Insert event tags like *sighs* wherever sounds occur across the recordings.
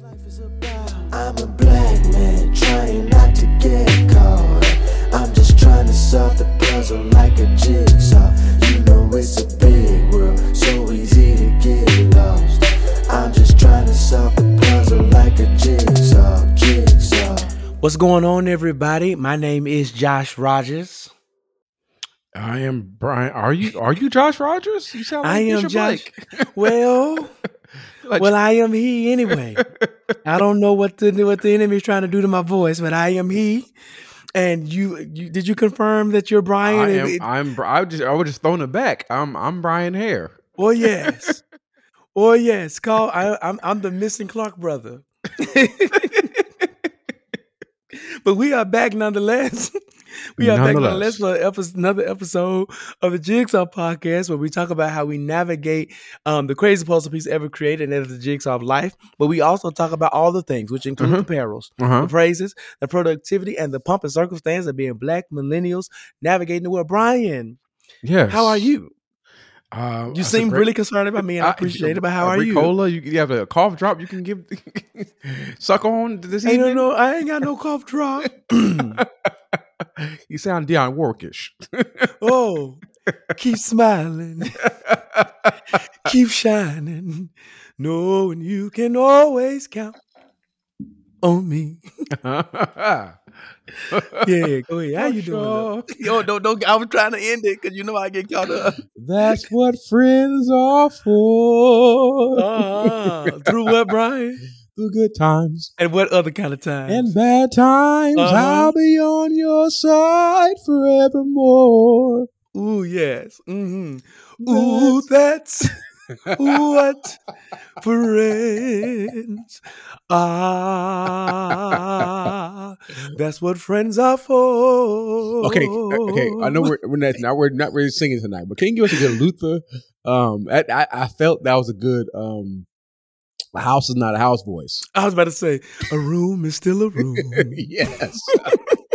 I'm a black man trying not to get caught. I'm just trying to solve the puzzle like a jigsaw. You know it's a big world, so easy to get lost. I'm just trying to solve the puzzle like a jigsaw, jigsaw. What's going on, everybody? My name is Josh Rogers. I am Bryan. Are you are you Josh Rogers? You sound like I am Bishop Josh. Blake. *laughs* Well, Like- well, I am he anyway. I don't know what the what the enemy is trying to do to my voice, but I am he. And you, you did you confirm that you're Bryan? I am. it- I'm. I just. I was just throwing it back. I'm. I'm Bryan Hare. Oh yes. *laughs* Oh yes. Call I I'm I'm the missing Clark brother. *laughs* *laughs* but we are back nonetheless. *laughs* We are back nonetheless Nonetheless. for episode, another episode of the Jigsaw podcast where we talk about how we navigate um, the crazy puzzle piece ever created, and that is the jigsaw of life. But we also talk about all the things, which include the perils, Uh huh. the praises, the productivity, and the pump and circumstance of being black millennials navigating the world. Bryan, Yes. how are you? Uh, You seem really concerned about me, and I I- appreciate it. But how are you? Ricola, you? You have a cough drop. You can give *laughs* suck on this Ain't no, evening. no, I ain't got no cough drop. *clears throat* you sound Dionne Warwickish. *laughs* oh, keep smiling, *laughs* keep shining, knowing you can always count on me. Yeah, go ahead. How you doing? Yo, don't, don't. I was trying to end it because you know I get caught up. That's what friends are for. Uh-huh. *laughs* Through what, Bryan? The good times And what other kind of times and bad times. Uh-huh. I'll be on your side forevermore. Ooh, yes. Mm-hmm. Ooh, that's what friends are. That's what friends are for. Okay, okay. I know we're, we're not now we're not really singing tonight, but can you give us a good Luther? Um, I, I, I felt that was a good um, a house is not a house voice. I was about to say, a room is still a *laughs* room. yes, *laughs*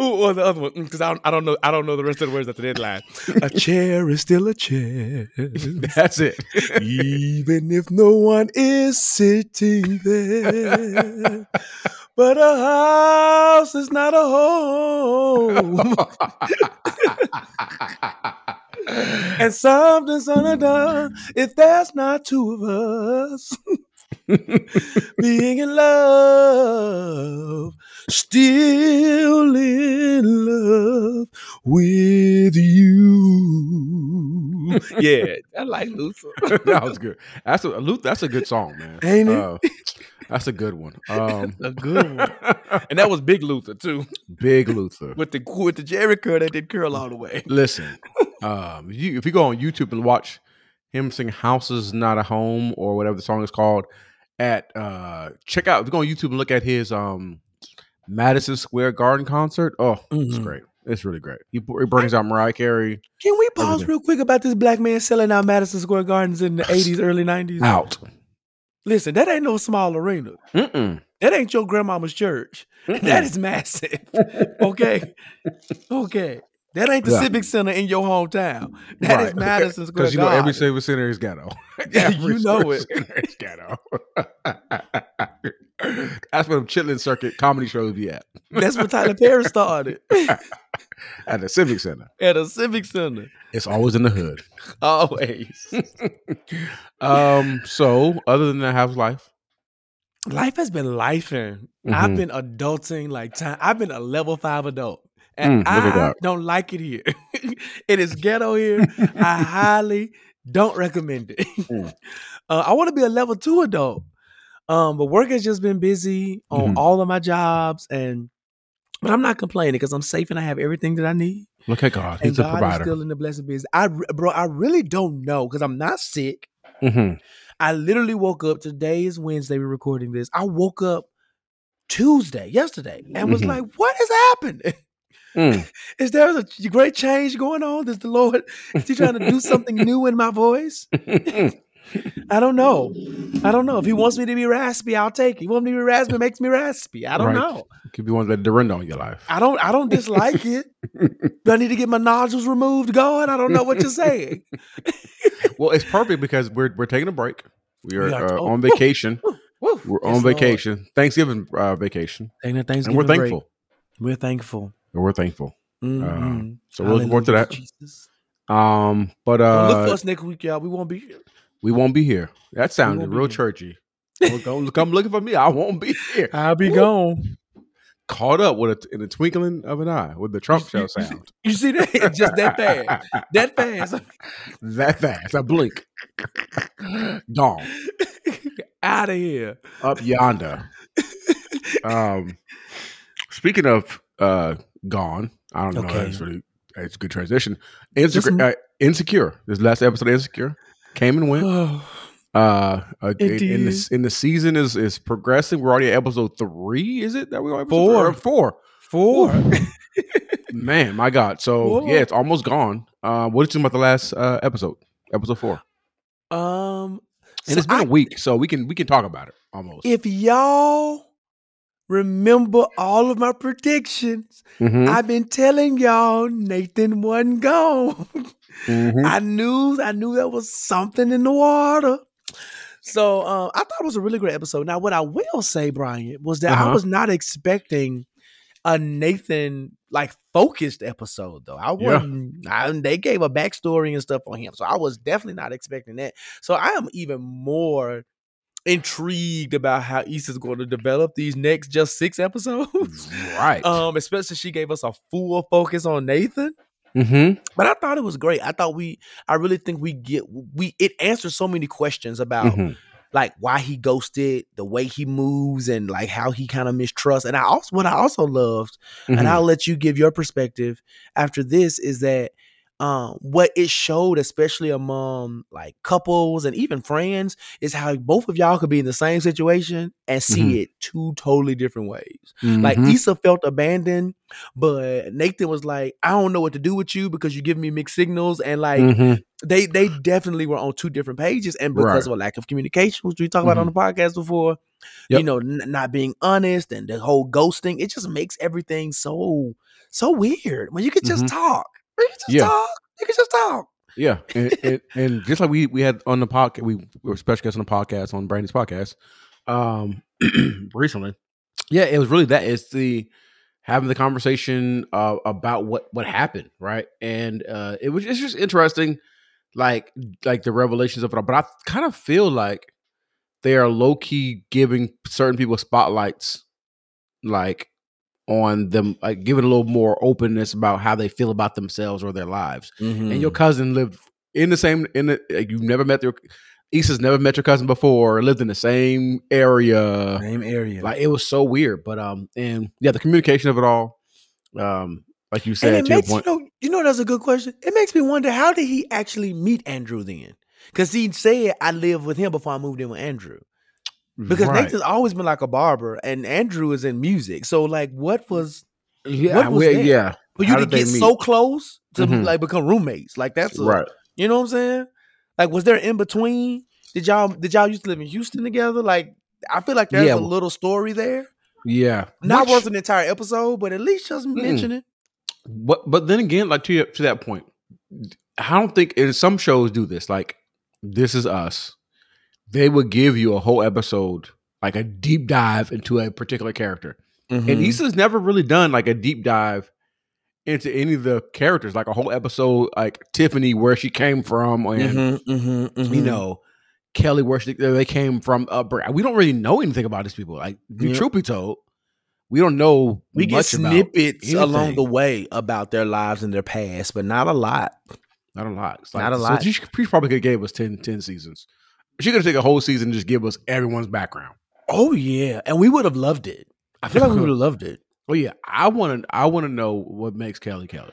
Ooh, or the other one, because I don't, I don't know, I don't know the rest of the words at the end line. A chair is still a chair, *laughs* that's it. even if no one is sitting there. But a house is not a home, *laughs* and something's undone if there's not two of us *laughs* being in love, still in love with you. *laughs* Yeah, I like Luther. *laughs* that was good. That's a Luther. That's a good song, man. Ain't it? Uh, that's a good one. Um, a good one. And that was Big Luther too, Big Luther. with the with the Jheri curl that did curl all the way. Listen, um, you if you go on YouTube and watch him sing "Houses Not a Home" or whatever the song is called, at uh, check out. Go on YouTube and look at his um Madison Square Garden concert, oh, it's Mhm. great. It's really great. He, he brings out Mariah Carey Can we pause Everything. real quick about this black man selling out Madison Square Gardens in the eighties, *laughs* early nineties? out. Listen, that ain't no small arena. Mm-mm. That ain't your grandmama's church. *laughs* That is massive. *laughs* Okay. Okay. That ain't the Yeah. Civic Center in your hometown. That is Right. Madison Square Because you know every Civic Center is ghetto. *laughs* *laughs* You know it. Center ghetto. *laughs* That's where the chitlin circuit comedy shows be at. That's where Tyler Perry started. At the Civic Center. At a Civic Center. It's always in the hood. Always. um. So, other than that, how's life? Life has been lifing. I've Mhm. been adulting like time. I've been a level five adult. And Mm, I don't like it here. *laughs* it is ghetto here. I *laughs* highly don't recommend it. Mm. *laughs* Uh, I want to be a level two adult. Um, but work has just been busy on Mhm. all of my jobs and but I'm not complaining because I'm safe and I have everything that I need. Look at God. And He's a God is provider. still in the blessed business. I bro, I really don't know because I'm not sick. Mhm. I literally woke up. Today is Wednesday. We're recording this. I woke up Tuesday, yesterday, and was Mhm. like, "What is happening? Mm. *laughs* Is there a great change going on? Is the Lord is He trying to do something new in my voice? *laughs* I don't know. I don't know. If He wants me to be raspy, I'll take it. He wants me to be raspy, makes me raspy. I don't Right. know. Could be one that Dorinda on your life. I don't. I don't dislike it. Do I need to get my nodules removed, God? I don't know what you're saying. *laughs* Well, it's perfect because we're we're taking a break. We are We are- uh, oh, on vacation. Woo, woo. We're Yes, on Lord. vacation, Thanksgiving uh, vacation, a and Thanksgiving we're break. thankful. We're thankful. And we're thankful. Mhm. So we're looking forward to that. Jesus. Um, but Don't look for uh, us next week, y'all. We won't be here. we won't be here. That sounded real churchy. Come, come looking for me. I won't be here. *laughs* I'll be gone. Caught up with a, in the twinkling of an eye with the Trump show sound. You see that? *laughs* Just that fast. That fast. *laughs* that fast. A blink. Gone. Out of here. Up yonder. Um, speaking of uh, gone, I don't know. Okay. That's really it's a good transition. Insecure. Uh, Insecure. This last episode of Insecure came and went. Oh, *sighs* Uh, uh in, in the in the season is is progressing. We're already at episode three. Is it that we're on Four. three? Four. four. *laughs* Man, my God. So Four. yeah, it's almost gone. Uh, what did you think about the last uh, episode? Episode four. Um, And so it's been I- a week, so we can we can talk about it almost. If y'all remember all of my predictions, Mhm, I've been telling y'all Nathan wasn't gone. mhm. I knew I knew there was something in the water. So um, I thought it was a really great episode. Now, what I will say, Bryan, was that I Uh-huh. was not expecting a Nathan like focused episode though. I Yeah. wasn't. I, they gave a backstory and stuff on him, so I was definitely not expecting that. So I am even more intrigued about how Issa's going to develop these next just six episodes. right. *laughs* um, especially she gave us a full focus on Nathan. mm-hmm. But I thought it was great. I thought we, I really think we get we. It answers so many questions about Mhm. like why he ghosted, the way he moves, and like how he kind of mistrusts. And I also, what I also loved, and Mhm. I'll let you give your perspective after this, is that um, what it showed, especially among like couples and even friends, is how both of y'all could be in the same situation and see Mhm. it two totally different ways. Like Mhm. Issa felt abandoned, but Nathan was like, I don't know what to do with you because you give me mixed signals. And like Mhm. they they definitely were on two different pages. And because Right. of a lack of communication, which we talked about on the podcast before, Yep. you know, n- not being honest and the whole ghosting, it just makes everything so so weird. When you could just Mhm. talk. You could just Yeah. talk. You can just talk. Yeah, *laughs* and, and, and just like we we had on the podcast, we, we were special guests on the podcast on Brandy's podcast um *clears throat* recently. Yeah, it was really that. It's the having the conversation uh, about what what happened, right? And uh it was it's just interesting, like like the revelations of it all. But I kind of feel like they are low key giving certain people spotlights, like on them, like giving a little more openness about how they feel about themselves or their lives and your cousin lived in the same in the like, you've never met your Issa's never met your cousin before, lived in the same area. same area. Like it was so weird. But um and yeah, the communication of it all, um, like you and said it to your makes you know, you know that's a good question. It makes me wonder how did he actually meet Andrew then? Because he said I lived with him before I moved in with Andrew. Because Right. Nathan's always been like a barber, and Andrew is in music. So like, what was yeah, what was yeah. for you How to get so close to Mhm. like become roommates? Like that's a, right. You know what I'm saying? Like, was there in between? Did y'all did y'all used to live in Houston together? Like, I feel like there's Yeah. a little story there. Yeah. Not Which- worth an entire episode, but at least just mention it. But but then again, like to your- to that point, I don't think and some shows do this. Like This Is Us, they would give you a whole episode, like a deep dive into a particular character. Mm-hmm. And Issa's never really done like a deep dive into any of the characters, like a whole episode, like Tiffany, where she came from, and Mm-hmm. you know Kelly, where she, they came from. Uh, we don't really know anything about these people. Like, the Yeah. truth be told, we don't know. we get snippets along the way about their lives and their past, but not a lot. Not a lot. It's Not a so lot. She, she probably could have gave us 10, 10 seasons. She could have taken a whole season and just give us everyone's background. Oh yeah, and we would have loved it. I feel like we would have loved it. Oh yeah, I want to. I want to know what makes Kelly Kelly.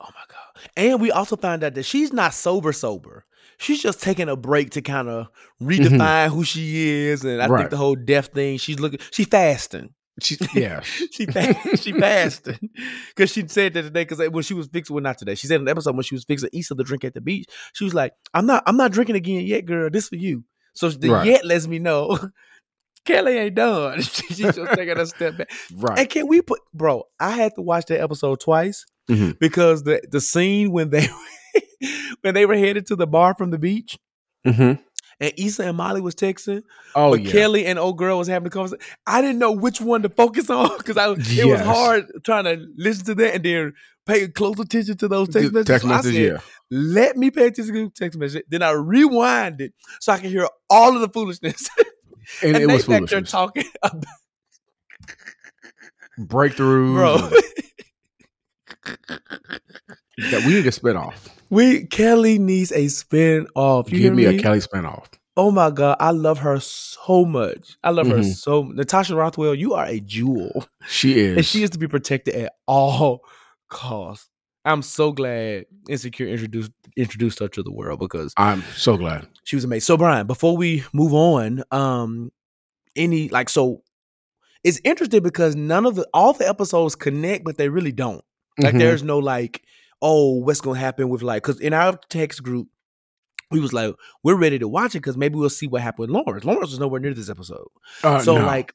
Oh my god! And we also found out that she's not sober sober. She's just taking a break to kind of redefine who she is, and I Mm-hmm. Right. think the whole death thing. She's looking. She's fasting. She, *laughs* yeah, she fa- *laughs* she fasting *laughs* because she said that today. Because when she was fixing, well, not today. She said in the episode when she was fixing Issa the drink at the beach. She was like, "I'm not. I'm not drinking again yet, girl. This for you." So the Right. yet lets me know Kelly ain't done. She's just taking a step back. right. And can we put, bro? I had to watch that episode twice Mhm. because the the scene when they when they were headed to the bar from the beach, Mm-hmm. And Issa and Molly was texting, Oh but yeah. Kelly and old girl was having a conversation. I didn't know which one to focus *laughs* on because I it was hard trying to listen to that and then pay close attention to those text messages. text So I said, yeah. Let me pay attention to the text message. Then I rewind it so I can hear all of the foolishness. *laughs* And, it they was back there foolishness. talking *laughs* about Breakthroughs. bro. That we need a spinoff. we Kelly needs a spin off. You Give me hear a Kelly spinoff. Oh my god, I love her so much. I love her Mhm. so. Natasha Rothwell, you are a jewel, She is. and she is to be protected at all costs. I'm so glad Insecure introduced introduced her to the world because I'm so glad. she was amazing. So Bryan, before we move on, um, any like so, it's interesting because none of the all the episodes connect, but they really don't. Like Mhm. there's no like, oh, what's gonna happen with like because in our text group, we was like, we're ready to watch it because maybe we'll see what happened with Lawrence. Lawrence was nowhere near this episode. Uh, so no. like,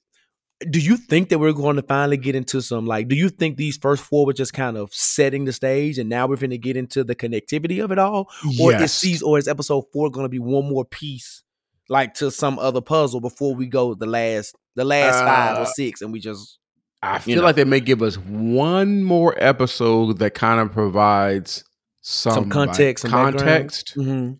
do you think that we're going to finally get into some like? Do you think these first four were just kind of setting the stage, and now we're going to get into the connectivity of it all, or is yes. season or is episode four going to be one more piece? Like to some other puzzle before we go the last the last five or Uh, six, and we just I feel know. like they may give us one more episode that kind of provides some, Some like, context, some background. context, Mhm.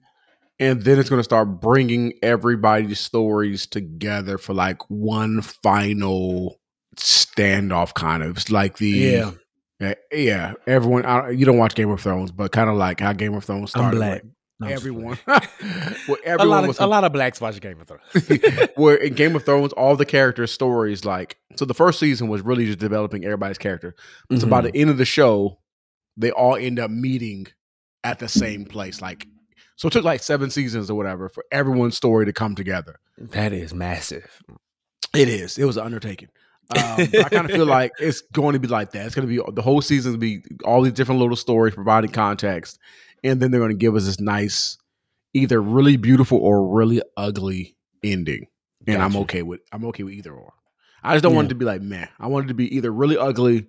and then it's going to start bringing everybody's stories together for like one final standoff. Kind of, it's like the yeah, yeah, yeah. Everyone, I, you don't watch Game of Thrones, but kind of like how Game of Thrones I'm started. black. where No, I'm just everyone, *laughs* a everyone lot was of a lot of blacks watch Game of Thrones. *laughs* where in Game of Thrones, all the character stories, like so, the first season was really just developing everybody's character. So by the end of the show, they all end up meeting at the same place. Like, so it took like seven seasons or whatever for everyone's story to come together. that is massive. It is. It was an undertaking. Um, I kind of feel *laughs* like it's going to be like that. It's going to be the whole season to be all these different little stories providing context, and then they're going to give us this nice, either really beautiful or really ugly ending. And I'm okay with I'm okay with either or. I just don't want it to be like meh. I want it to be either really ugly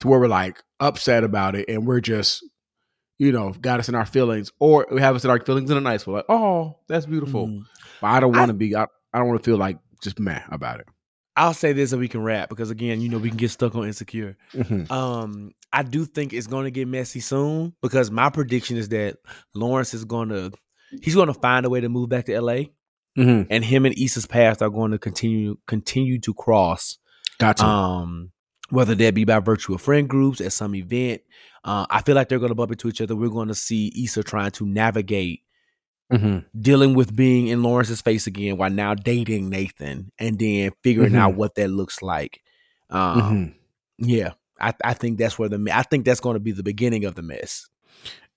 to where we're like upset about it and we're just you know got us in our feelings, or we have us in our feelings in a nice way, like oh that's beautiful. Mhm. But I don't want to be. I, I don't want to feel like just meh about it. I'll say this and we can wrap because again, you know, we can get stuck on insecure. Mhm. Um, I do think it's going to get messy soon because my prediction is that Lawrence is going to he's going to find a way to move back to LA, Mhm. and him and Issa's paths are going to continue continue to cross. Gotcha. Um, whether that be by virtue of friend groups at some event, uh, I feel like they're going to bump into each other. We're going to see Issa trying to navigate Mhm. dealing with being in Lawrence's face again while now dating Nathan, and then figuring out Mhm. what that looks like. Um, Mhm. yeah, I, I think that's where the I think that's going to be the beginning of the mess.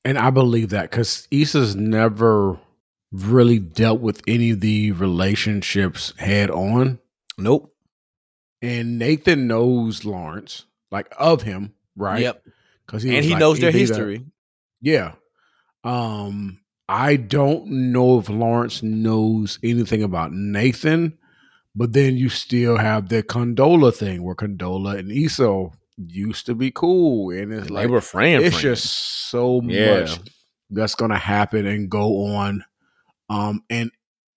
And I believe that because Issa's never really dealt with any of the relationships head on. Nope. And Nathan knows Lawrence, like of him, right? Yep. Because and he knows their history. Yeah. Um, I don't know if Lawrence knows anything about Nathan, but then you still have the Condola thing where Condola and Issa used to be cool. And it's like they were friend. it's just so Yeah. much that's gonna happen and go on. Um, and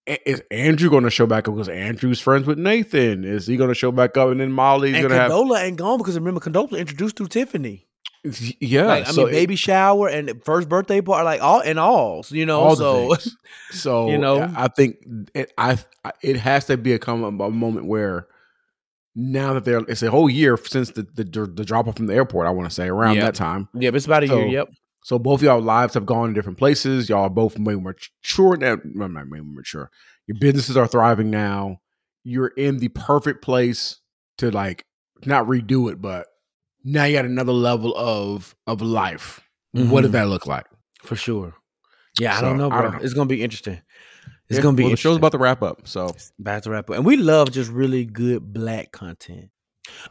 is Andrew going to show back up because Andrew's friends with Nathan? Is he going to show back up and then Molly's and going to have? Condola ain't gone because remember Condola introduced to Tiffany. Yeah, like, I so mean, baby shower and first birthday party, like all and all. You know, all so. *laughs* So you know? I think it, I it has to be a come a moment where now that they're it's a whole year since the the, the drop off from the airport. I want to say around Yeah. that time. yeah, it's about a So, year. Yep. So both of y'all lives have gone in different places. Y'all are both way more mature now. Well, not way more mature. Your businesses are thriving now. You're in the perfect place to like not redo it, but now you got another level of of life. What Mhm. did that look like? For sure. Yeah, I don't know, bro. don't know. It's gonna be interesting. It's Yeah, gonna be well, the show's about to wrap up. So Back to wrap up. And we love just really good black content.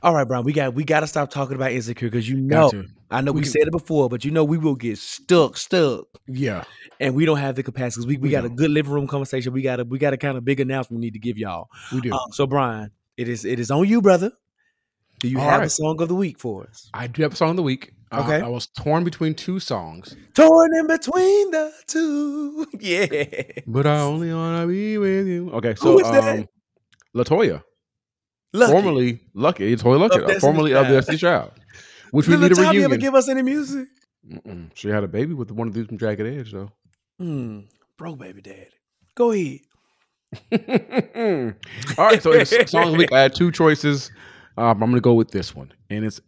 All right, Bryan, we got we gotta stop talking about insecure because you know. I know we, We said it before, but you know we will get stuck, stuck, Yeah. and we don't have the capacity. We, we, We got a don't. good living room conversation. We got a we got a kind of big announcement we need to give y'all. We do. Um, so Bryan, it is it is on you, brother. Do you All have a song of the week for us? I do have a song of the week. I- Okay. I, was torn between two songs, Torn in between the two. *laughs* Yeah. but I only wanna be with you. Okay, so Who is that? um, LeToya, Luckett. formerly Luckett, LeToya Luckett, Of formerly of. Destiny Child, which we Did need a Latavia ever give us any music? Mm-mm. She had a baby with one of these from Jagged Edge, though. Hmm. Bro, baby dad. Go ahead. *laughs* All right, so it's song of the week. I had two choices. Um, I'm gonna go with this one, and it's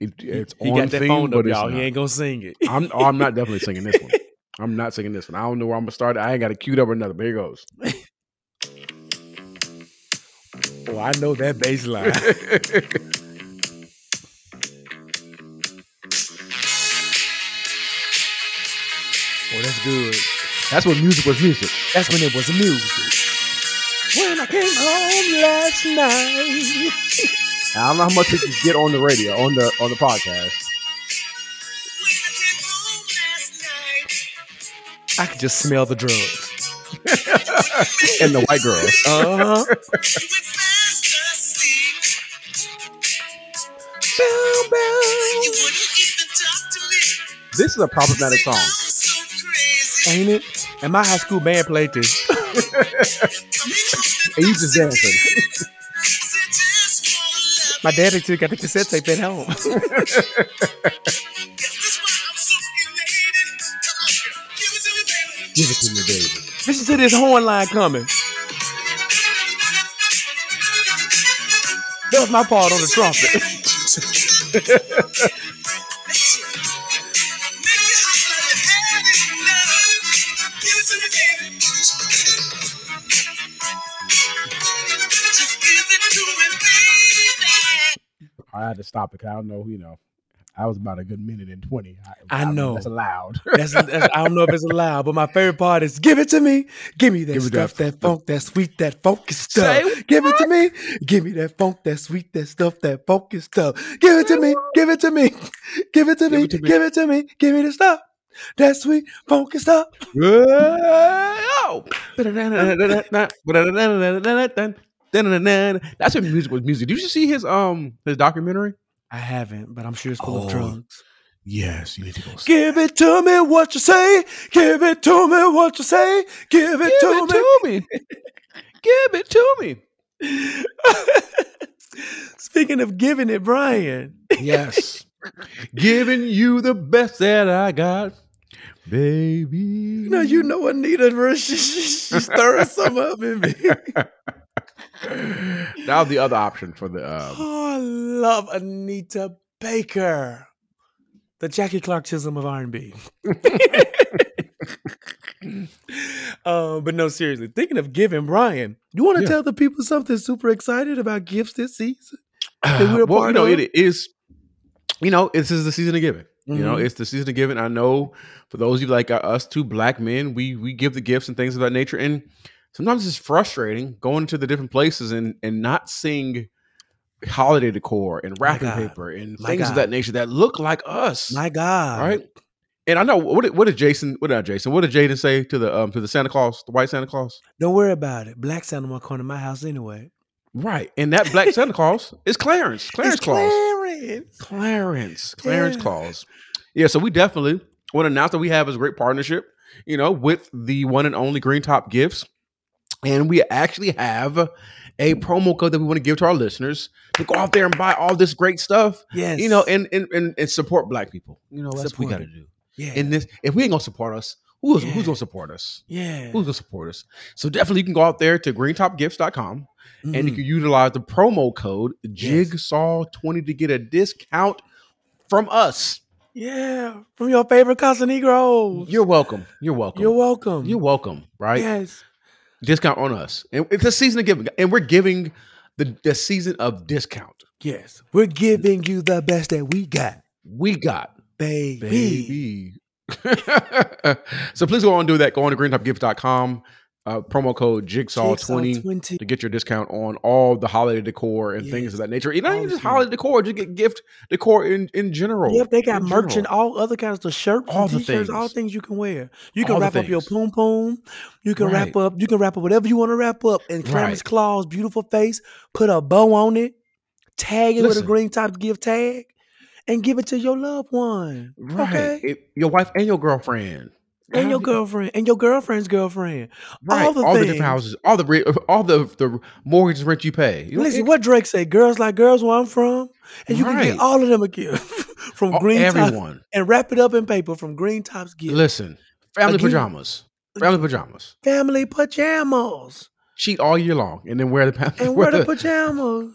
it, it's He on got that theme, phone but up, y'all. He ain't gonna sing it. I'm oh, I'm not definitely singing this one. *laughs* I'm not singing this one. I don't know where I'm gonna start. I ain't got it queued up or nothing. But here goes. Oh, I know that bass line. *laughs* oh, that's good. That's what music was music. That's when it was music. When I came home last night. *laughs* I don't know how much it can get on the radio, on the on the podcast. I could just smell the drugs. *laughs* and the white girls. Uh-huh. Bow, bow. This is a problematic song. Ain't it? And my high school band played this. *laughs* And you just dancing. *laughs* My dad actually got the cassette tape at home. *laughs* Give it to me, baby. Listen to this horn line coming. That was my part on the trumpet. *laughs* I had to stop it because I don't know, you know, I was about a good minute and twenty. I know. that's allowed. *laughs* That's, that's- I don't know if it's allowed, but my favorite part is give it to me. Give me that Give me stuff, that- that, funk, that sweet, that funky stuff. Say give it to me. Give me that funk, that sweet, that stuff, that funky stuff. Give it to me. Give it to me. *laughs* Give it to me. it to me. Give it to me. Give me the stuff. That sweet, funky stuff. That's what music was music. Did you see his um his documentary? I haven't, but I'm sure it's full Oh. of drugs. Yes, you need to go. see Give it to me what you say. Give it to me what you say. Give it Give to it me. to me. Give it to me. *laughs* Speaking of giving it, Bryan. Yes. Giving you the best that I got, baby. You know, you know Anita, she, she, she stirring some up in me. *laughs* now the other option for the um, Oh, *gasps* I love Anita Baker, the Jackie Clark Chisholm of R&B. *laughs* uh, but no, seriously, thinking of giving Bryan, you want to Yeah. tell the people something super excited about gifts this season? *sighs* well, you know, of? it is. You know, this is the season of giving. You know, Mhm. it's the season of giving. I know for those of you like uh, us two black men, we we give the gifts and things of that nature, and sometimes it's frustrating going to the different places and and not seeing holiday decor and wrapping paper and My things of that nature that look like us. My God. right? And I know what did, what did Jason? What did Jason? What did Jaden say to the um to the Santa Claus, the white Santa Claus? Don't worry about it. Black Santa won't come to my house anyway. Right, and that black *laughs* Santa Claus is Clarence. Clarence It's Claus. Clarence. Clarence. Clarence Yeah. Claus. Yeah, so we definitely want to announce that we have a great partnership, you know, with the one and only Greentop Gifts. And we actually have a promo code that we want to give to our listeners to go out there and buy all this great stuff, Yes. you know, and and, and, and support black people. You know, that's what we got to do. yeah. And this, if we ain't gonna support us, who's Yeah. who's gonna support us? yeah. Who's gonna support us? So definitely you can go out there to greentopgifts.com and you Mhm. can utilize the promo code Jigsaw20 to get a discount from us. yeah. From your favorite Casa Negros. You're welcome. You're welcome. You're welcome. You're welcome, right? Yes. Discount on us. And it's a season of giving. And we're giving the, the season of discount. Yes. We're giving you the best that we got, We got baby. baby. *laughs* so please go on and do that. Go on to greentopgifts.com. Uh, promo code Jigsaw20 20. to get your discount on all the holiday decor and things of that nature. You know, not even just holiday decor, just get gift decor in, in general. Yep, they got In merch and all other kinds of shirts, All the t-shirts, all things. things you can wear. You can All wrap up your things. poom poom. You can wrap up. You can wrap up whatever you want to wrap up. And Clarence Right. Claus, beautiful face, put a bow on it, tag it with a green top gift tag, and give it to your loved one. Okay. It- your wife and your girlfriend. And your girlfriend and your girlfriend's girlfriend. Right. all the different things. houses, all the *laughs* all the the mortgage rent you pay. You know, Listen, it- what Drake say? Girls like girls where I'm from, and you can get all of them a gift *laughs* from all- Greentop everyone. and wrap it up in paper from Greentop's gift. Listen, family Again. pajamas, family pajamas. Family pajamas Cheat all year long, and then wear the *laughs* and wear the pajamas.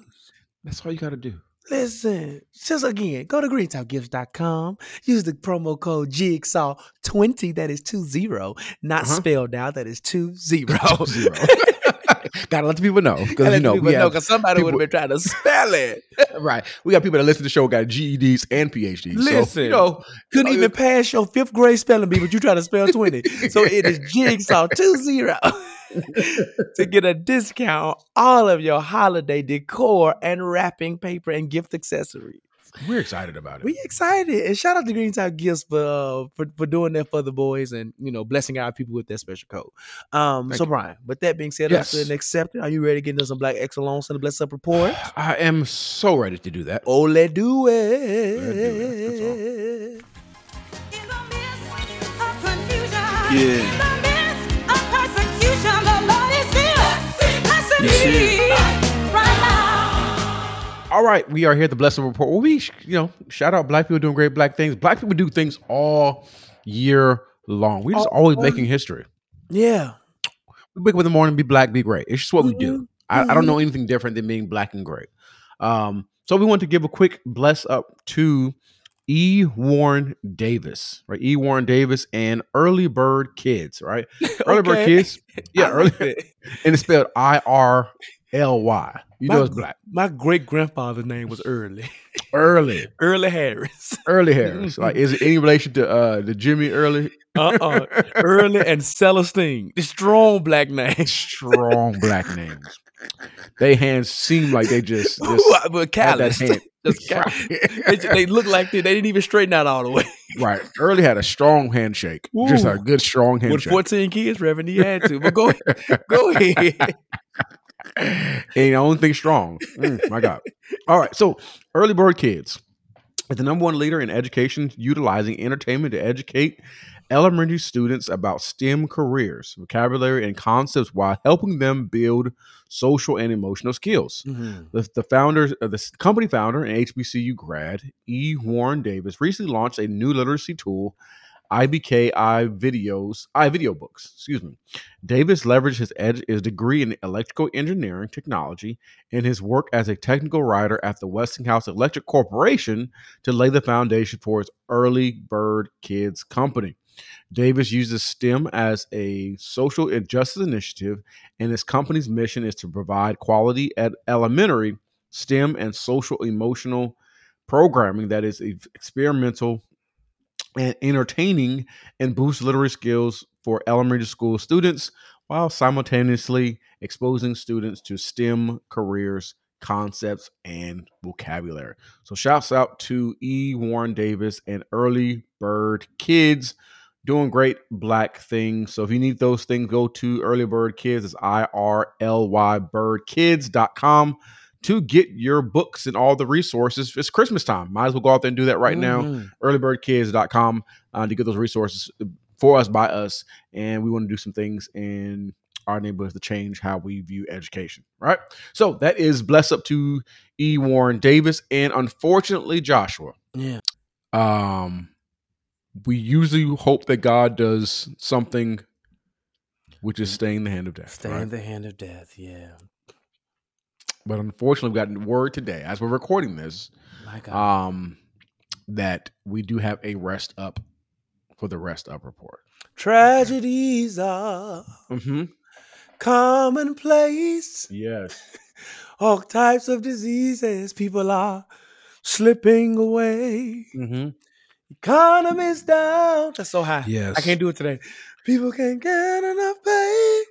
That's all you got to do. Listen, just again, go to greentopgifts.com. Use the promo code Jigsaw20, that is 20, not Uh-huh. spelled out, that is 20. Zero. *laughs* *laughs* Gotta let the people know because you know we have, because somebody would have been trying to spell it. *laughs* right. We got people that listen to the show got GEDs and PhDs. so, Listen. you know, Couldn't uh, even pass your fifth grade spelling bee, but you try to spell 20. So it is Jigsaw 20 to get a discount on all of your holiday decor and wrapping paper and gift accessories. we're excited about it. We excited and shout out to Greentop Gifts for, uh, for for doing that for the boys and you know blessing our people with that special code. Um, Thank so you. Bryan, with that being said, Yes. yes. and accepted. Are you ready to get into some Black Excellence and the Bless Up report? *sighs* I am so ready to do that. Oh, let's do it. Let's do it. In the midst of confusion, Yeah. Still blessing You see right now. All right, we are here at the Blessed Report. We, you know, shout out black people doing great black things. Black people do things all year long. We're just All- always all making history. Yeah. We wake up in the morning, be black, be great. It's just what we do. I, I don't mhm. know anything different than being black and great. Um, so we want to give a quick bless up to E. Warren Davis, right? E. Warren Davis and Irly Bird Kids, right? *laughs* Early Bird Okay. Kids, *laughs* yeah, early, *laughs* and it's spelled I R L Y. You know My it's black. My great grandfather's name was Early. Early, Early Harris. Early Harris. Like, is it any relation to uh the Jimmy Early? Uh-uh. Early and Celestine. The strong black name. Strong black names. They hands seem like they just, just but had that hand. Just *laughs* cal- they, they look like they, they didn't even straighten out all the way. *laughs* right. Early had a strong handshake. Just a good strong handshake. With 14 kids, Reverend, he had to. But go ahead. *laughs* Go ahead. and I don't think strong. Mm, my God. All right. So, Irly Bird Kids is the number one leader in education, utilizing entertainment to educate elementary students about STEM careers, vocabulary, and concepts while helping them build social and emotional skills. The, the founder, uh, the company founder and HBCU grad, E. Warren Davis, recently launched a new literacy tool, IBK i videos, i video books. Excuse me. Davis leveraged his, ed- his degree in electrical engineering technology and his work as a technical writer at the Westinghouse Electric Corporation to lay the foundation for his Irly Bird Kids company. Davis uses STEM as a social justice initiative, and his company's mission is to provide quality at elementary STEM and social emotional programming that is experimental and entertaining and boosts literary skills for elementary school students while simultaneously exposing students to STEM careers, concepts, and vocabulary. So, shouts out to E. Warren Davis and Irly Bird Kids doing great black things. So, if you need those things, go to Irly Bird Kids. It's I R L Y birdkids.com to get your books and all the resources. It's Christmas time. Might as well go out there and do that right now Mhm. irlybirdkids.com uh, to get those resources for us by us and we want to do some things in our neighborhoods to change how we view education right so that is bless up to e warren davis and unfortunately joshua Yeah. um we usually hope that god does something which is staying the hand of death Stay right? in the hand of death. Yeah. but unfortunately we got word today as we're recording this um that we do have a rest up for the rest up report Tragedies are mm-hmm. commonplace. yes *laughs* All types of diseases. People are slipping away. mm-hmm. Economy's down. That's so high. yes I can't do it today. People can't get enough pay.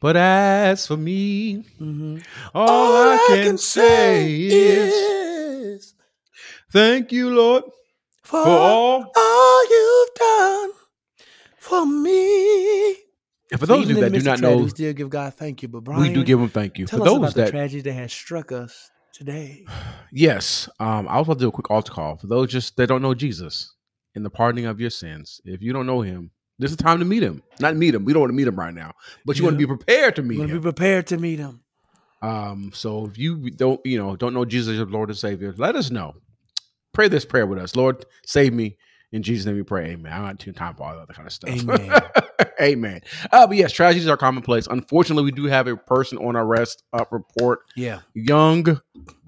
but as for me Mhm. all, I, can, say is is thank you lord for, for all all you've done for me. and for those of you that the do not tragedy, know we still give God thank you. But Bryan, we do give them thank you tell for us those about the that tragedy that has struck us today. Yes. Um, I was about to do a quick altar call for those just that don't know Jesus in the pardoning of your sins. If you don't know him, this is the time to meet him. Not meet him. We don't want to meet him right now, but you want to be prepared to meet him. be prepared to meet him. Um, so if you don't, you know, don't know Jesus as your Lord and Savior, let us know. Pray this prayer with us. Lord, save me. In Jesus' name we pray. Amen. I'm not too time for all that kind of stuff. Amen. *laughs* Amen. Uh, but yes, tragedies are commonplace. Unfortunately, we do have a person on arrest up report. Yeah. Young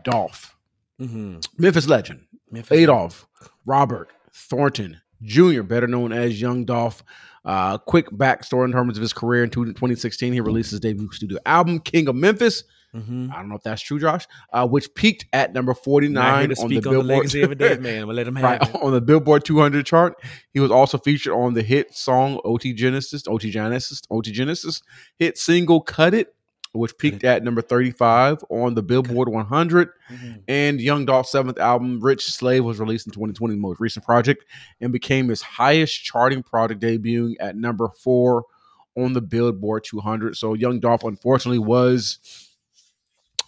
Dolph, Mm-hmm. Memphis legend, Memphis. Adolph Robert Thornton Jr., better known as Young Dolph. Uh, quick backstory in terms of his career. In 2016, he released his debut studio album, King of Memphis. Mm-hmm. I don't know if that's true, Josh. Uh, which peaked at number 49 on the on the Billboard a dead man. Gonna let him *laughs* have right it. on the Billboard 200 chart. He was also featured on the hit song "OT Genasis," "OT Genasis," "OT Genasis" hit single "Cut It," which peaked at number 35 on the Billboard 100. Mhm. And Young Dolph's seventh album, "Rich Slave," was released in 2020, most recent project, and became his highest charting project, debuting at number four on the Billboard 200. So Young Dolph, unfortunately, was.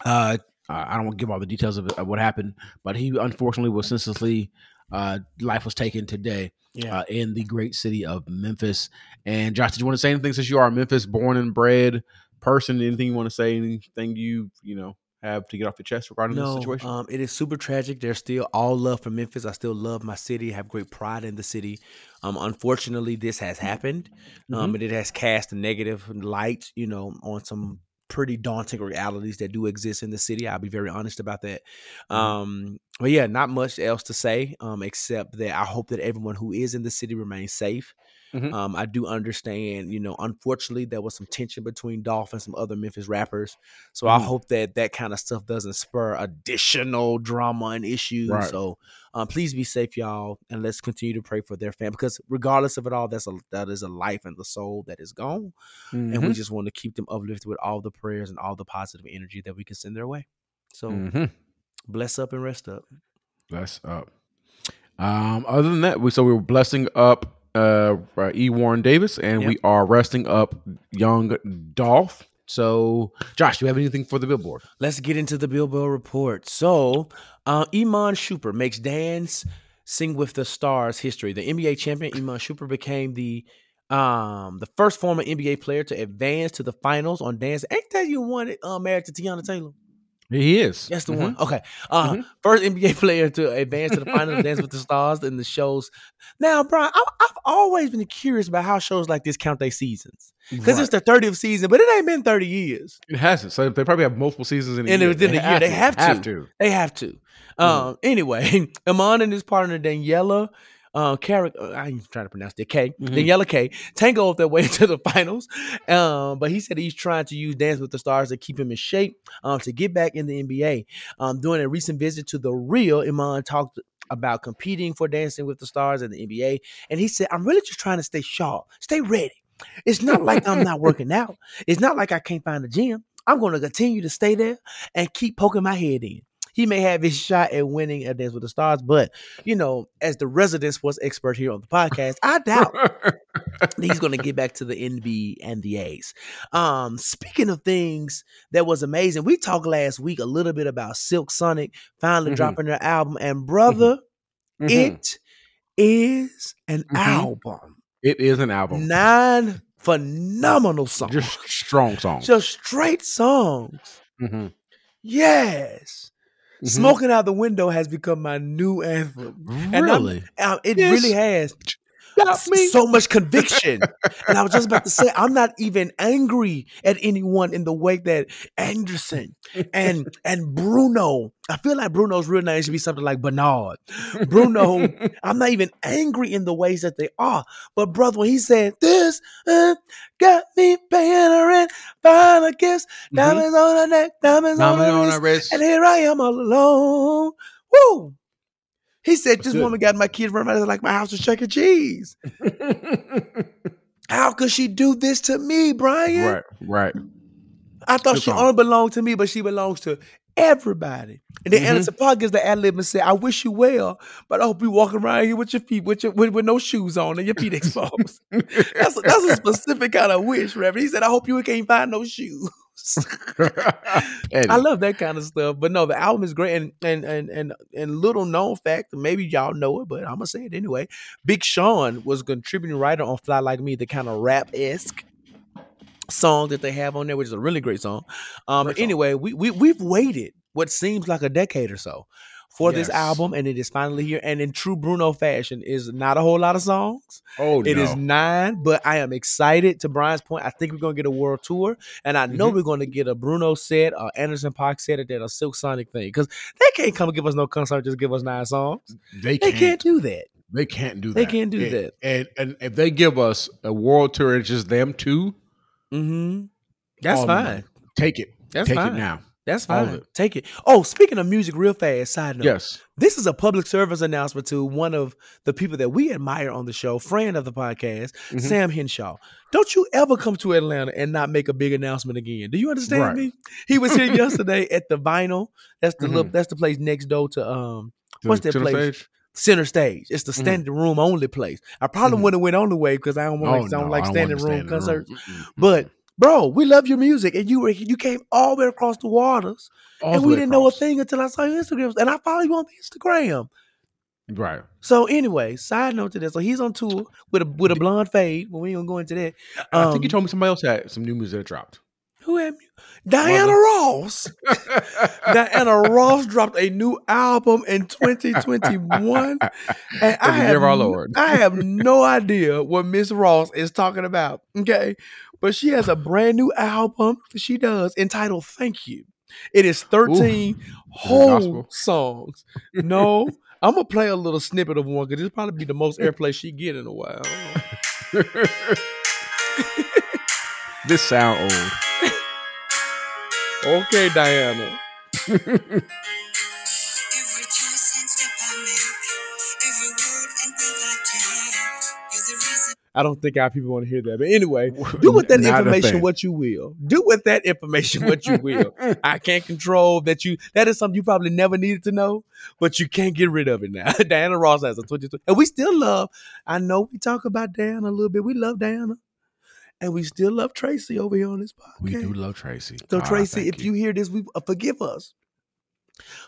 Uh, I don't want to give all the details of, of what happened, but he unfortunately was senselessly. Uh, life was taken today Yeah. uh, in the great city of Memphis. And Josh, did you want to say anything since you are a Memphis born and bred person? Anything you want to say? Anything you you know have to get off your chest regarding this No, situation? um, it is super tragic. There's still all love for Memphis. I still love my city. have great pride in the city. Um, unfortunately, this has happened, um, and it has cast a negative light, you know, on some pretty daunting realities that do exist in the city. I'll be very honest about that. Um, but yeah, not much else to say, um, except that I hope that everyone who is in the city remains safe. Mhm. Um, I do understand, you know, unfortunately, there was some tension between Dolph and some other Memphis rappers. So I Mhm. hope that that kind of stuff doesn't spur additional drama and issues. Right. So um, please be safe, y'all, and let's continue to pray for their family because regardless of it all, that's a that is a life and the soul that is gone, and we Mhm. just want to keep them uplifted with all the prayers and all the positive energy that we can send their way. So Mhm. bless up and rest up. Bless up. Um, other than that, we so we were blessing up uh, uh, E. Warren Davis, and Yep. we are resting up young Dolph. So, Josh, do you have anything for the billboard? Let's get into the Billboard report. So, uh, Iman Shumpert makes Dance Sing with the Stars history. The NBA champion Iman Shumpert became the um the first former NBA player to advance to the finals on Dance. Ain't that you wanted uh, married to Teyana Taylor? He is. That's the Mhm. one. Okay. Uh, Mhm. First NBA *laughs* player to advance to the finals of Dance with the Stars in the shows. Now, Bryan, I, I've always been curious about how shows like this count their seasons because Right. it's their 30th season, but it ain't been 30 years. It hasn't. So they probably have multiple seasons in a And year. within a year, they have Have to. to. They have to. Mm. Um. Anyway, *laughs* Iman and his partner Daniella, uh, Carrick, uh, I ain't trying to pronounce it. K. Mhm. Daniella K. Tango off their way *laughs* to the finals. Um. But he said he's trying to use Dance with the Stars to keep him in shape. Um. To get back in the NBA. Um. During a recent visit to the Real, Iman talked about competing for Dancing with the Stars in the NBA, and he said, "I'm really just trying to stay sharp, stay ready. It's not like I'm not working out. It's not like I can't find a gym. I'm going to continue to stay there and keep poking my head in. He may have his shot at winning a Dance with the Stars, but you know, as the resident sports expert here on the podcast, I doubt *laughs* he's going to get back to the NB and the A's. Um, speaking of things that was amazing, we talked last week a little bit about Silk Sonic finally Mhm. dropping their album, and brother, Mhm. it is an Mhm. album. it is an album. Nine phenomenal songs, Just strong songs. just straight songs. Mhm. Yes. Mhm. Smoking out the window has become my new anthem. And I'm- Really? Uh, it Yes. really has. Got S- me. So much conviction. and I was just about to say, I'm not even angry at anyone in the way that Anderson and and Bruno. I feel like Bruno's real name should be something like Bernard. Bruno, I'm not even angry in the ways that they are. But brother, when he said this uh, got me paying a rent, buying a kiss, Mhm. diamonds on her neck, diamonds on her on wrist, wrist. and here I am all alone. Woo! He said, "This woman got my kids running around like my house was Chuck E. Cheese. *laughs* How could she do this to me, Bryan? right, right. I thought Good she only belonged to me, but she belongs to everybody." And then Mhm. Anderson .Paak gives the ad lib and said, "I wish you well, but I hope you walk around here with your feet with your with, with no shoes on and your feet *laughs* exposed." that's a, that's a specific kind of wish, Reverend. He said, "I hope you can't find no shoes." *laughs* I love that kind of stuff. But no, the album is great. And and and and and little known fact, maybe y'all know it, but I'm gonna say it anyway. Big Sean was contributing writer on Fly Like Me, the kind of rap esque song that they have on there, which is a really great song. Um, Great but song. anyway, we we we've waited what seems like a decade or so for this album, and it is finally here. And in true Bruno fashion, is not a whole lot of songs. oh, It is no. nine, but I am excited. To Bryan's point, I think we're gonna get a world tour, and I know Mhm. we're gonna get a Bruno set, a Anderson .Paak set, and then a Silk Sonic thing. Because they can't come and give us no concert, just give us nine songs. They They can't. can't do that. They can't do that. They can't do And- that. And and if they give us a world tour, it's just them two. Mm-hmm. That's um, fine. Take it. That's Take fine. it now. That's fine. it. Take it. Oh, speaking of music, real fast. Side note. Yes. This is a public service announcement to one of the people that we admire on the show, friend of the podcast, Mhm. Sam Henshaw. Don't you ever come to Atlanta and not make a big announcement again. Do you understand Right. me? He was here *laughs* yesterday at the Vinyl. That's the little, Mhm. that's the place next door to um To What's that place? stage? Center Stage. It's the Mhm. standing room only place. I probably Mhm. wouldn't have went on the way because I don't want Oh, don't no, like standing room stand in room. concerts. But bro, we love your music, and you were you came all the way across the waters, All and we didn't know a thing until I saw your Instagram, and I follow you on Instagram. Right. So anyway, side note to this. So he's on tour with a with a blonde fade, but we ain't gonna go into that. I think you Um, told me somebody else had some new music that dropped. Who am you? Diana Ross. *laughs* Diana Ross dropped a new album in 2021. And I In the year have. I have no idea what Miss Ross is talking about. Okay. But she has a brand new album she does entitled Thank You. It is 13 whole songs. No, *laughs* I'm gonna play a little snippet of one because this probably be the most airplay she get in a while. *laughs* this sound old. Okay, Diana. Every choice and step I make, every word and breath I take, you're the reason. I don't think our people want to hear that. But anyway, *laughs* do with that Not information what you will. Do with that information what you will. *laughs* I can't control that you. That is something you probably never needed to know, but you can't get rid of it now. *laughs* Diana Ross has a 22, and we still love. I know we talk about Diana a little bit. We love Diana, and we still love Tracy over here on this podcast. We do love Tracy. So Ah, Tracy, if you. hear this, we uh, forgive us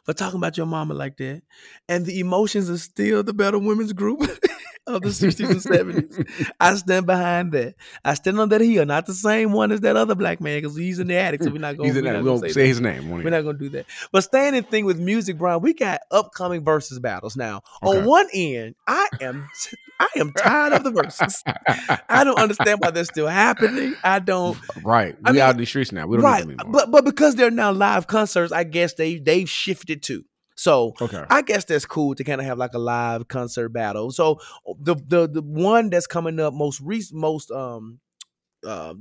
for talking about your mama like that. And the emotions are still the Better Women's Group *laughs* of the 60s and 70s. I stand behind that. I stand on that hill, not the same one as that other black man, because he's in the attic. So we're not *laughs* going we're not gonna say say his name. We're not gonna do that. But staying in thing with music, Bryan, we got upcoming versus battles now. Okay. On one end, I am I am tired of the verses. I don't understand why they're still happening. I don't right. We I mean, out in the streets now. We don't right, need them anymore. but but because they're now live concerts, I guess they they've shifted too. So okay. I guess that's cool to kind of have like a live concert battle. So the the the one that's coming up most recent, most um, uh,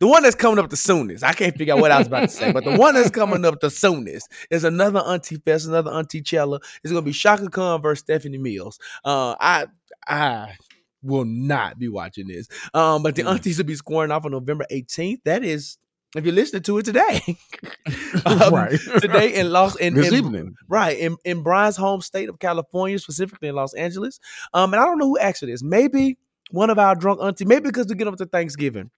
the one that's coming up the soonest. I can't figure out what I was about to say, but the one that's coming up the soonest is another Auntie Fest, another Auntie Chella. It's gonna be Chaka Khan versus Stephanie Mills. Uh, I I will not be watching this. Um, but the Mm. aunties will be scoring off on November 18th. That is, if you're listening to it today, *laughs* Um, right. today in Los in, this in- evening. right in, in Bryan's home state of California, specifically in Los Angeles. Um, and I don't know who asked for this. Maybe one of our drunk aunties, maybe because we get up to Thanksgiving,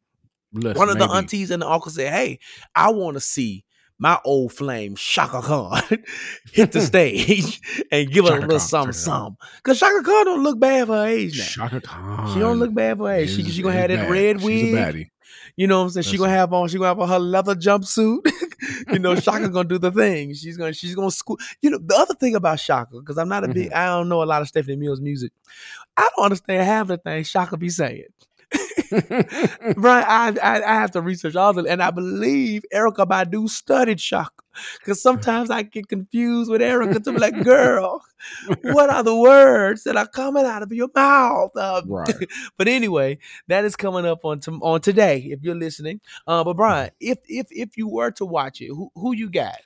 Listen, one of the maybe. aunties and the uncle said, "Hey, I want to see." My old flame Chaka Khan *laughs* hit the *laughs* stage and give her a little Khan, something, something. Cause Chaka Khan don't look bad for her age now. Chaka Khan. She don't look bad for her age. She, she gonna have that bad. red She's wig. You know what I'm saying? She gonna have on. She gonna have on her leather jumpsuit. *laughs* you know, *laughs* Chaka gonna do the thing. She's gonna. She's gonna school. You know, the other thing about Chaka, because I'm not a big. Mm-hmm. I don't know a lot of Stephanie Mills music. I don't understand half the things Chaka be saying. *laughs* Bryan, I, I I have to research all the, and I believe Erykah Badu studied Chaka, because sometimes I get confused with Erykah to be like, girl, what are the words that are coming out of your mouth? Um, Right. *laughs* but anyway, that is coming up on to, on today if you're listening. Uh, but Bryan, if if if you were to watch it, who who you got?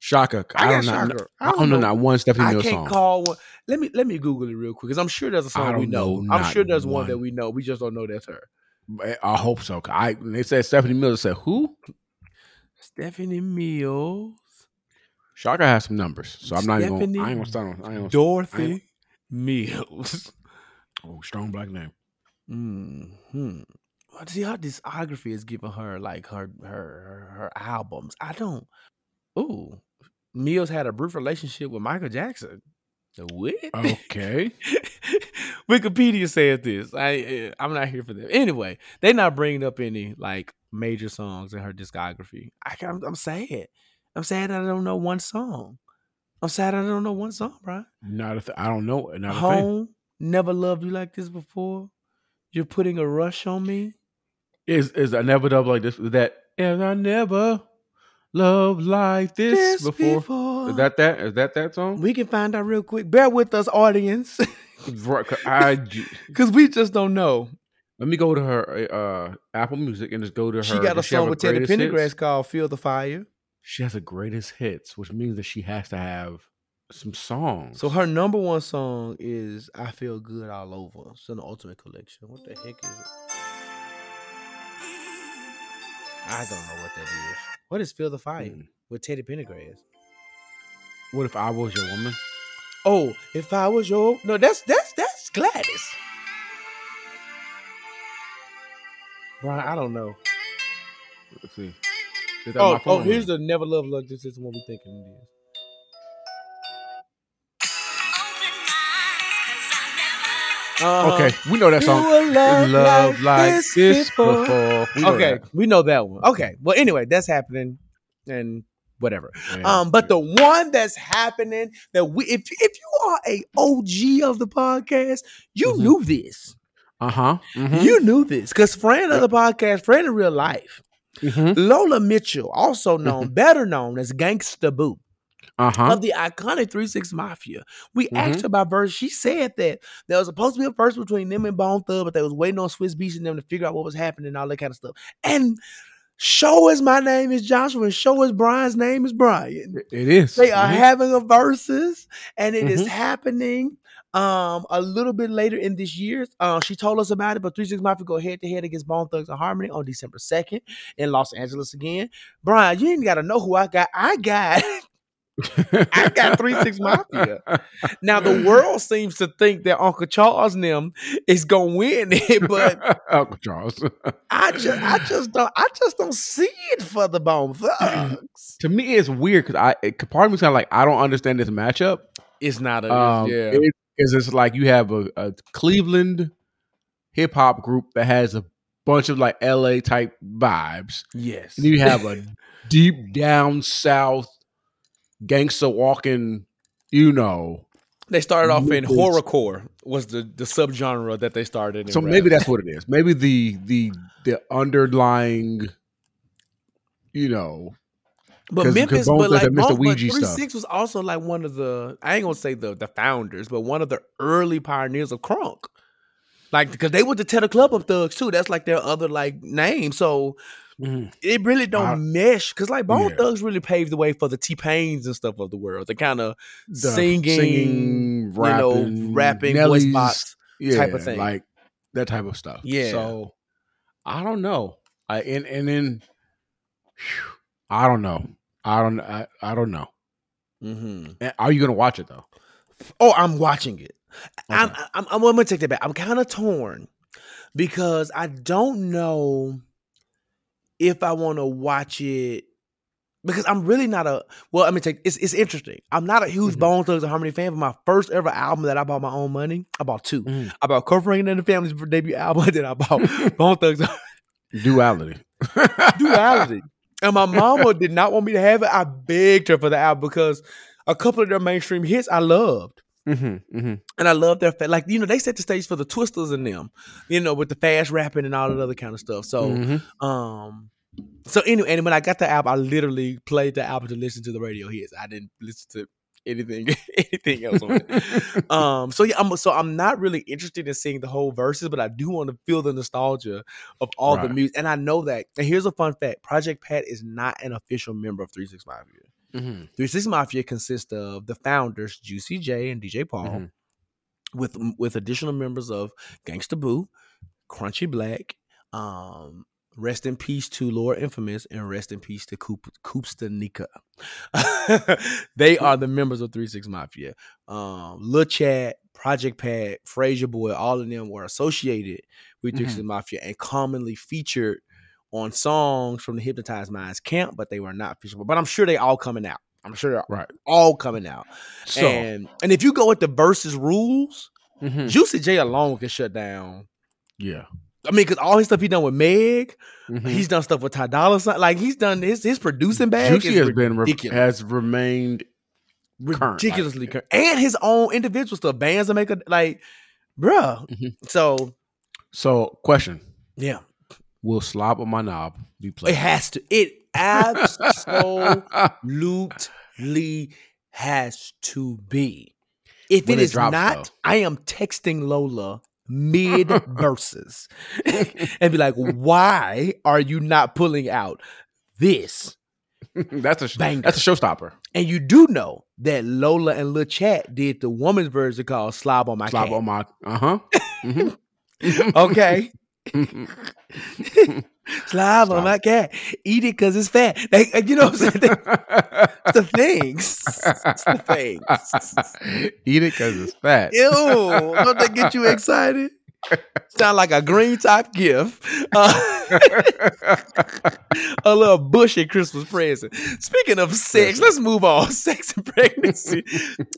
Chaka. I I, don't know. Chaka. I don't know not one Stephanie I can't song. call one. Let me let me Google it real quick because I'm sure there's a I song we know. know I'm sure there's one. one. that we know. We just don't know that's her. I hope so. I they said Stephanie Mills. I said who? Stephanie Mills, Chaka has some numbers, so I'm not even. Gonna, I ain't gonna start on. I ain't gonna, Dorothy Mills. *laughs* oh, strong black name. hmm see her discography is giving her like her her her, her albums. I don't. Ooh, Mills had a brief relationship with Michael Jackson. What? Okay. *laughs* Wikipedia says this. I eh, I'm not here for them. Anyway, they're not bringing up any like major songs in her discography. I can, I'm, I'm sad. I'm sad I don't know one song. I'm sad I don't know one song, bro. Not a th- I don't know. Not a thing. Home, never loved you like this before. You're putting a rush on me. Is is I never done like this? Is that and I never loved like this, before? Is that that? Is that that song? We can find out real quick. Bear with us, audience, *laughs* Right, 'cause I *laughs* j- because we just don't know. let me go to her uh, Apple Music and just go to her. She got a does she have song with Teddy Pendergrass hits? called "Feel the Fire." She has a greatest hits, which means that she has to have some songs. So her number one song is "I Feel Good All Over." It's in the Ultimate Collection. What the heck is it? I don't know what that is. What is "Feel the Fire" Mm. with Teddy Pendergrass? what if I was your woman? Oh, if I was your no, that's that's that's Gladys. Brian, I don't know. Let's see. Oh, oh, here's the "Never Love This." This is what we thinking it is. Uh-huh. Okay, we know that song. were loved Love like like this this before. before. We know Okay, that. we know that one. Okay, well, anyway, that's happening, and whatever. Yeah. Um, but the one that's happening that we, if if you are a OG of the podcast, you Mhm. knew this. uh huh. You knew this because friend of the podcast, friend in real life, hmm Lola Mitchell, also known, better known as Gangsta Boo Uh huh. of the iconic Three Six Mafia. We Mhm. asked her about verse. She said that there was supposed to be a verse between them and Bone Thug, but they was waiting on Swizz Beatz and them to figure out what was happening and all that kind of stuff. And show us my name is Joshua and show us Bryan's name is Bryan. It is. They are Mhm. having a verses, and it is Mhm. happening um a little bit later in this year. Uh, she told us about it, but Three Six Mafia go head to head against Bone Thugs and Harmony on December second in Los Angeles again. Bryan, you ain't got to know who I got. I got *laughs* I got Three Six Mafia. Now the world seems to think that Uncle Charles and them is gonna win it, but *laughs* Uncle Charles. I just I just don't I just don't see it for the Bone Thugs. to me, it's weird because I it, part of me's kind of like I don't understand this matchup. It's not a Um, yeah. because it's like you have a, a Cleveland hip hop group that has a bunch of like LA type vibes. yes. And you have a *laughs* deep down south gangster walking, you know. They started off in horrorcore was the the subgenre that they started. In So rap. maybe that's what it is. Maybe the the the underlying, you know, but Memphis, but like. Bone- but Three stuff. Six was also like one of the I ain't gonna say the the founders, but one of the early pioneers of crunk. Like because they were the Tear Da Club Up Thugs too. That's like their other like name. So it really don't I- mesh because like Bone Yeah. Thugs really paved the way for the T Pains and stuff of the world. The kind of singing, singing, you know, rapping, rapping, voice box. yeah, type of thing. like that type of stuff. Yeah. So I don't know. I and and then phew, I don't know. I don't. I, I don't know. Mm-hmm. Are you gonna watch it though? Oh, I'm watching it. I'm, Okay. I'm, I'm, I'm gonna take that back. I'm kind of torn because I don't know if I want to watch it because I'm really not a. Well, I mean, take it's it's interesting. I'm not a huge Mhm. Bone Thugs and Harmony fan, but my first ever album that I bought my own money, I bought two. Mhm. I bought Covering and the Family's debut album, *laughs* and then I bought *laughs* Bone Thugs Duality. *laughs* Duality. And my mama did not want me to have it. I begged her for the album because a couple of their mainstream hits I loved. Hmm hmm And I love their fa- like you know they set the stage for the Twisters and them, you know, with the fast rapping and all that other kind of stuff. So Mhm. um, so anyway, and when I got the album, I literally played the album to listen to the radio hits. I didn't listen to anything *laughs* anything else on it. *laughs* Um, so yeah, I'm so I'm not really interested in seeing the whole verses, but I do want to feel the nostalgia of all the music. And I know that. And here's a fun fact: Project Pat is not an official member of Three Six Five Mafia. Mhm. Six Mafia consists of the founders Juicy J and DJ Paul, Mhm. with with additional members of Gangsta Boo, Crunchy Black, um, rest in peace to Lord Infamous, and rest in peace to Coop Koopsta Knicca. *laughs* they are the members of Three Six Mafia. Um, La Chat, Project Pat, Frayser Boy, all of them were associated with Dixie Mhm. Mafia and commonly featured on songs from the Hypnotized Minds camp, but they were not featured. But I'm sure they all coming out. I'm sure they're Right. all coming out. So and and if you go with the versus rules, mhm, Juicy J alone can shut down. yeah. I mean, because all his stuff he done with Meg, mhm. he's done stuff with Ty Dolla Sign. Like he's done his his producing bag Juicy has been has remained current, like, ridiculously current. And his own individual stuff, bands that make a like, bruh. Mhm. So So, question: yeah, Will "Slob on My Knob" be played. it has to. It absolutely has to be. If When it it is drops, not, though. I am texting Lola mid *laughs* verses and be like, "Why are you not pulling out this?" *laughs* that's a Banger. that's a showstopper. And you do know that Lola and La Chat did the woman's version called "Slob on My Slob Cat." on my uh huh. *laughs* Okay. *laughs* Slob on my cat. Eat it because it's fat. Like, you know what I'm saying? It's the things. It's the things. *laughs* Eat it because it's fat. Ew. Don't that get you excited? *laughs* Sound like a Greentop gift. Uh, a little bushy Christmas present. Speaking of sex, let's move on. *laughs* Sex and pregnancy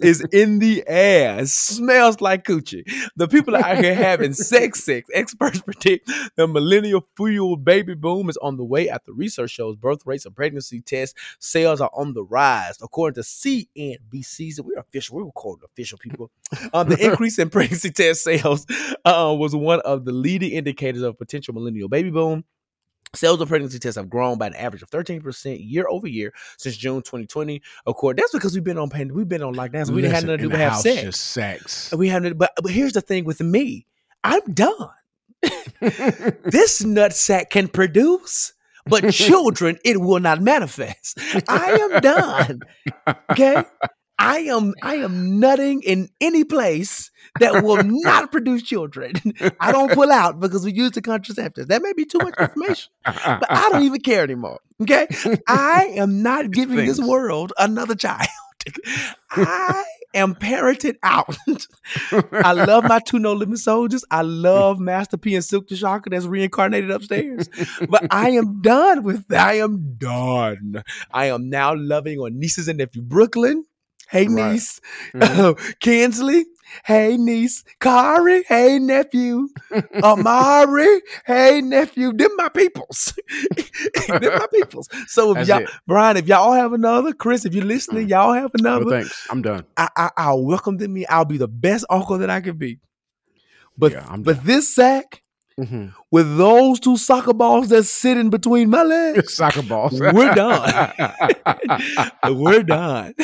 is in the air. It smells like coochie. The people out here having sex sex. Experts *laughs* predict the millennial fueled baby boom is on the way after research shows birth rates and pregnancy test sales are on the rise. According to CNBC, we're official, we're recording official people. Um, the *laughs* increase in pregnancy test sales uh, was one of the leading indicators of potential millennial baby boom. Sales of pregnancy tests have grown by an average of 13% year over year since June 2020. Of course, that's because we've been on pand- we've been on lockdown, so we didn't have nothing to do but have sex. Just sex. We have, but but here's the thing with me, I'm done. *laughs* this nutsack can produce, but *laughs* children it will not manifest. I am done. Okay. *laughs* I am I am nutting in any place that will not *laughs* produce children. I don't pull out because we use the contraceptives. That may be too much information, but I don't even care anymore. Okay. I am not giving this world another child. I am parented out. I love my two no limit soldiers. I love Master P and Silk the Shocker that's reincarnated upstairs. But I am done with that. I am done. I am now loving on nieces and nephew Brooklyn. Hey Right. niece. Mhm. *laughs* Kinsley. Hey niece. Kari. Hey nephew. Amari. Hey nephew. Them my peoples. *laughs* Them my peoples. So if That's y'all it. Bryan, if y'all have another, Chris, if you're listening, y'all have No another. thanks. I'm done. I, I I'll welcome them. Me, I'll be the best uncle that I can be. But Yeah, but this sack Mhm. with those two soccer balls that's sitting between my *laughs* legs, Soccer balls. We're done. we're done.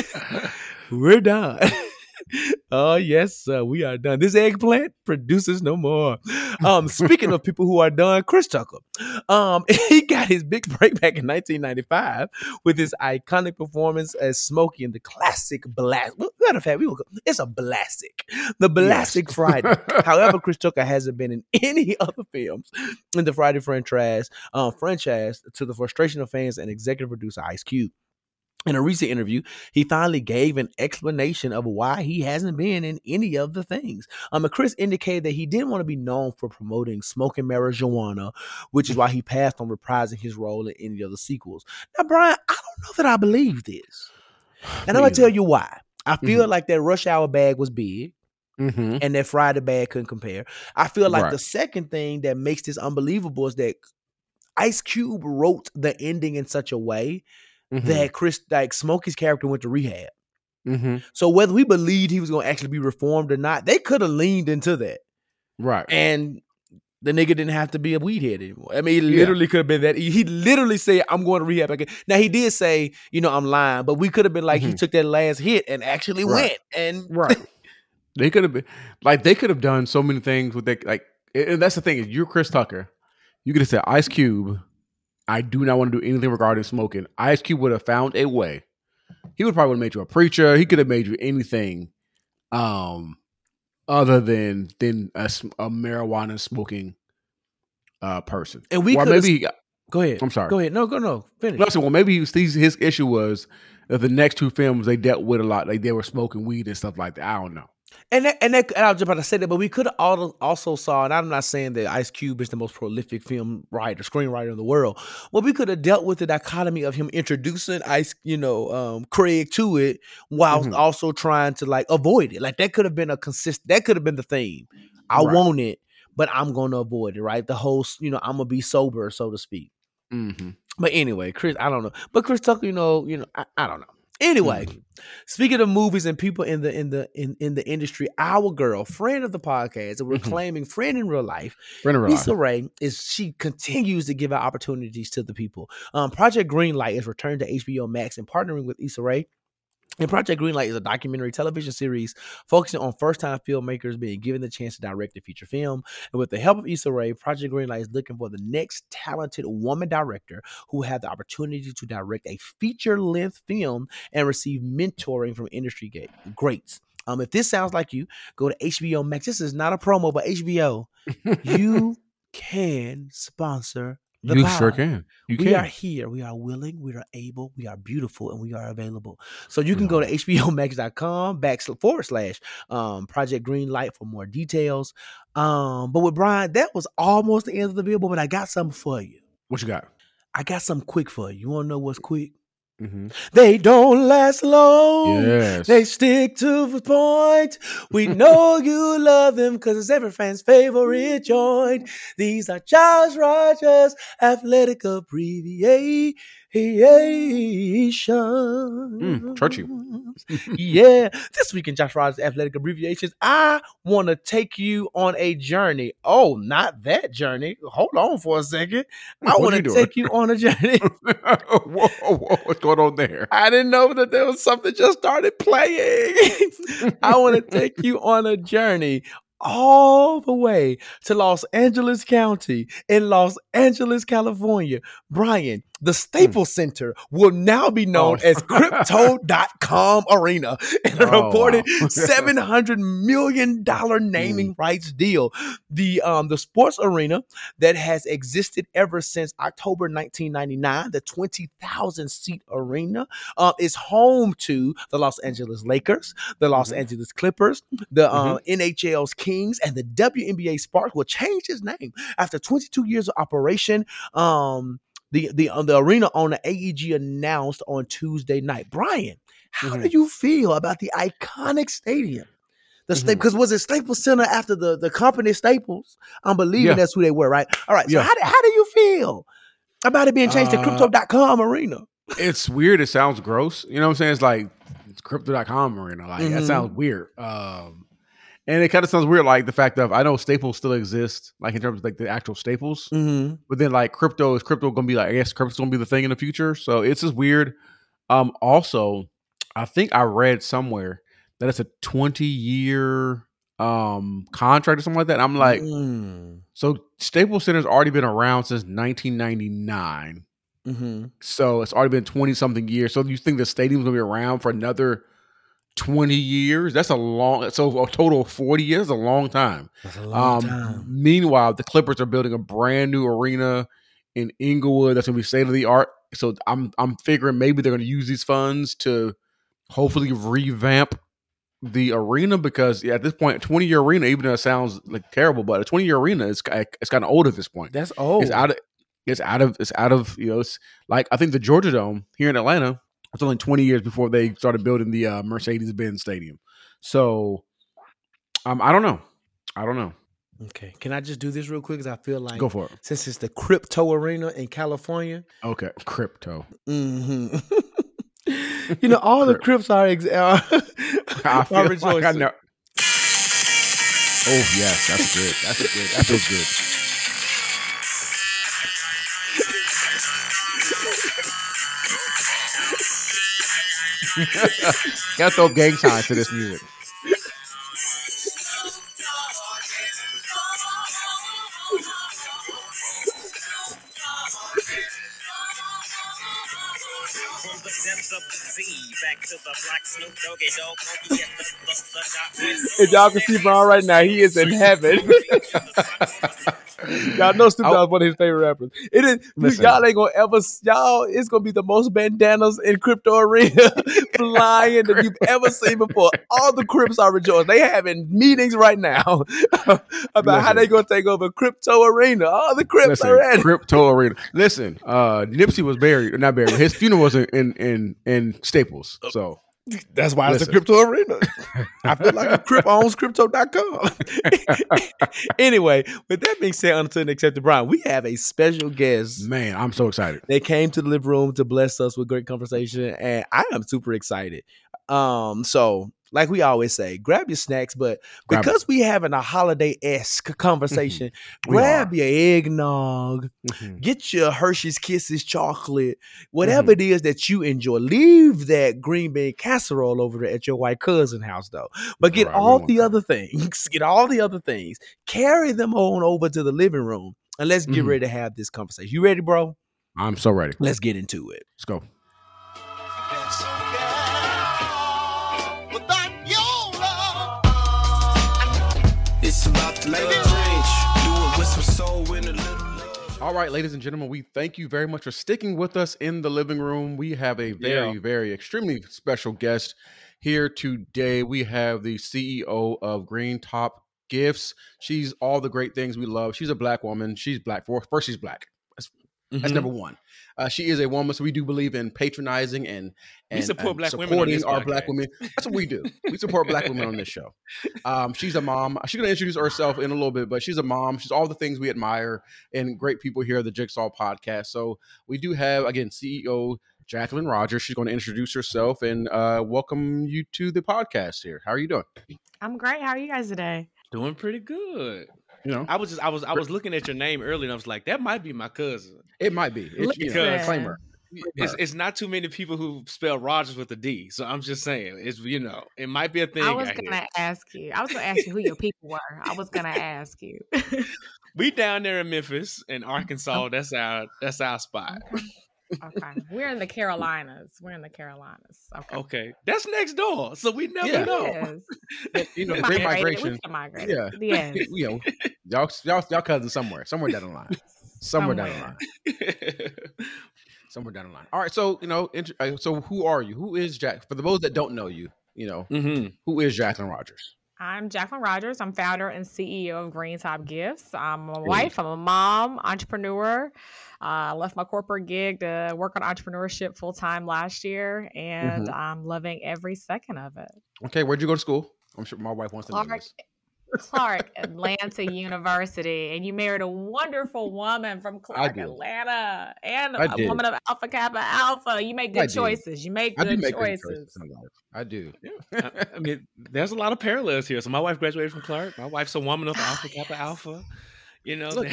We're done. *laughs* Oh yes, sir. We are done. This eggplant produces no more. Um, speaking of people who are done, Chris Tucker, um, *laughs* he got his big break back in 1995 with his iconic performance as Smokey in the classic Blast. well, Matter of fact, we will go. It's a Blastic, the Blastic Friday. *laughs* However, Chris Tucker hasn't been in any other films in the Friday franchise, um, franchise to the frustration of fans and executive producer Ice Cube. In a recent interview, he finally gave an explanation of why he hasn't been in any of the things. Um, Chris indicated that he didn't want to be known for promoting smoking marijuana, which is why he passed on reprising his role in any of the sequels. Now, Bryan, I don't know that I believe this, and I'm gonna tell you why. I feel like that Rush Hour bag was big hmm and that Friday bag couldn't compare. I feel like Right. the second thing that makes this unbelievable is that Ice Cube wrote the ending in such a way Mm-hmm. that Chris, like Smokey's character, went to rehab. hmm So whether we believed he was going to actually be reformed or not, they could have leaned into that, Right. and the nigga didn't have to be a weed head anymore. I mean, he Yeah. literally could have been that. He he literally said, "I'm going to rehab again." Now he did say, "You know, I'm lying," but we could have been like, he Mhm. took that last hit and actually Right. went, and Right. *laughs* they could have been like they could have done so many things with that. Like, and that's the thing is you're Chris Tucker. You could have said Ice Cube. I do not want to do anything regarding smoking. Ice Cube would have found a way. He would probably have made you a preacher. He could have made you anything, um, other than than a, a marijuana smoking, uh, person. And we coulda maybe he, go ahead. I'm sorry. Go ahead. No, go no. Finish. No, so well, maybe was, his, his issue was that the next two films they dealt with a lot. Like they were smoking weed and stuff like that. I don't know. And that, and that, and I was just about to say that, but we could have also also saw, and I'm not saying that Ice Cube is the most prolific film writer, screenwriter in the world. Well, we could have dealt with the dichotomy of him introducing Ice, you know, um, Craig to it, while Mhm. also trying to like avoid it. Like that could have been a consistent. That could have been the theme. I Right. want it, but I'm going to avoid it. Right. The whole, you know, I'm gonna be sober, so to speak. Mm-hmm. But anyway, Chris, I don't know. But Chris Tucker, you know, you know, I, I don't know. Anyway, Mm-hmm. speaking of movies and people in the in the in, in the industry, our girl, friend of the podcast, and we're Mhm. claiming friend in real life, Friend of real Issa life. Rae is she continues to give out opportunities to the people. Um, Project Greenlight is returned to HBO Max and partnering with Issa Rae. And Project Greenlight is a documentary television series focusing on first-time filmmakers being given the chance to direct a feature film. And with the help of Issa Rae, Project Greenlight is looking for the next talented woman director who had the opportunity to direct a feature-length film and receive mentoring from industry greats. Um, if this sounds like you, go to HBO Max. This is not a promo, but HBO *laughs* you can sponsor you pod. sure can. You we can. are here. We are willing. We are able. We are beautiful, and we are available. So you can go to hbomax.com back forward slash um, Project Greenlight for more details. Um, but with Bryan, that was almost the end of the billboard. But I got something for you. what you got? I got something quick for you. You want to know what's quick? Mm-hmm. They don't last long. Yes. They stick to the point. We know *laughs* you love them because it's every fan's favorite joint. These are Charles Rogers athletic abbreviation. Mm, churchy. *laughs* yeah. This week in Josh Rogers athletic abbreviations, I want to take you on a journey. Oh, not that journey. Hold on for a second. I want to take you on a journey. *laughs* whoa, whoa, what's going on there? I didn't know that there was something just started playing. *laughs* I want to take you on a journey all the way to Los Angeles County in Los Angeles, California. Bryan, the Staples Center will now be known Oh. as Crypto.com *laughs* Arena in a Oh, reported wow. *laughs* $700 million naming rights deal. The um the sports arena that has existed ever since October 1999, the 20,000 seat arena, uh, is home to the Los Angeles Lakers, the Los Mhm. Angeles Clippers, the uh, NHL's Kings, and the WNBA Sparks will change its name after 22 years of operation. Um, the the uh, the arena owner AEG announced on Tuesday night. Bryan, how do Mhm. you feel about the iconic stadium? The Mhm. state because was it Staples Center after the the company Staples? I'm believing Yeah. that's who they were, right? All right. So Yeah. how, do- how do you feel about it being changed to Uh, Crypto.com Arena? It's weird. It sounds gross. You know what I'm saying? It's like it's crypto.com arena. Like that Mhm. sounds weird. Um and it kind of sounds weird like the fact of I know Staples still exists, like in terms of like the actual Staples. Mm-hmm. But then like crypto is crypto gonna be like I guess crypto's gonna be the thing in the future. So it's just weird. Um also, I think I read somewhere that it's a 20 year um contract or something like that. I'm like, mm so Staples Center's already been around since 1999. hmm So it's already been 20 something years. So you think the stadium's gonna be around for another 20 years? That's a long so a total of 40 years, a long time. That's a long Um, time. Meanwhile, the Clippers are building a brand new arena in Inglewood that's gonna be state of the art. So I'm I'm figuring maybe they're gonna use these funds to hopefully revamp the arena because yeah, at this point, 20 year arena, even though it sounds like terrible, but a 20 year arena is it's kind of old at this point. That's old. It's out of it's out of it's out of you know it's like I think the Georgia Dome here in Atlanta. It's only 20 years before they started building the uh, Mercedes Benz Stadium. So um, I don't know. I don't know. okay. Can I just do this real quick? Because I feel like Go for it. since it's the Crypto Arena in California, Okay, crypto. Mm-hmm. *laughs* you know *laughs* all the crypts are. Ex- are *laughs* I are feel like I know. Oh yes, that's good. That's good. That feels good. Gotta throw gang signs to this music. At. If y'all can see Bryan right now, he is in heaven. *laughs* Y'all know Snoop I- Dogg is one of his favorite rappers. It is Listen. y'all ain't gonna ever y'all. It's gonna be the most bandanas in crypto arena *laughs* flying that you've ever seen before. All the Crips are rejoicing. They having meetings right now *laughs* about how Listen. they gonna take over crypto arena. All the Crips Listen, are ready. crypto arena. Listen, uh, Nipsey was buried, not buried. His funeral was in in in, in Staples. So *laughs* That's why it's a crypto arena. I feel like a Crip owns *laughs* crypto.com. *laughs* anyway, with that being said, until and accepted, Bryan, we have a special guest. man, I'm so excited. They came to the live room to bless us with great conversation, and I am super excited. Um, so like we always say, grab your snacks, but Grab because we having a holiday esque conversation, We grab your eggnog, Mhm. get your Hershey's Kisses chocolate, whatever Mm-hmm. it is that you enjoy. Leave that green bean casserole over there at your white cousin house, though. But get Right, all the that. other things. *laughs* Get all the other things. Carry them on over to the living room, and let's get Mhm. ready to have this conversation. You ready, bro? I'm so ready. Let's get into it. Let's go. All right, ladies and gentlemen, we thank you very much for sticking with us in the living room. We have a very, Yeah. very extremely special guest here today. We have the CEO of Greentop Gifts. She's all the great things we love. She's a black woman. She's black. First, she's black. That's, that's Mhm. number one. Uh, she is a woman, so we do believe in patronizing and We and, support and black women on supporting this our black podcast. women. That's what we do. We support black women on this show. Um, she's a mom. She's going to introduce herself in a little bit, but she's a mom. She's all the things we admire and great people here at the Jigsaw Podcast. So we do have again CEO Jacquelyn Rodgers. She's going to introduce herself and uh, welcome you to the podcast here. How are you doing? I'm great. How are you guys today? Doing pretty good. You know, I was just I was I was looking at your name earlier and I was like, that might be my cousin. it might be. It's, you know, Listen. disclaimer. It's, it's not too many people who spell Rodgers with a D. So I'm just saying, it's you know, it might be a thing. I was out gonna ask you. I was gonna ask you who your people were. I was gonna ask you. We down there in Memphis and *laughs* Arkansas. That's our that's our spot. okay, we're in the Carolinas. We're in the Carolinas. Okay. Okay, that's next door. So we never Yeah. know. Yes. *laughs* You know, We great migration. We migrated. Yeah. Yes. you know, y'all, y'all, y'all cousins somewhere, somewhere down the line, somewhere, down the line. somewhere down the line. All right, so you know, int- uh, so who are you? Who is Jack? For the those that don't know you, you know, hmm who is Jacquelyn Rodgers? I'm Jacquelyn Rodgers. I'm founder and CEO of Greentop Gifts. I'm a wife. I'm a mom, entrepreneur. Uh, I left my corporate gig to work on entrepreneurship full time last year, and I'm loving every second of it. Okay, where'd you go to school? I'm sure my wife wants to know Clark, this. Clark Atlanta University, and you married a wonderful woman from Clark do. Atlanta, and I a did. woman of Alpha Kappa Alpha. You make good did. choices. You make good do make great choices. choices. I do. I, I mean, there's a lot of parallels here. So my wife graduated from Clark. My wife's a woman of Alpha Kappa ah, Alpha. You know, *laughs*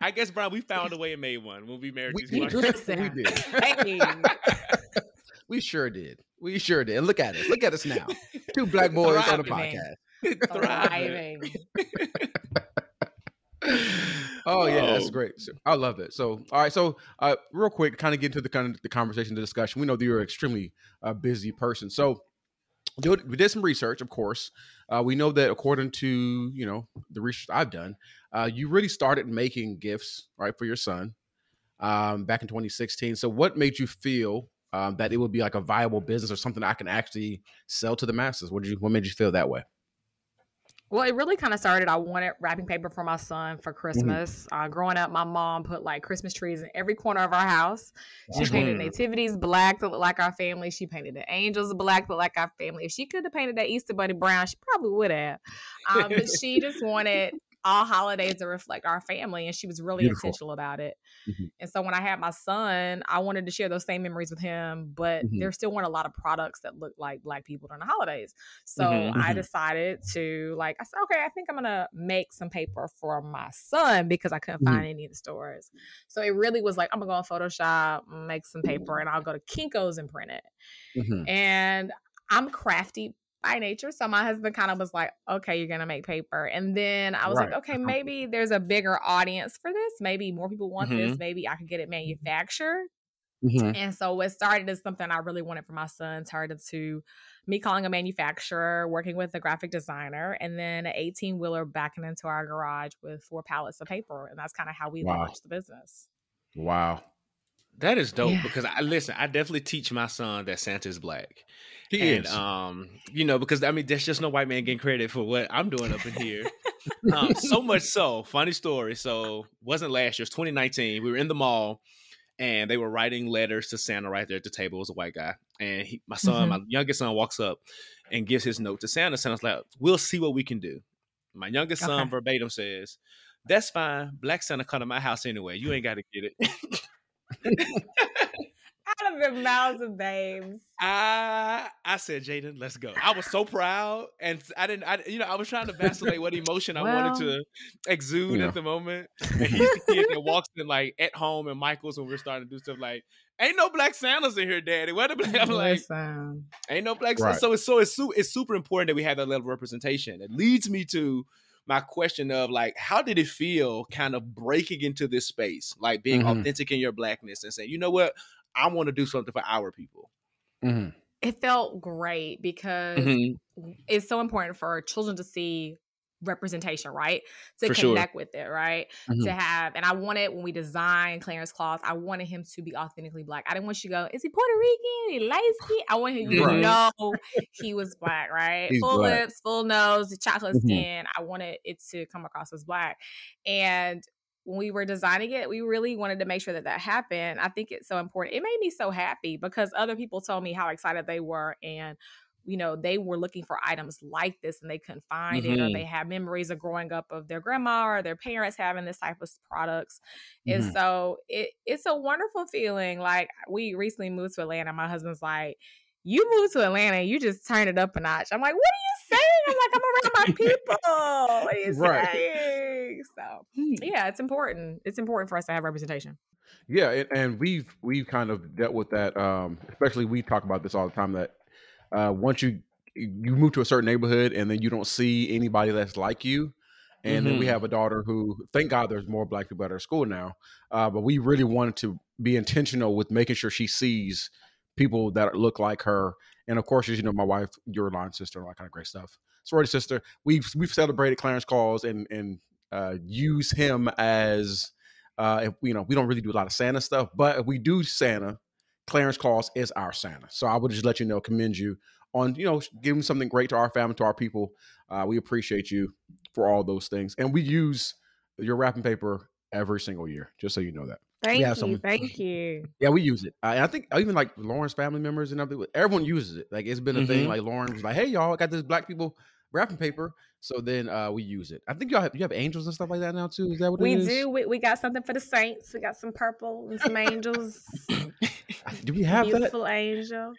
I guess Bryan, we found a way and made one when we married We, these *laughs* we, we did. Thank *laughs* you. We sure did. We sure did. Look at us. Look at us now. *laughs* Two black boys on a podcast. *laughs* Thriving. Thriving. *laughs* Oh yeah, that's great. So, I love it. So, all right. So, uh, real quick, kind of get into the kind of the conversation, the discussion. We know that you're an extremely uh, busy person. So, do we did some research, of course. Uh, we know that according to you know the research I've done, uh, you really started making gifts right for your son um, back in 2016. So, what made you feel um, that it would be like a viable business or something I can actually sell to the masses? What did you? What made you feel that way? Well, it really kind of started. I wanted wrapping paper for my son Mm-hmm. for Christmas. Uh, growing up, my mom put like Christmas trees in every corner of our house. She Mm-hmm. painted nativities black to look like our family. She painted the angels black to look like our family. If she could have painted that Easter bunny brown, she probably would have. Um, but she just wanted all holidays to reflect our family, and she was really Beautiful. intentional about it. Mhm. And so when I had my son, I wanted to share those same memories with him, but Mhm. there still weren't a lot of products that looked like black people during the holidays. So Mhm, I mhm. decided to like I said, okay, I think I'm gonna make some paper for my son because I couldn't Mhm. find any in the stores. So it really was like I'm gonna go on Photoshop, make some paper, and I'll go to Kinko's and print it. Mhm. And I'm crafty by nature. So my husband kind of was like, okay, you're gonna make paper. And then I was Right. like, okay, maybe there's a bigger audience for this. Maybe more people want Mm-hmm. this. Maybe I could get it manufactured Mhm. And so what started as something I really wanted for my son turned into me calling a manufacturer, working with a graphic designer, and then an 18 wheeler backing into our garage with four pallets of paper. And that's kind of how we Wow. launched the business. Wow. That is dope Yeah. because I listen. I definitely teach my son that Santa's black. He and is. um, you know, because I mean, there's just no white man getting credit for what I'm doing up in here. um, so *laughs* much so, funny story. So, wasn't last year, it was 2019. We were in the mall, and they were writing letters to Santa right there at the table. It was a white guy, and he, my son, Mhm. my youngest son, walks up and gives his note to Santa. Santa's like, "We'll see what we can do." My youngest son Okay. verbatim says, "That's fine. Black Santa come to my house anyway. You ain't got to get it." *laughs* *laughs* Out of the mouths of babes. I I said, Jaden, let's go. I was so proud, and I didn't. I you know I was trying to vacillate what emotion I wanted to exude Yeah. at the moment. And he's the kid that walks in like at home and Michael's when we're starting to do stuff like, "Ain't no black Santas in here, Daddy." What? the black-" I'm like, "Ain't no black Right. So it's so it's su- it's super important that we have that level of representation. It leads me to my question of like, how did it feel, kind of breaking into this space, like being Mhm. authentic in your blackness and saying, you know what, I want to do something for our people. Mhm. It felt great because Mm-hmm. it's so important for children to see representation, right? To For sure. connect with it, right? Mhm. To have, and I wanted when we designed Clarence Claus, I wanted him to be authentically black. I didn't want you to go, is he Puerto Rican? He light skin? I want him you Right. to know *laughs* he was black, right? He's full black. lips, full nose, chocolate Mhm. skin. I wanted it to come across as black. And when we were designing it, we really wanted to make sure that that happened. I think it's so important. It made me so happy because other people told me how excited they were and you know they were looking for items like this and they couldn't find it or Mhm. they had memories of growing up of their grandma or their parents having this type of products and Mhm. so it, it's a wonderful feeling like we recently moved to atlanta my husband's like you moved to atlanta you just turned it up a notch i'm like what are you saying i'm like i'm around my people what are you *laughs* Right. saying so yeah it's important it's important for us to have representation Yeah, and, and we've we've kind of dealt with that. Um, especially we talk about this all the time. That uh, once you you move to a certain neighborhood and then you don't see anybody that's like you, and then we Mhm. have a daughter who, thank God, there's more black people at our school now. Uh, but we really wanted to be intentional with making sure she sees people that look like her. And of course, as you know, my wife, your line sister, all that kind of great stuff. Sorority sister. We've we've celebrated Clarence Claus and and uh, use him as uh, if you know we don't really do a lot of Santa stuff, but if we do Santa, Clarence Claus is our Santa. So I would just let you know, commend you on you know giving something great to our family, to our people. Uh, we appreciate you for all those things, and we use your wrapping paper every single year, just so you know that. thank you some- thank you Yeah, we use it. Uh, and I think even like Lauren's family members and everything, everyone uses it. Like it's been a thing. Mhm. Like Lauren was like, "Hey, y'all, I got this black people wrapping paper." So then uh, we use it. I think y'all have, you have angels and stuff like that now too. Is that what we it is? do we, we got something for the saints we got some purple and some angels *coughs* Do we have that? beautiful angel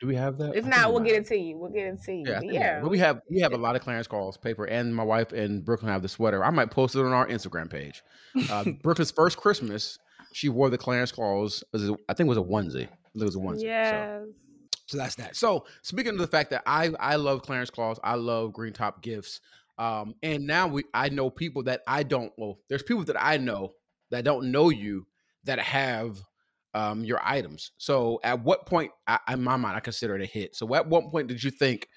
Do we have that? If not, we we'll get it to you. We'll get it to you. Yeah, But yeah. we have we have a lot of Clarence Claus paper, and my wife and Brooklyn have the sweater. I might post it on our Instagram page. Uh, *laughs* Brooklyn's first Christmas, she wore the Clarence Claus. I think it was a onesie. It was a onesie. Yes. so that's that. So speaking of the fact that I I love Clarence Claus, I love Greentop gifts. Um, and now we I know people that I don't. Well, there's people that I know that don't know you that have um your items. So at what point, I, in my mind, I consider it a hit. So at what point did you think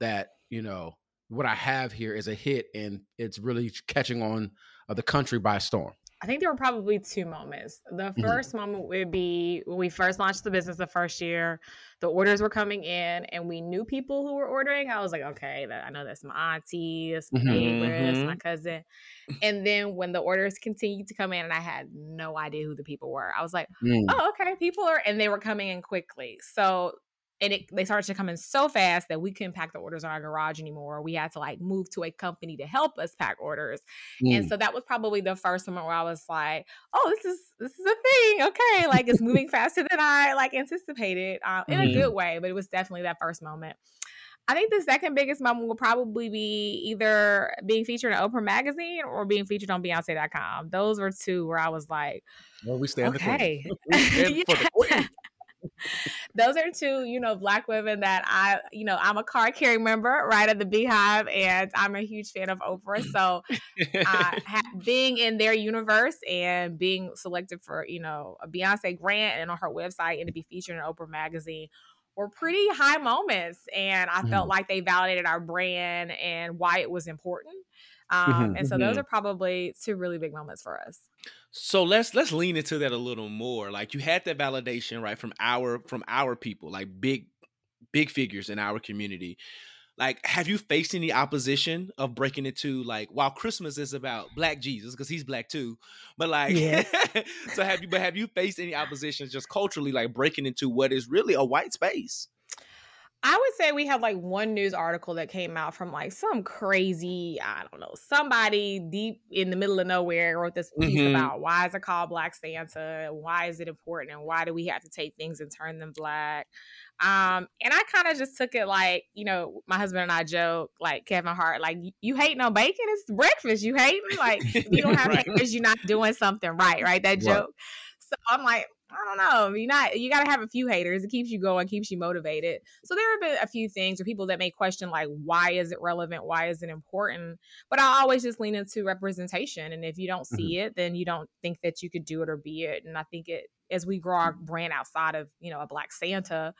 that you know what I have here is a hit and it's really catching on uh, the country by storm? I think there were probably two moments. The Mm-hmm. 1st moment would be when we first launched the business the first year, the orders were coming in and we knew people who were ordering. I was like, okay, that, I know that's my auntie, that's my Mhm. neighbor, that's Mhm. my cousin. And then when the orders continued to come in and I had no idea who the people were, I was like, Mm. oh, okay, people are, and they were coming in quickly. So, and it, they started to come in so fast that we couldn't pack the orders in our garage anymore. We had to like move to a company to help us pack orders. And Mm. so that was probably the first moment where I was like, oh, this is, this is a thing. Okay. Like it's *laughs* moving faster than I like anticipated uh, in a Mhm. good way, but it was definitely that first moment. I think the second biggest moment will probably be either being featured in Oprah magazine or being featured on Beyonce.com. Those were two where I was like, Well, we stand okay. the *laughs* queen. We stand for the *laughs* queen. *laughs* those are two, you know, black women that I, you know, I'm a card carrying member right at the Beehive, and I'm a huge fan of Oprah. So, uh, *laughs* ha- being in their universe and being selected for, you know, a Beyonce grant and on her website and to be featured in Oprah magazine were pretty high moments, and I felt Mhm. like they validated our brand and why it was important. Um, Mhm, and so those mhm. are probably two really big moments for us. So let's let's lean into that a little more. Like you had that validation right from our from our people, like big big figures in our community. Like, have you faced any opposition of breaking it to like while Christmas is about Black Jesus because he's black too, but like, Yes. *laughs* so have you? But have you faced any opposition just culturally, like breaking into what is really a white space? I would say we have like one news article that came out from like some crazy, I don't know, somebody deep in the middle of nowhere wrote this piece Mhm. about why is it called Black Santa? Why is it important? And why do we have to take things and turn them black? Um, and I kind of just took it like, you know, my husband and I joke, like Kevin Hart, like "You- hating on bacon? It's breakfast. You hating? Like you don't *laughs* have Right. breakfast, you're not doing something right, right? That Right. joke. So I'm like, I don't know. You not you gotta have a few haters. It keeps you going, keeps you motivated. So there have been a few things or people that may question like why is it relevant? Why is it important? But I always just lean into representation. And if you don't mm-hmm. see it, then you don't think that you could do it or be it. And I think it as we grow our brand outside of, you know, a black Santa,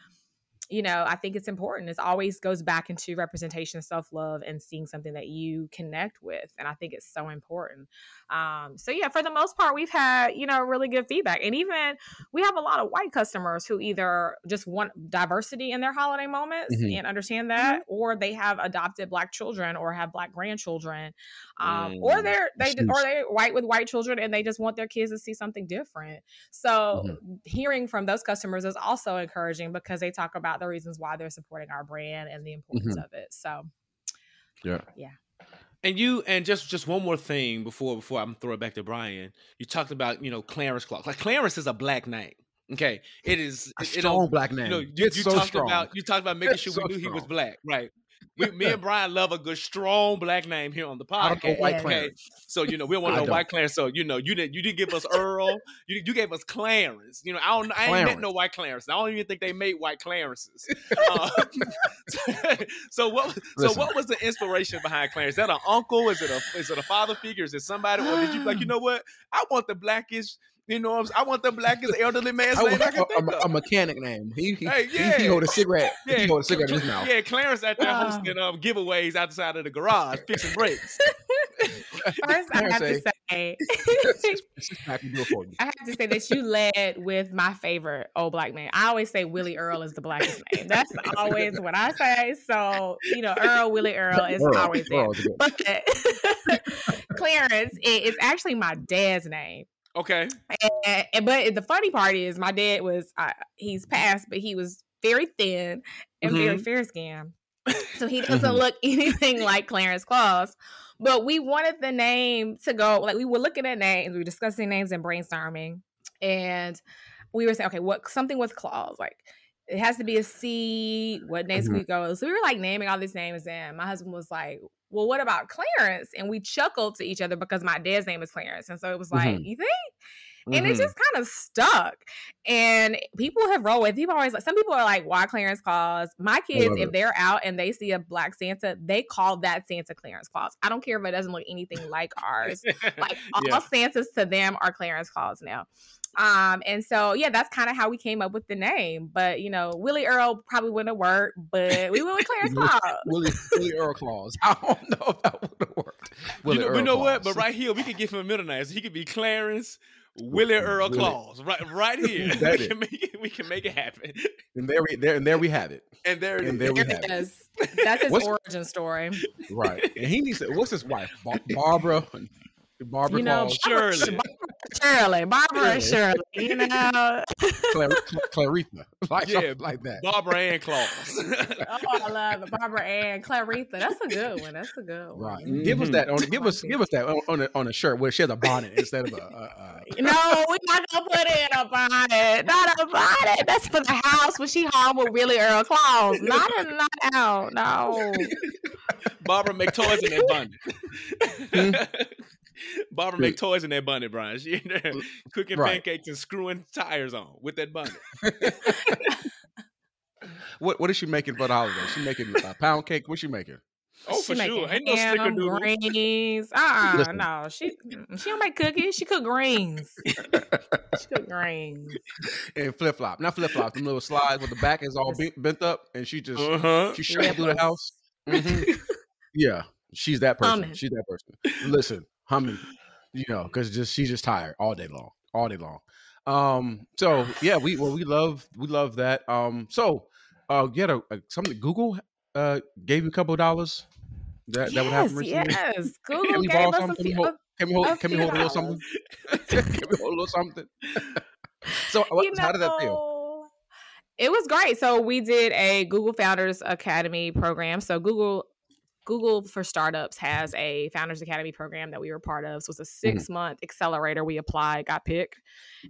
you know, I think it's important. It always goes back into representation, self love, and seeing something that you connect with. And I think it's so important. Um, so yeah, for the most part, we've had you know really good feedback, and even we have a lot of white customers who either just want diversity in their holiday moments Mhm. and understand that, or they have adopted black children or have black grandchildren, um, or Mm, they're they or they're white with white children and they just want their kids to see something different. So hearing from those customers is also encouraging because they talk about the reasons why they're supporting our brand and the importance of it. So yeah, Yeah. And you and just just one more thing before before I'm throw it back to Bryan. You talked about you know Clarence Clark. Like Clarence is a black name. Okay, it is A it- it strong don't- black name. You know, you, you so talked strong. about you talked about making It's sure so we knew he was black, right? We, *laughs* me and Bryan love a good strong black name here on the podcast. white Okay, so you know we don't want no white Clarence. So you know you didn't you didn't give us Earl. You you gave us Clarence. You know I don't I ain't met no white Clarence. I don't even think they made white Clarences. *laughs* Uh, *laughs* so what so Listen. what was the inspiration behind Clarence? Is that an uncle? Is it a is it a father figure? Is it somebody? Or did you like you *sighs* know what? I want the blackest. You know, what I'm s- I want the blackest *laughs* elderly man's name want I can a, think a, of. a mechanic name. He he, Hey, he, yeah. he hold a cigarette. *laughs* Yeah, he hold a cigarette in his mouth. Yeah, Clarence out there *laughs* hosting um, giveaways outside of the garage, fixing brakes. first, I have to say- say. I can do it for you. I have to say that you led with my favorite old black man. I always say Willie Earl is the blackest name. That's always what I say. So, you know, Earl, Willie Earl is Earl, always there. Earl is. But Clarence i- is actually my dad's name. Okay. And, and- but the funny part is my dad was uh, he's passed, but he was very thin and very fair skinned. So he *laughs* doesn't Mhm. look *laughs* anything like Clarence Claus. But we wanted the name to go like we were looking at names, we were discussing names and brainstorming, and we were saying, okay, what something with Claus, like it has to be a C. What names Mhm. we go? So we were like naming all these names, and my husband was like, "Well, what about Clarence?" And we chuckled to each other because my dad's name is Clarence, and so it was like, Mhm. "You think?" and it Mhm. just kind of stuck. And people have rolled with. People always like some people are like, "Why Clarence Claus?" My kids, if they're out and they see a black Santa, they call that Santa Clarence Claus. I don't care if it doesn't look anything like ours. Like *laughs* all Yeah. Santas to them are Clarence Claus now. Um, and so yeah, that's kind of how we came up with the name. But you know, Willie Earl probably wouldn't have worked, but we went with Clarence *laughs* Willie- Claus. Willie, Willie Earl Claus. *laughs* I don't know if that would have worked. you know, we Earl know what? But right here, we could give him a middle name. So he could be Clarence Willie Earl Willie. Claus. Right, right here. *laughs* We can make it. We can make it happen. and there we there and there we have it. And there, And is. there we There have it it. is. That's his What's- origin story. Right. And he needs to. What's his wife? Barbara. Barbara You know, Claus. Surely. Shirley, Barbara and Shirley. You know, Clar- *laughs* Cla- Claritha. Like Yeah, like that. Barbara and Claus. *laughs* oh, I love it. Barbara and Clarita. That's a good one. That's a good one. Right. Give us that on. Give us. Give us that on, on a on a shirt where she has a bonnet instead of a. a, a *laughs* No, we're not gonna put in a bonnet. Not a bonnet. That's for the house when she home with Willie Earl Claus. Not a not out. No. Barbara make toys in that Hmm? bunny. *laughs* Barbara make toys in that bunny, Bryan. She in there *laughs* cooking Right. pancakes and screwing tires on with that bunny. *laughs* what what is she making for the holiday? She making a pound cake. What's she making? Oh, She for making sure. Ain't no ham, snickerdoodle. greens. Uh, uh Listen. no, she mm, she don't make cookies. She cook greens. she cook greens. And flip flop, not flip flop. Them little slides with the back is all bent, bent up, and she just Uh-huh. she shuffle through the house. Mhm. yeah, she's that person. Humming. She's that person. Listen, humming, you know, because just she's just tired all day long, all day long. Um, so yeah, we well we love we love that. Um, so uh, you had a, a something Google uh gave you a couple of dollars. That that would happen yes, recently. yes. *laughs* Can Google we gave us a something? Can we few. hold, can we hold, a *laughs* can we hold a little something? can we hold a little something? so you how did that feel? It was great. So we did a Google Founders Academy program. So Google Google for Startups has a Founders Academy program that we were part of. So it's a six month accelerator. We applied, got picked,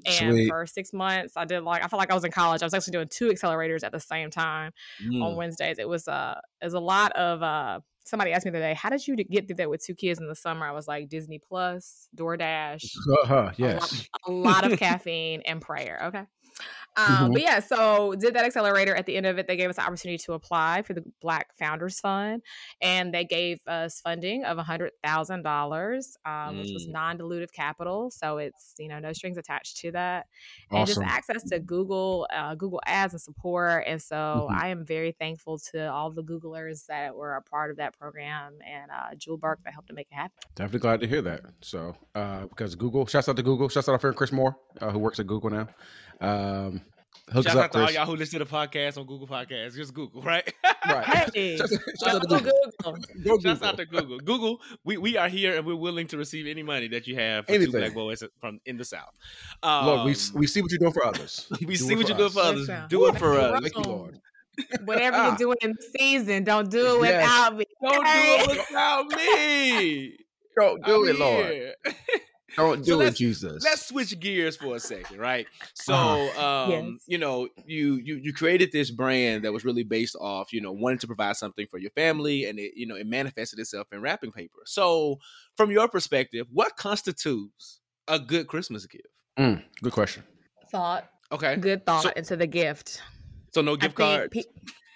and Sweet. for six months, I did like I felt like I was in college. I was actually doing two accelerators at the same time Mm. on Wednesdays. It was uh, it was a lot of uh. Somebody asked me the other day, "How did you get through that with two kids in the summer?" I was like, Disney Plus, DoorDash, Uh-huh, a lot, yes. a lot of *laughs* caffeine and prayer. Okay. Um, Mhm. But yeah, so did that accelerator. At the end of it, they gave us the opportunity to apply for the Black Founders Fund, and they gave us funding of hundred thousand dollars, um, which was Mm. non-dilutive capital. So it's you know no strings attached to that, and just access to Google, uh, Google Ads and support. And so Mhm. I am very thankful to all the Googlers that were a part of that program and uh, Jewel Burke that helped to make it happen. Definitely glad to hear that. So, uh, because Google, shouts out to Google, shouts out our friend Chris Moore, uh, who works at Google now. Um, hook Shout us out up, to all Chris. y'all who listen to the podcast on Google Podcasts. Just Google, right? *laughs* Right. Hey, *laughs* Shouts shouts out to Google. Google. Go Google. out to Google. Google, we, we are here and we're willing to receive any money that you have for two Anything. black boys from in the South. Um, Look, we we see what you're doing for others. *laughs* we Do see what you're doing for others. Listen. Do it for us. Thank you, Lord. Whatever Ah. you're doing in the season, don't do it Yes. without me. Don't Hey. do it without me. Don't do I'm it, Lord. Here. Don't So do it, let's- Jesus. Let's switch gears for a second, right? So, Uh-huh. um, Yes. you know, you you you created this brand that was really based off, you know, wanting to provide something for your family, and it, you know, it manifested itself in wrapping paper. So, from your perspective, what constitutes a good Christmas gift? Mm, good question. Thought, Okay, good thought So- into the gift. so no I gift think cards.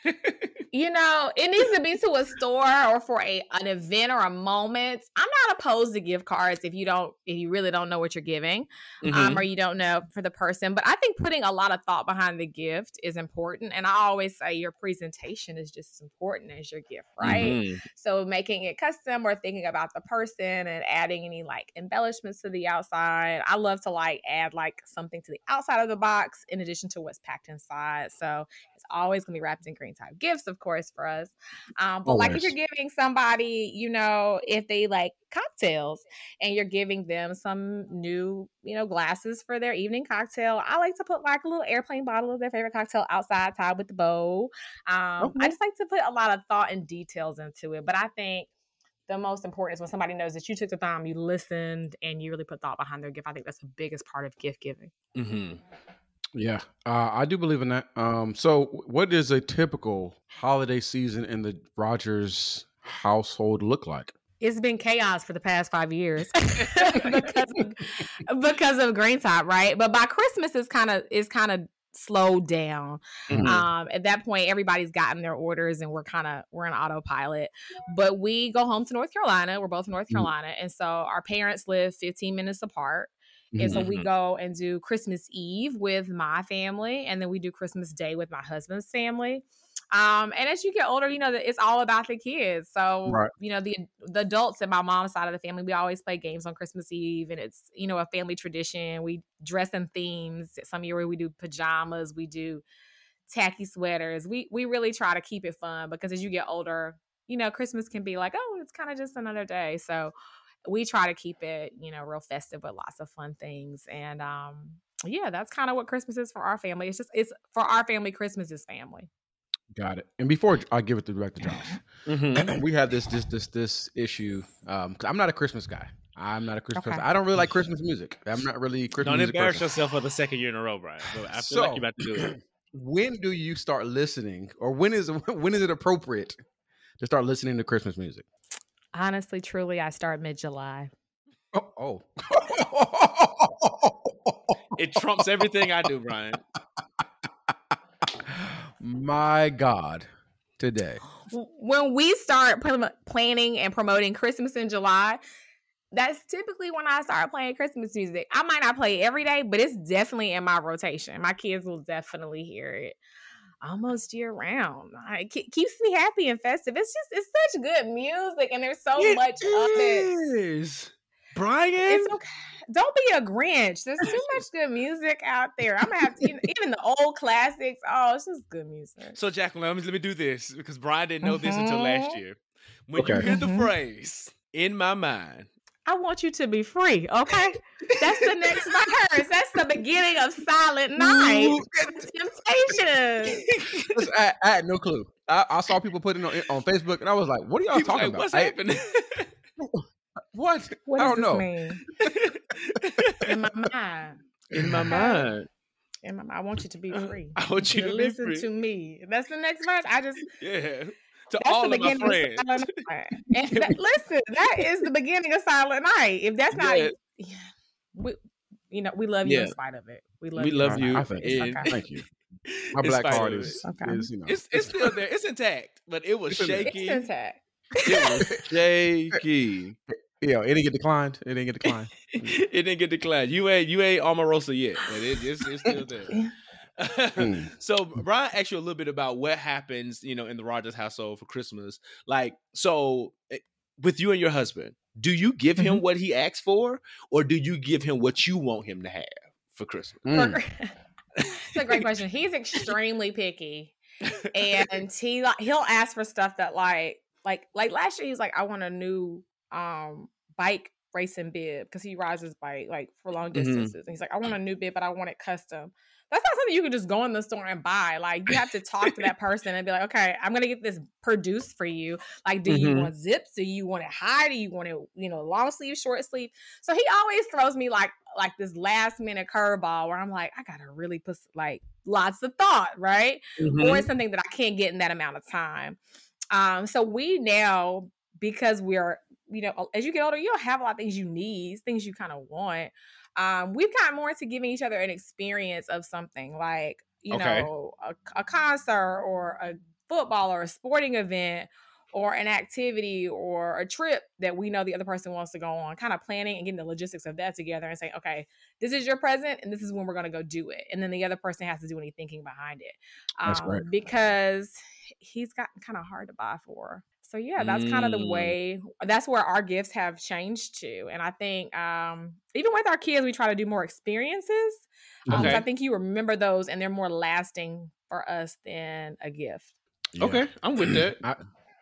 pe- *laughs* you know, it needs to be to a store or for a an event or a moment. I'm not opposed to gift cards if you don't if you really don't know what you're giving. Mhm. um, or you don't know for the person. But I think putting a lot of thought behind the gift is important. And I always say your presentation is just as important as your gift, right? Mhm. So making it custom or thinking about the person and adding any like embellishments to the outside. I love to like add like something to the outside of the box in addition to what's packed inside. So it's always gonna be wrapped in Greentop Gifts, of course, for us. Um, but like if you're giving somebody, you know, if they like cocktails and you're giving them some new, you know, glasses for their evening cocktail, I like to put like a little airplane bottle of their favorite cocktail outside tied with the bow. Um, Okay. I just like to put a lot of thought and details into it. But I think the most important is when somebody knows that you took the time, you listened, and you really put thought behind their gift. I think that's the biggest part of gift giving. Mhm. Yeah, uh, I do believe in that. Um, so, what does a typical holiday season in the Rodgers household look like? It's been chaos for the past five years *laughs* *laughs* because of, because of Greentop, right? But by Christmas, it's kind of it's kind of slowed down. Mhm. Um, at that point, everybody's gotten their orders, and we're kind of we're in autopilot. But we go home to North Carolina. We're both North Mhm. Carolina, and so our parents live 15 minutes apart. And so we Mhm. go and do Christmas Eve with my family, and then we do Christmas Day with my husband's family. Um, and as you get older, you know that it's all about the kids. So Right. you know the the adults in my mom's side of the family, we always play games on Christmas Eve, and it's you know a family tradition. We dress in themes. Some year we do pajamas, we do tacky sweaters. We we really try to keep it fun because as you get older, you know Christmas can be like oh it's kind of just another day. So we try to keep it you know real festive with lots of fun things and um yeah that's kind of what christmas is for our family it's just it's for our family christmas is family Got it. And before I give it to back to Josh, *clears throat* Mhm. we had this this this this issue. Um, 'cause I'm not a Christmas guy. I'm not a Christmas. Okay. person. I don't really like Christmas music. I'm not really Christmas Don't music. embarrass person. yourself for the second year in a row, Bryan. But I feel So- like you're about to do it. *clears throat* When do you start listening, or when is *laughs* when is it appropriate to start listening to Christmas music? Honestly truly i start mid-july Oh, oh. It trumps everything I do, Bryan. *laughs* My God, today. when we start planning and promoting Christmas in July, that's typically when I start playing Christmas music. I might not play it every day, but it's definitely in my rotation. My kids will definitely hear it almost year round. It keeps me happy and festive. It's just it's such good music, and there's so It much of it. is. Bryan, It's okay. Don't be a Grinch. There's too much good music out there. I'm gonna have to, you know, even the old classics. Oh, it's just good music. So, Jacquelyn, let me, let me do this because Bryan didn't know this until last Mhm. year. When you hear the Mhm. phrase "in my mind," I want you to be free, okay? That's the next verse. That's the beginning of Silent Night. Temptation. I, I had no clue. I, I saw people putting on on Facebook, and I was like, "What are y'all People talking like, about? What's I- happening? *laughs* what? What I don't this know. mean? In my mind. in my mind, In my mind. I want you to be uh, free. I want you to be listen free. to me. That's the next verse. I just yeah. To that's all the of my beginning friends, of Silent *laughs* Night. That, *laughs* listen, that is the beginning of Silent Night. If that's not Yeah. yeah, we you know, we love you in spite of it. We love we you. love you. I think- Okay. Thank you. *laughs* My black spite heart is, Okay. is you know, It's it's still there. It's intact, but it was It's in there. It's shaky. intact. It was shaky. yeah, it didn't get declined. It didn't get declined. Mm. it didn't get declined. You ain't you ain't Omarosa yet, but it, it's, it's still there. Mm. *laughs* so Bryan asked you a little bit about what happens, you know, in the Rodgers household for Christmas. Like, so eh, with you and your husband, do you give him Mm-hmm. what he asks for, or do you give him what you want him to have for Christmas? Mm. It's a great question. He's extremely picky, and *laughs* he he'll ask for stuff that like like like last year he was like, I want a new um bike racing bib because he rides his bike like for long Mhm. distances. And he's like, I want a new bib, but I want it custom. That's not something you can just go in the store and buy. Like you have to talk to that *laughs* person and be like, okay, I'm gonna get this produced for you. Like, do you Mhm. want zips? Do you want it high? Do you want it, you know, long sleeve, short sleeve? So he always throws me like like this last minute curveball where I'm like, I gotta really put like lots of thought, right? Mm-hmm. Or it's something that I can't get in that amount of time. Um, so we now because we're you know as you get older, you don't have a lot of things you need, things you kind of want. Um, we've gotten more into giving each other an experience of something like you Okay. know a, a concert or a football or a sporting event or an activity or a trip that we know the other person wants to go on, kind of planning and getting the logistics of that together and saying, okay, this is your present and this is when we're going to go do it. And then the other person has to do any thinking behind it. Um. Because he's gotten kind of hard to buy for. So yeah, that's kind of the Mm. way that's where our gifts have changed to. And I think um even with our kids, we try to do more experiences. Um, 'cause Okay. I think you remember those and they're more lasting for us than a gift. Yeah. Okay, I'm with that. *clears throat* I,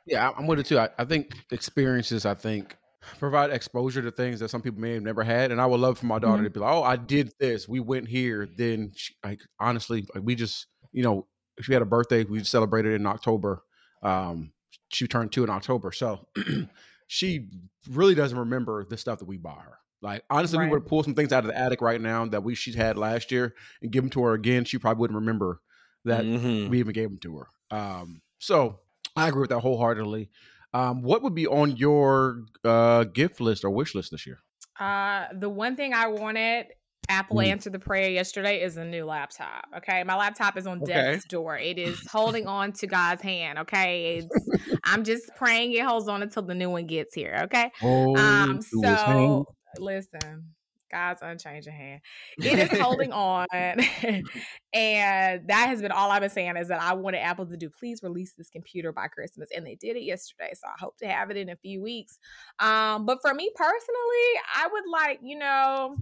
yeah, I'm with it too. I, I think experiences, I think, provide exposure to things that some people may have never had. And I would love for my daughter Mhm. to be like, "Oh, I did this. We went here." Then, she, like, honestly, like, we just, you know, she had a birthday. We celebrated in October. Um, she turned two in October, so *clears throat* she really doesn't remember the stuff that we bought her. Like, honestly, Right. we would pull some things out of the attic right now that we she's had last year and give them to her again. She probably wouldn't remember that Mhm. we even gave them to her. Um, so I agree with that wholeheartedly. Um, what would be on your uh, gift list or wish list this year? Uh, the one thing I wanted, Apple Mm. answered the prayer yesterday, is a new laptop. Okay, my laptop is on Okay. death's door. It is holding on to God's hand. Okay, it's, I'm just praying it holds on until the new one gets here. Okay, um, so listen, God's unchanging hand. It is *laughs* holding on, *laughs* and that has been all I've been saying is that I wanted Apple to do. Please release this computer by Christmas, and they did it yesterday. So I hope to have it in a few weeks. Um, but for me personally, I would like you know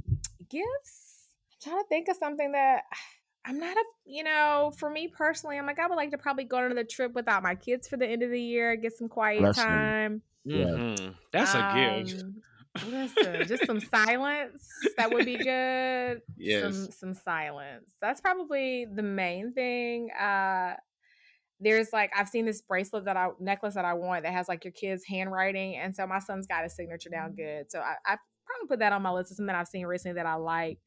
gifts. I'm trying to think of something that. *sighs* I'm not a, you know, for me personally, I'm like, I would like to probably go on the trip without my kids for the end of the year, get some quiet Bless them. time. Yeah. Mhm. That's a gift. Um, *laughs* Listen, just some silence. That would be good. *laughs* Yes. Some some silence. That's probably the main thing. Uh there's like I've seen this bracelet that I necklace that I want that has like your kid's handwriting. And so my son's got his signature down good. So I, I probably put that on my list of something that I've seen recently that I like.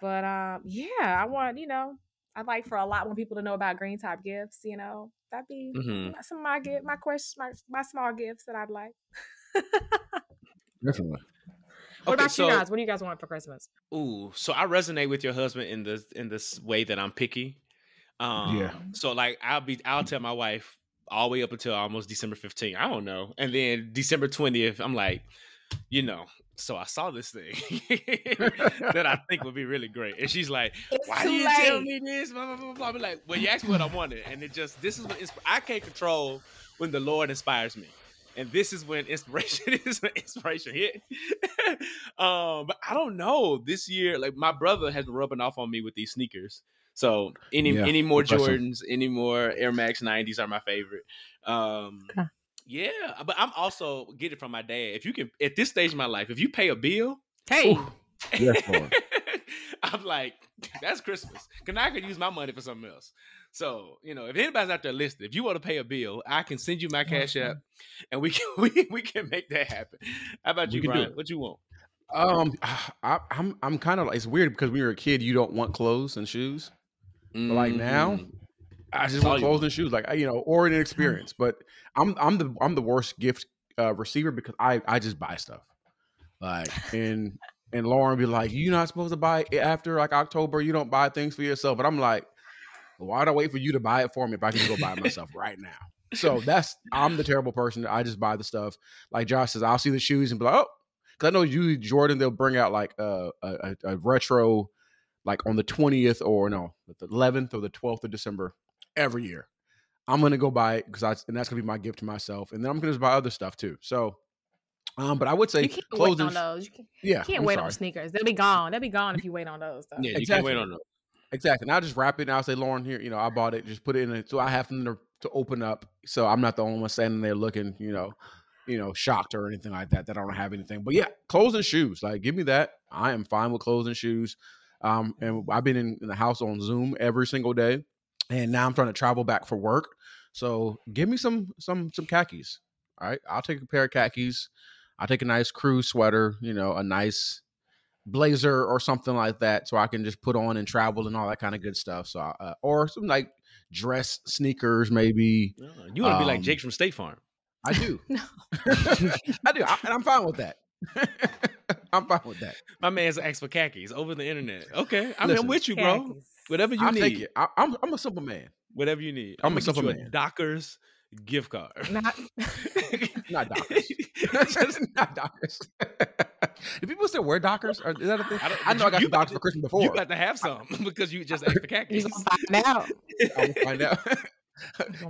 But um yeah, I want, you know, I'd like for a lot more people to know about Greentop Gifts, you know. That'd be Mhm. some of my gift my question my, my small gifts that I'd like. Definitely. What Okay, about so- you guys? What do you guys want for Christmas? Ooh, so I resonate with your husband in this in this way that I'm picky. Um, Yeah. So like I'll be I'll tell my wife all the way up until almost December 15th. I don't know. And then December 20th, I'm like, you know, so I saw this thing *laughs* that I think would be *laughs* really great. And she's like, It's why did you tell me this? Blah, blah, blah, blah. I'm like, well, you asked me what I wanted. And it just, this is what insp- I can't control when the Lord inspires me. And this is when inspiration *laughs* is when inspiration hit. um, but I don't know. This year, like my brother has been rubbing off on me with these sneakers. So any Yeah, any more impressive. Jordans, any more Air Max 90s are my favorite. Um Okay. Yeah, but I'm also get it from my dad. If you can at this stage of my life, if you pay a bill, Hey, Yes, Lord. *laughs* I'm like, that's Christmas. Cause I could use my money for something else. So, you know, if anybody's out there listening, if you want to pay a bill, I can send you my cash app and we can *laughs* we, we can make that happen. How about We you, Bryan? What you want? Um, I, I'm I'm kind of like it's weird because when you're a kid, you don't want clothes and shoes. But like now, Mhm. I just want clothes and shoes, like you know, or an *laughs* experience. But I'm I'm the I'm the worst gift uh, receiver because I I just buy stuff. Like and and Lauren be like, you're not supposed to buy it after like October. You don't buy things for yourself. But I'm like, why'd I wait for you to buy it for me if I can go buy it myself *laughs* right now? So that's I'm the terrible person. I just buy the stuff. Like Josh says, I'll see the shoes and be like, oh, because I know you Jordan they'll bring out like a, a, a retro, like on the twentieth or no, the eleventh or the twelfth of December every year. I'm gonna go buy it because I and that's gonna be my gift to myself, and then I'm gonna just buy other stuff too. So, um, but I would say you can't clothes wait on those. You can't, yeah, you can't I'm wait sorry. on sneakers. They'll be gone. They'll be gone if you wait on those. Though. Yeah, you Exactly. can't wait on them. Exactly. And I'll just wrap it and I'll say, Lauren, here, you know, I bought it. Just put it in it. So I have something to, to open up. So I'm not the only one standing there looking, you know, you know, shocked or anything like that, that I don't have anything. But yeah, clothes and shoes. Like, give me that. I am fine with clothes and shoes. Um, and I've been in, in the house on Zoom every single day. And now I'm trying to travel back for work. So give me some some some khakis. All right. I'll take a pair of khakis. I'll take a nice crew sweater, you know, a nice blazer or something like that so I can just put on and travel and all that kind of good stuff. So, uh, or some like dress sneakers, maybe. Uh, You want to be like Um, Jake from State Farm. I do. *laughs* *laughs* I do. I, and I'm fine with that. *laughs* I'm fine with that. My man's asked for khakis over the internet. Okay, I mean, Listen, I'm with you, bro. Khakis. Whatever you I'll need, take it. I, I'm, I'm a simple man. whatever you need. I'm I'm a simple a man. Dockers gift card. Not, *laughs* Not Dockers. *laughs* *laughs* Not Dockers. Do people still wear Dockers? Or is that a thing? I I, know I got some Dockers for Christmas before. You got to have some because you just asked for khakis. you gonna find out. I will find out.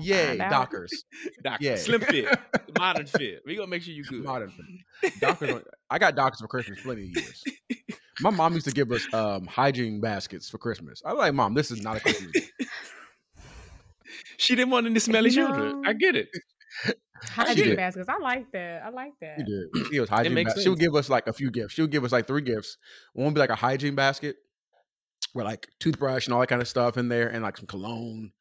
Yay. Dockers. Dockers. Yeah. Slim fit, modern fit. We gonna make sure you good. Modern. Fit. Dockers. I got Dockers for Christmas plenty of years. My mom used to give us um, hygiene baskets for Christmas. I was like, Mom, this is not a Christmas. gift." *laughs* She didn't want any smelly No. children. I get it. Hygiene did. baskets. I like that. I like that. She did. She was *clears throat* hygiene. makes bas- She would give us like a few gifts. She would give us like three gifts. One would be like a hygiene basket with like toothbrush and all that kind of stuff in there, and like some cologne.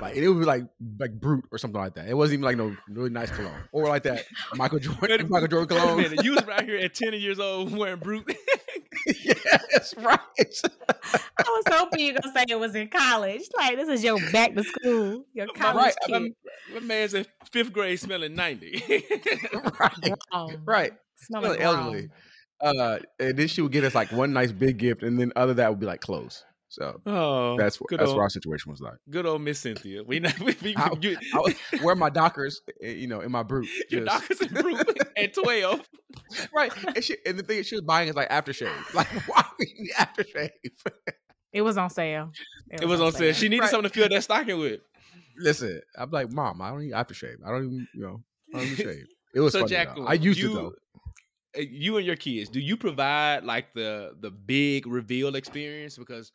Like it would be like like Brut or something like that. It wasn't even like no really nice cologne or like that *laughs* Michael Jordan *laughs* Michael Jordan cologne. minute. You was right here at 10 years old wearing Brut. *laughs* yes, right. I was hoping you were gonna say it was in college. Like this is your back to school, your *laughs* college Right, kid. my, my man's in fifth grade smelling 90. *laughs* right, Wrong. right. Smelling Really elderly. Uh, and then she would get us like one nice big gift, and then other that would be like clothes. So oh, that's what that's old, what our situation was like. good old Miss Cynthia. We not *laughs* we, we, I- you, I was wear my Dockers, eh, you know, in my Brut. *laughs* your just- Dockers and Brut *laughs* at 12. right. And, she, and the thing is, she was buying is like aftershave. Like, why we need aftershave? It was on sale. It was on sale. She needed Right. something to fill that stocking with. Listen, I'm like, mom, I don't need aftershave. I don't even, you know, I don't even shave. It was So, funny. though. Jacquelyn, I used you, to though. uh, You and your kids, do you provide like the the big reveal experience? Because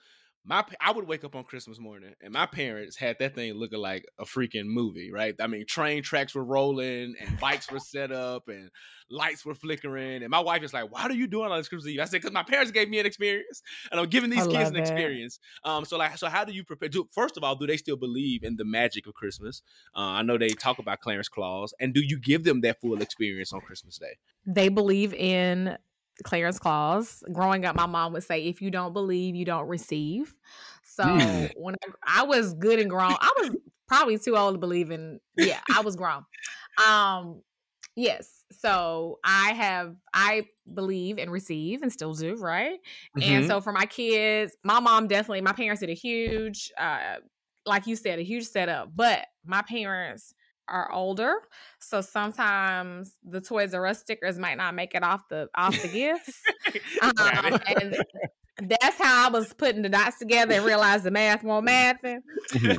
my I would wake up on Christmas morning and my parents had that thing looking like a freaking movie, right? I mean, train tracks were rolling and bikes were set up and lights were flickering. And my wife is like, "Why are you doing all this Christmas Eve?" I said, "Because my parents gave me an experience, and I'm giving these kids an it. experience." Um, so like, so how do you prepare? Do, first of all, do they still believe in the magic of Christmas? Uh, I know they talk about Clarence Claus, and do you give them that full experience on Christmas Day? They believe in Clarence Claus. Growing up, my mom would say, "If you don't believe, you don't receive." So Mm. when I, I was good and grown, I was probably too old to believe in. Yeah, I was grown. Um, yes. So I have I believe and receive and still do right. Mm-hmm. And so for my kids, my mom definitely. My parents did a huge. uh like you said, a huge setup. But my parents are older, so sometimes the Toys R Us stickers might not make it off the *laughs* off the gifts. Um, and that's how I was putting the dots together and realized the math won't mathing.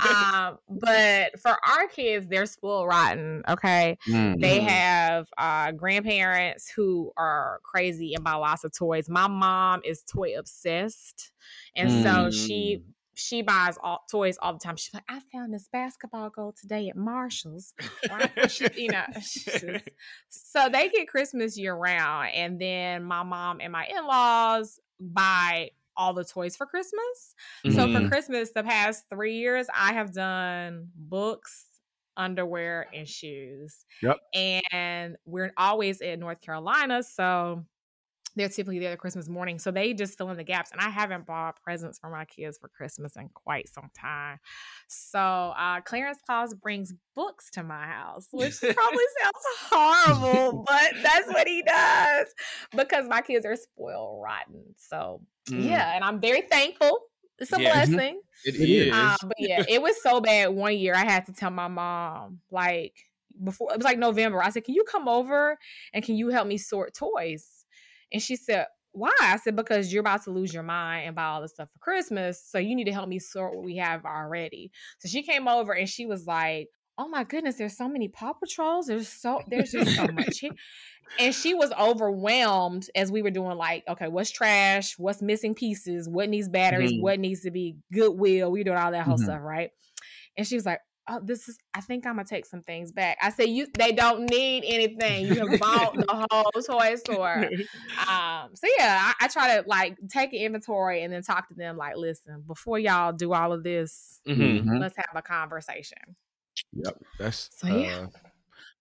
um, but for our kids, they're spoiled rotten. Okay, Mm. they have uh, grandparents who are crazy and buy lots of toys. My mom is toy obsessed, and so she she buys all toys all the time. She's like, I found this basketball goal today at Marshalls. She- you know, *laughs* just- *laughs* so they get Christmas year round, and then my mom and my in laws buy all the toys for Christmas. So Mm-hmm. for Christmas, the past three years, I have done books, underwear, and shoes. Yep. And we're always in North Carolina, so they're typically there the Christmas morning. So they just fill in the gaps. And I haven't bought presents for my kids for Christmas in quite some time. So uh Clarence Claus brings books to my house, which *laughs* probably sounds horrible, but that's what he does because my kids are spoiled rotten. So Mm. yeah, and I'm very thankful. It's a Yeah. Mhm. blessing. It It is. is. Uh, but yeah, it was so bad one year I had to tell my mom, like before it was like November. I said, Can you come over and can you help me sort toys? And she said, Why? I said, Because you're about to lose your mind and buy all this stuff for Christmas. So you need to help me sort what we have already. So she came over and she was like, Oh my goodness, there's so many Paw Patrols. There's so there's just so much here. And she was overwhelmed as we were doing like, okay, what's trash? What's missing pieces? What needs batteries? Mhm. What needs to be goodwill? We doing all that whole Mhm. stuff, right? And she was like, Oh, this is I think I'm gonna take some things back. I said, You they don't need anything. You have bought the *laughs* whole toy store. Um, so yeah, I, I try to like take an inventory and then talk to them like, listen, before y'all do all of this, Mhm. Mhm. let's have a conversation. Yep. That's So, yeah. uh,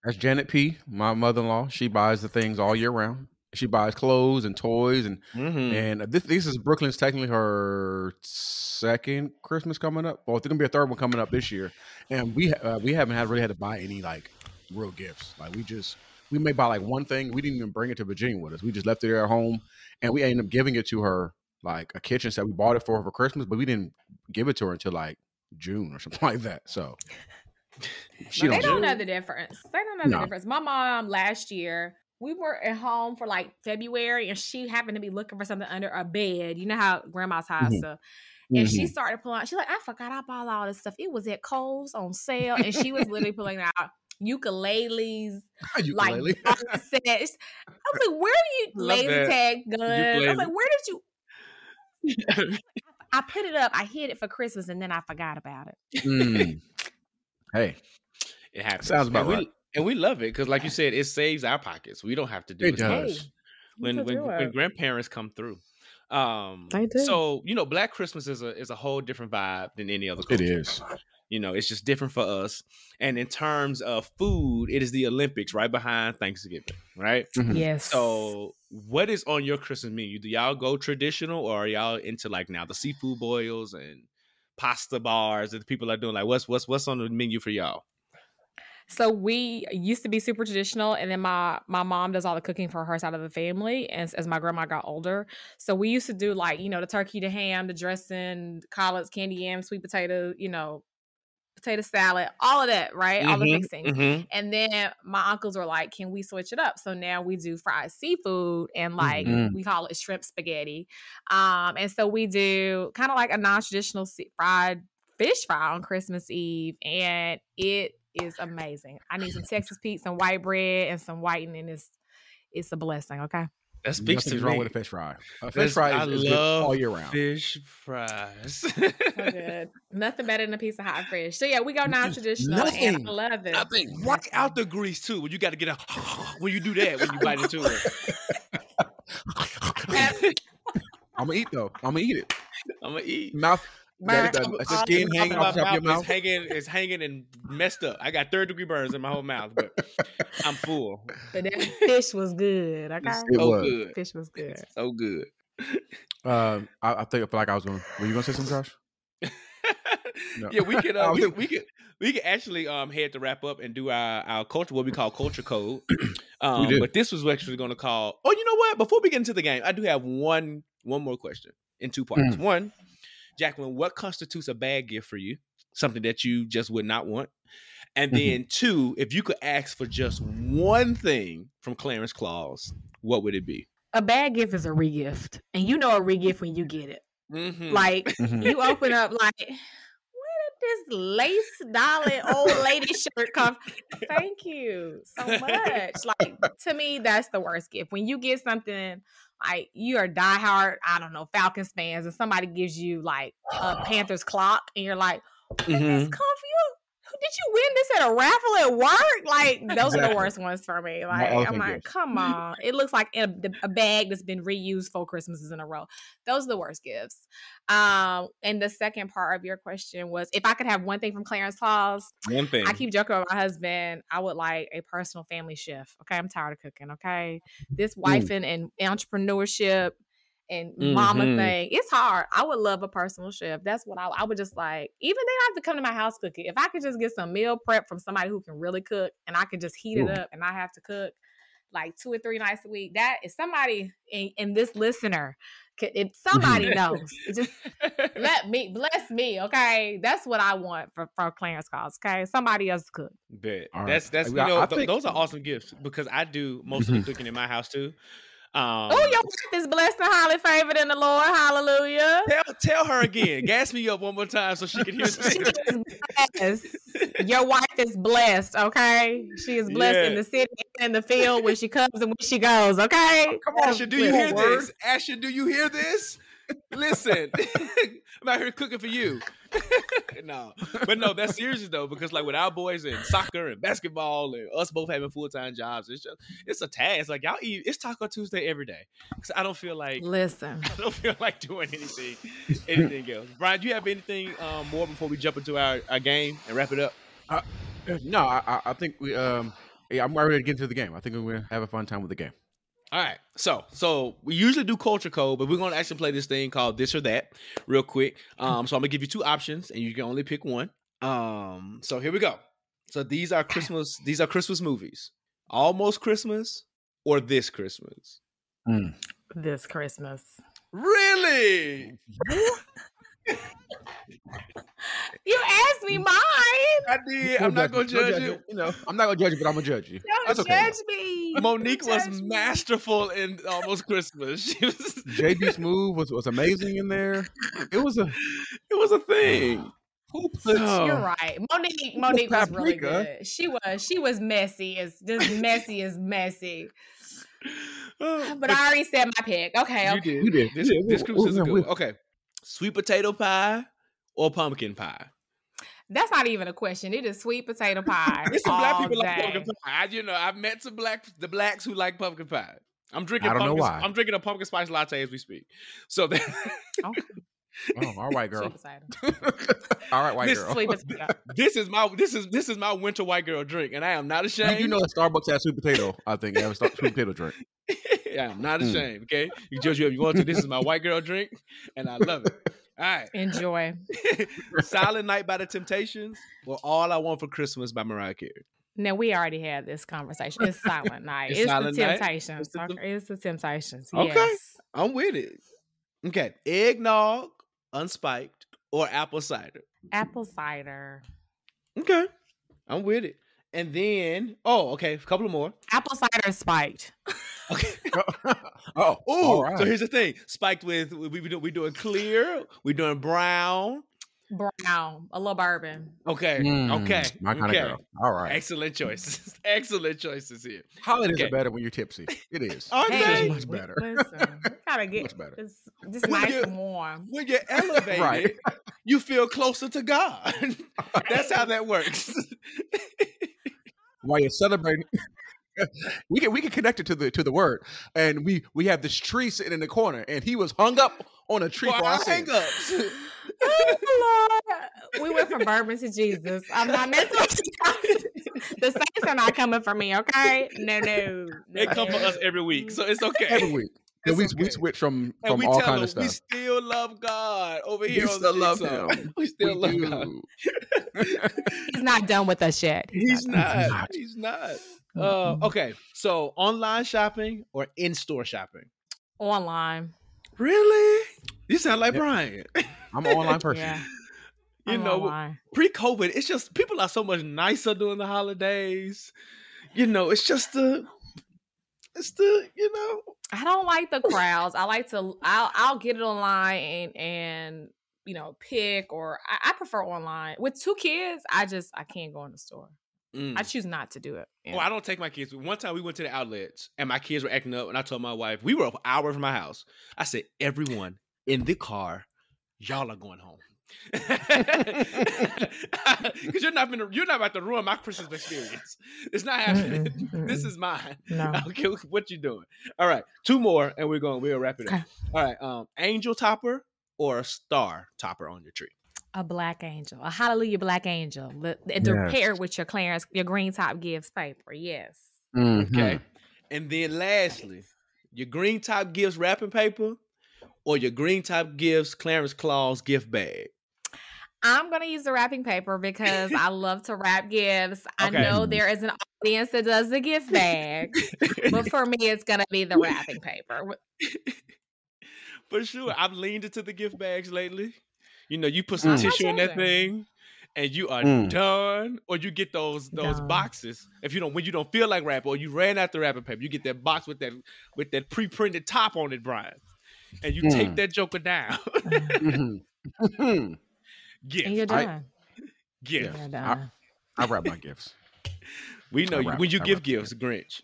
that's Janet P, my mother in law. She buys the things all year round. She buys clothes and toys and Mhm. and this this is Brooklyn's technically her second Christmas coming up. Well, it's gonna be a third one coming up this year, and we uh, we haven't had really had to buy any like real gifts. Like we just we may buy like one thing. We didn't even bring it to Virginia with us. We just left it there at home, and we ended up giving it to her like a kitchen set. We bought it for her for Christmas, but we didn't give it to her until like June or *laughs* something like that. So *laughs* she they don't. don't know. know the difference. They don't know No. the difference. My mom last year, we were at home for like February, and she happened to be looking for something under a bed. You know how grandma's hides Mhm. stuff. And she Mhm. started pulling out. She's like, I forgot I bought all this stuff. It was at Kohl's on sale. And she was literally pulling out ukuleles, *laughs* like Ukulele. box sets. I was like, where do you *laughs* laser that. tag guns? I was like, where did you *laughs* I put it up, I hid it for Christmas, and then I forgot about it. Mm. Hey, It happens. Sounds about and right. And we love it because, like you said, it saves our pockets. We don't have to do It as much does. when when, can do when grandparents come through. Um, They do. So you know, Black Christmas is a is a whole different vibe than any other. it Culture. is. You know, it's just different for us. And in terms of food, it is the Olympics right behind Thanksgiving, right? Mhm. Yes. So, what is on your Christmas menu? Do y'all go traditional, or are y'all into like now the seafood boils and pasta bars that people are doing? Like, what's what's what's on the menu for y'all? So we used to be super traditional, and then my my mom does all the cooking for her side of the family. And as, as my grandma got older, so we used to do like you know the turkey, the ham, the dressing, collards, candy yam, sweet potato, you know, potato salad, all of that, right? All the mixing. fixings. mhm. And then my uncles were like, "Can we switch it up?" So now we do fried seafood and like Mhm. we call it shrimp spaghetti. Um, and so we do kind of like a non-traditional fried fish fry on Christmas Eve, and it is amazing. I need some Texas Pete, some white bread, and some whiting. It's it's a blessing. Okay. That speaks to me. wrong with a fish fry. A fish That's- fry I is, is good love all year round. Fish fries. So good. Nothing better than a piece of hot fish. So yeah, we go non-traditional, and I love it. I think right out the grease too. When you got to get a *laughs* when you do that when you bite into it. *laughs* I'm gonna eat though. I'm gonna eat it. I'm gonna eat. Mouth. Burn That, that, all that's the the skin hanging Top off of the my top of your mouth mouth. is hanging, is hanging and messed up. I got third degree burns in my whole mouth, but I'm full. But that fish was good. I got It so was. good. Fish was good. So good. Um, I, I think I feel like I was going. Were you gonna say something, Josh? No. yeah, we could *laughs* Uh, we, thinking- we can. We can actually um head to wrap up and do our our culture, what we call culture code. *clears throat* Um, do. but this was actually going to call. Oh, you know what? Before we get into the game, I do have one one more question in two parts. Mm. One, Jacquelyn, what constitutes a bad gift for you? something that you just would not want. And Mhm. then two, if you could ask for just one thing from Clarence Claus, what would it be? A bad gift is a regift, and you know a regift when you get it. Mm-hmm. Like Mhm. you open up, like where did this lace dolly old lady shirt come? Thank you so much. Like to me, that's the worst gift when you get something. Like you are diehard, I don't know, Falcons fans, and somebody gives you like a Panthers clock, and you're like, "Where did this mm-hmm. come for you? Did you win this at a raffle at work? Like *laughs* those are the worst ones for me. Like ultimate I'm like, come on. It looks like a, a bag that's been reused four Christmases in a row. Those are the worst gifts. Um, and the second part of your question was if I could have one thing from Clarence Claus, One thing. I keep joking with my husband. I would like a personal family chef. Okay, I'm tired of cooking. Okay, this wifing and entrepreneurship and mama Mhm. thing, it's hard. I would love a personal chef. That's what I, I would just like. Even they don't have to come to my house cooking. If I could just get some meal prep from somebody who can really cook, and I could just heat Ooh. it up, and I have to cook like two or three nights a week. That is somebody in, in this listener. could- If somebody knows, just *laughs* let me bless me, okay? That's what I want for, for Clarence Claus, okay? Somebody else cook. Bet. All right. That's that's you I- know I th- think- those are awesome gifts because I do most of the cooking in my house too. Um, oh, your wife is blessed and highly favored in the Lord. Hallelujah. tell tell her again. *laughs* Gas me up one more time so she can hear. She is blessed. Your wife is blessed, okay? She is blessed in the city and the field when she comes and when she goes, okay? Come on, Asher, do you hear this? Asher, do you hear this? Listen, *laughs* I'm out here cooking for you. *laughs* no, but no, that's serious though, because like with our boys in soccer and basketball and us both having full time jobs, it's just it's a task. Like y'all eat, it's Taco Tuesday every day. Cause I don't feel like Listen. *laughs* I don't feel like doing anything, anything else. Bryan, do you have anything um, more before we jump into our, our game and wrap it up? No, I, I- I think we. Um, yeah, I'm ready to get into the game. I think we're gonna have a fun time with the game. All right. So, so we usually do culture code, but we're going to actually play this thing called this or that real quick. Um, so I'm going to give you two options and you can only pick one. Um, so here we go. So these are Christmas these are Christmas movies. Almost Christmas or this Christmas. This Christmas. Really? You asked me mine. I did. I'm not going to judge you. You know, I'm not gonna judge you, but I'm gonna judge you. Don't That's okay. judge me. Mo'Nique Don't was judge me. masterful in Almost Christmas. *laughs* She was JB Smoove was, was amazing in there. It was a *laughs* it was a thing. who put You're right. Mo'Nique Mo'Nique was really good. She was she was messy as just messy as messy. *laughs* Uh, but I already said my pick. Okay, you did. You did. This, Yeah, this we- is a good. Okay. Sweet potato pie or pumpkin pie? That's not even a question. It is sweet potato *laughs* pie. There's some black all people like pumpkin pie. I, you know, I've met some black the blacks who like pumpkin pie. I'm drinking. I don't know why. I'm drinking a pumpkin spice latte as we speak. So *laughs* that, Okay. Oh, all right, girl. *laughs* All right, white This girl. Sweet *laughs* potato. this is my this is this is my winter white girl drink, and I am not You, ashamed. you know that Starbucks has sweet potato. I think they have a star- sweet potato drink. Yeah, *laughs* I am not Mm. ashamed. Okay, you judge you if you want to. This is my white girl drink, and I love it. All right, Enjoy. Silent Night by the Temptations or All I Want for Christmas by Mariah Carey. Now we already had this conversation. It's Silent Night. It's It's, Silent the Night? Temptations. It's the- okay? It's the Temptations. Okay. Yes. I'm with it. Okay, eggnog, unspiked, or apple cider. Apple cider. Okay, I'm with it. And then, oh, okay, a couple more. Apple cider spiked. *laughs* Okay. *laughs* oh, Ooh, all right. so here's the thing: spiked with we we do we doing clear, we doing brown. Brown. A little bourbon. Okay, Mm, okay, my kind okay. of girl. All right. Excellent choices. *laughs* Excellent choices here. Holidays Okay. are better when you're tipsy. It is. Are It is they? much better. Listen, we gotta get Much better. It's just When nice and warm. When you're *laughs* elevated, Right. you feel closer to God. That's how that works. While you're celebrating, *laughs* we can we can connect it to the to the word, and we we have this tree sitting in the corner, and he was hung up on a tree For for our our sins. Hang-ups. Oh, Lord. We went from bourbon to Jesus. I'm not messing with you. *laughs* The saints are not coming for me, okay? No, no. They come for us every week, so it's okay. every week. And It's we we switch from And from we all tell kind them of we still love God over We here. on still the love Jigsaw. him. *laughs* We still We love God. *laughs* He's not done with us yet. He's done. not. not. He's not. Uh, okay, so online shopping or in-store shopping? Online. Really? You sound like Yep. Bryan. I'm an online *laughs* person. Yeah. You don't know, why. pre-COVID, it's just people are so much nicer during the holidays. You know, it's just the, it's the, you know, I don't like the crowds. I like to. I'll I'll get it online and and you know pick or I, I prefer online. With two kids, I just I can't go in the store. mm. I choose not to do it. Well, I don't take my kids. One time we went to the outlets and my kids were acting up, and I told my wife we were an hour from my house. I said, "Everyone in the car, y'all are going home." *laughs* *laughs* Because you're not gonna, you're not about to ruin my Christmas experience. It's not happening. Mm-mm, *laughs* this mm-mm. is mine. no. I what you're doing. All right, two more, and we're going. We'll wrap it up. All right, um, angel topper or a star topper on your tree. A black angel, a hallelujah black angel, the, and to Yes. pair with your Clarence, your Greentop Gifts paper. Yes. Mm-hmm. Okay. And then lastly, your Greentop Gifts wrapping paper or your Greentop Gifts Clarence Claus gift bag. I'm gonna use the wrapping paper because I love to wrap gifts. I know there is an audience that does the gift bag, but for me, it's gonna be the wrapping paper. *laughs* For sure. I've leaned into the gift bags lately. You know, you put some Mm. tissue in that thing and you are Mm. done. Or you get those those Done. boxes. If you don't when you don't feel like wrap or you ran out the wrapping paper, you get that box with that with that pre-printed top on it, Bryan. And you take Mm. that joker down. Mm-hmm. *laughs* gift. And you're I- done. gift. You're I- done. I wrap my gifts. We know you when you I give wrap gifts, Grinch.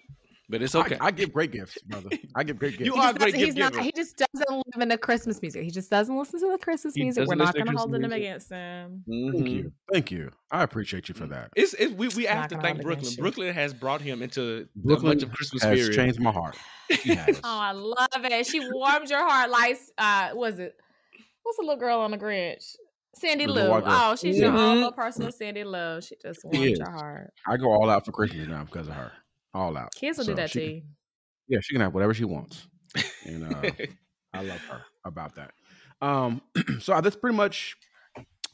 But it's okay. I, give great gifts, brother. *laughs* I give great gifts. You He are just a great doesn't- gift he's not, he just doesn't live in the Christmas music. He just doesn't listen to the Christmas He music. We're doesn't not listen to going to hold Christmas him against him. Thank Mhm. you. Thank you. I appreciate you for that. It's, it's we, we have to thank Brooklyn. Brooklyn has brought him into Brooklyn a much of Christmas has spirit. changed my heart. She *laughs* has. Oh, I love it. She warmed your heart like uh was it what's the little girl on the Grinch? Sandy The Lou. little white girl. Oh, she's your own little personal Sandy Lou. She just warmed your heart. I go all out for Christmas now because of her. All out. Kids will So do that she to can- you. Yeah, she can have whatever she wants. And uh, *laughs* I love her about that. Um, *clears throat* so that's pretty much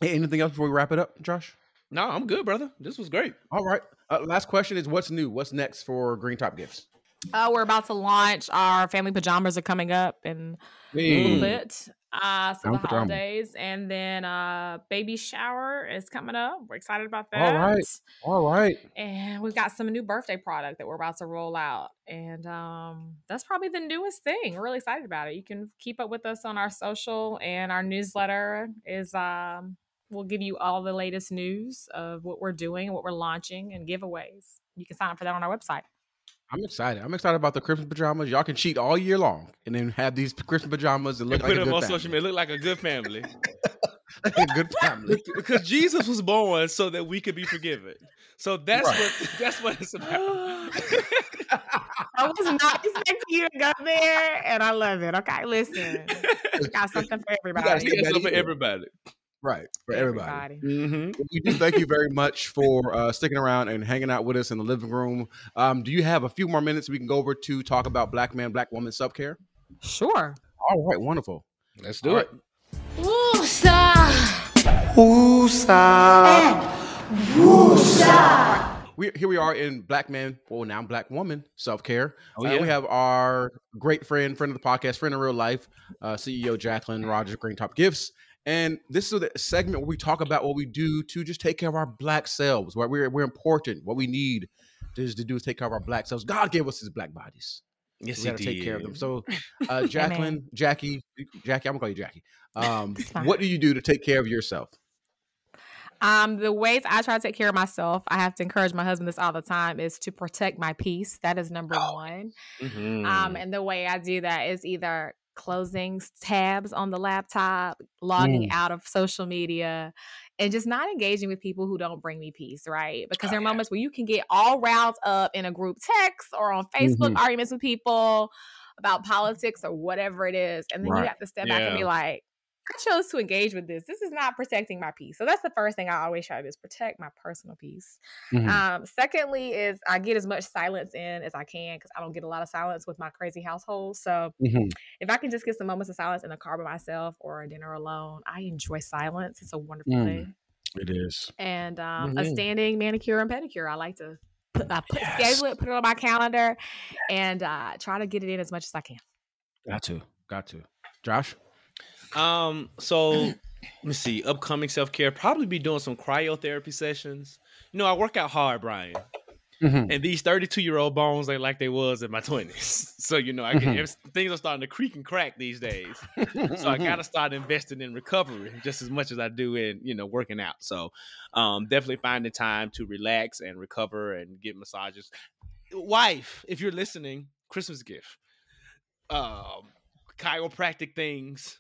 anything else before we wrap it up, Josh. no, I'm good, brother. This was great. All right. Uh, last question is what's new? What's next for Greentop Gifts? Uh, we're about to launch our family pajamas are coming up in a little bit. Uh, so Family the holidays, and then uh, baby shower is coming up. We're excited about that. All right. All right. and we've got some new birthday product that we're about to roll out and um, that's probably the newest thing we're really excited about it you can keep up with us on our social and our newsletter is um, we'll give you all the latest news of what we're doing what we're launching and giveaways you can sign up for that on our website I'm excited. I'm excited about the Christmas pajamas. Y'all can cheat all year long and then have these Christmas pajamas and And look like put a him good on family. social media. Look like a good family. *laughs* a good family. because Jesus was born so that we could be forgiven. So that's Right. what *laughs* that's what it's about. i was not expecting you to go there and i love it okay listen *laughs* we got something for everybody get Yes, that for everybody. Right. For everybody. hmm we do thank you very much for uh, sticking around and hanging out with us in the living room. Um, do you have a few more minutes we can go over to talk about black man, black woman self care? sure All right, wonderful. Let's do All do right. it. We, here we are in Black Man, well now Black Woman Self Care. Oh, Uh, yeah. we have our great friend, friend of the podcast, friend in real life, uh, CEO Jacquelyn Rodgers, Green Top Gifts. And this is the segment where we talk about what we do to just take care of our black selves, where we're, we're important, what we need is to do is take care of our black selves. God gave us his black bodies. Yes, we he got to take care of them. So, *laughs* uh, *laughs* Jacquelyn, Jackie, Jackie, I'm gonna call you Jackie. Um, what do you do to take care of yourself? Um, the ways I try to take care of myself, I have to encourage my husband this all the time, is to protect my peace. That is number one. Mhm. Um, and the way I do that is either closing tabs on the laptop, logging out of social media, and just not engaging with people who don't bring me peace, right? Because there are moments where you can get all riled up in a group text or on Facebook Mhm. arguments with people about politics or whatever it is. And then Right. you have to step back and be like, I chose to engage with this. This is not protecting my peace. So that's the first thing I always try to do is protect my personal peace. Mhm. Um, secondly, is I get as much silence in as I can because I don't get a lot of silence with my crazy household. So Mhm. if I can just get some moments of silence in the car by myself or a dinner alone, I enjoy silence. It's a wonderful Mm. thing. It is. And um, a Mhm. standing manicure and pedicure. I like to put, I put Yes. schedule it, put it on my calendar, and uh, try to get it in as much as I can. Got to. Got to. Josh. Um, so *clears throat* Let me see. Upcoming self care. Probably be doing some cryotherapy sessions. You know, I work out hard, Bryan. Mhm. And these 32 year old bones ain't like they was in my *laughs* 20s. So, you know, I get, Mhm. things are starting to creak and crack these days. so I gotta *laughs* start investing in recovery just as much as I do in, you know, working out. So um definitely finding time to relax and recover and get massages. Wife, if you're listening, Christmas gift. Um chiropractic things,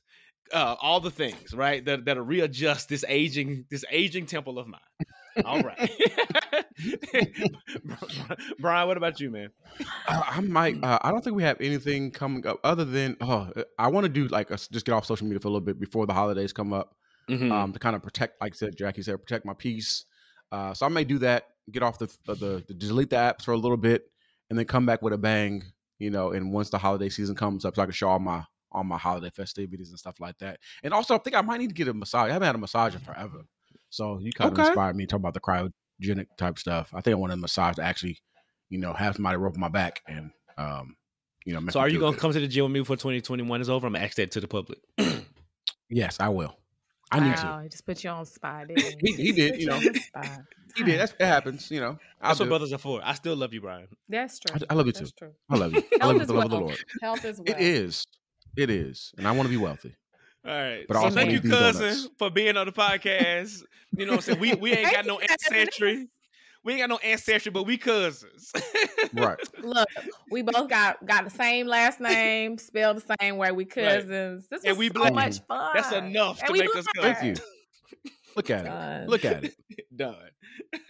uh, all the things, right? That that'll readjust this aging, this aging temple of mine. All right. *laughs* Bryan, what about you, man? I, I might. Uh, I don't think we have anything coming up other than. Oh, I want to do like us just get off social media for a little bit before the holidays come up. Mhm. Um, to kind of protect, like I said, Jackie said, protect my peace. Uh, so I may do that. Get off the, uh, the the delete the apps for a little bit, and then come back with a bang. You know, and once the holiday season comes up, so I can show all my all my holiday festivities and stuff like that. And also, I think I might need to get a massage. I haven't had a massage in forever, so you kind of Okay. inspired me talking about the cryogenic type stuff. I think I want a massage to actually, you know, have somebody rub my back and, um, you know. make so are you gonna good. come to the gym with me before 2021 is over? I'm gonna ask that to the public. Yes, I will. *clears throat* I need to. Wow, he just put you on the spot. *laughs* He- he did, you know. *laughs* He did. That's, it *laughs* happens. You know. I'll That's do it. brothers are for. I still love you, Bryan. That's true. I, I love you That's too. true. I love you. I love you Health is the love of the. Lord. Health is well. It is. It is. And I want to be wealthy. All right. But I so also thank you, eat cousin, donuts. for being on the podcast. You know what I'm saying? We we ain't got no ancestry. We ain't got no ancestry, but we cousins. Right. *laughs* Look, we both got got the same last name, spelled the same way. We cousins. This was And we so black. much fun. That's enough And to we make us black. Thank you. Look at it. Look at it. *laughs* Done. *laughs*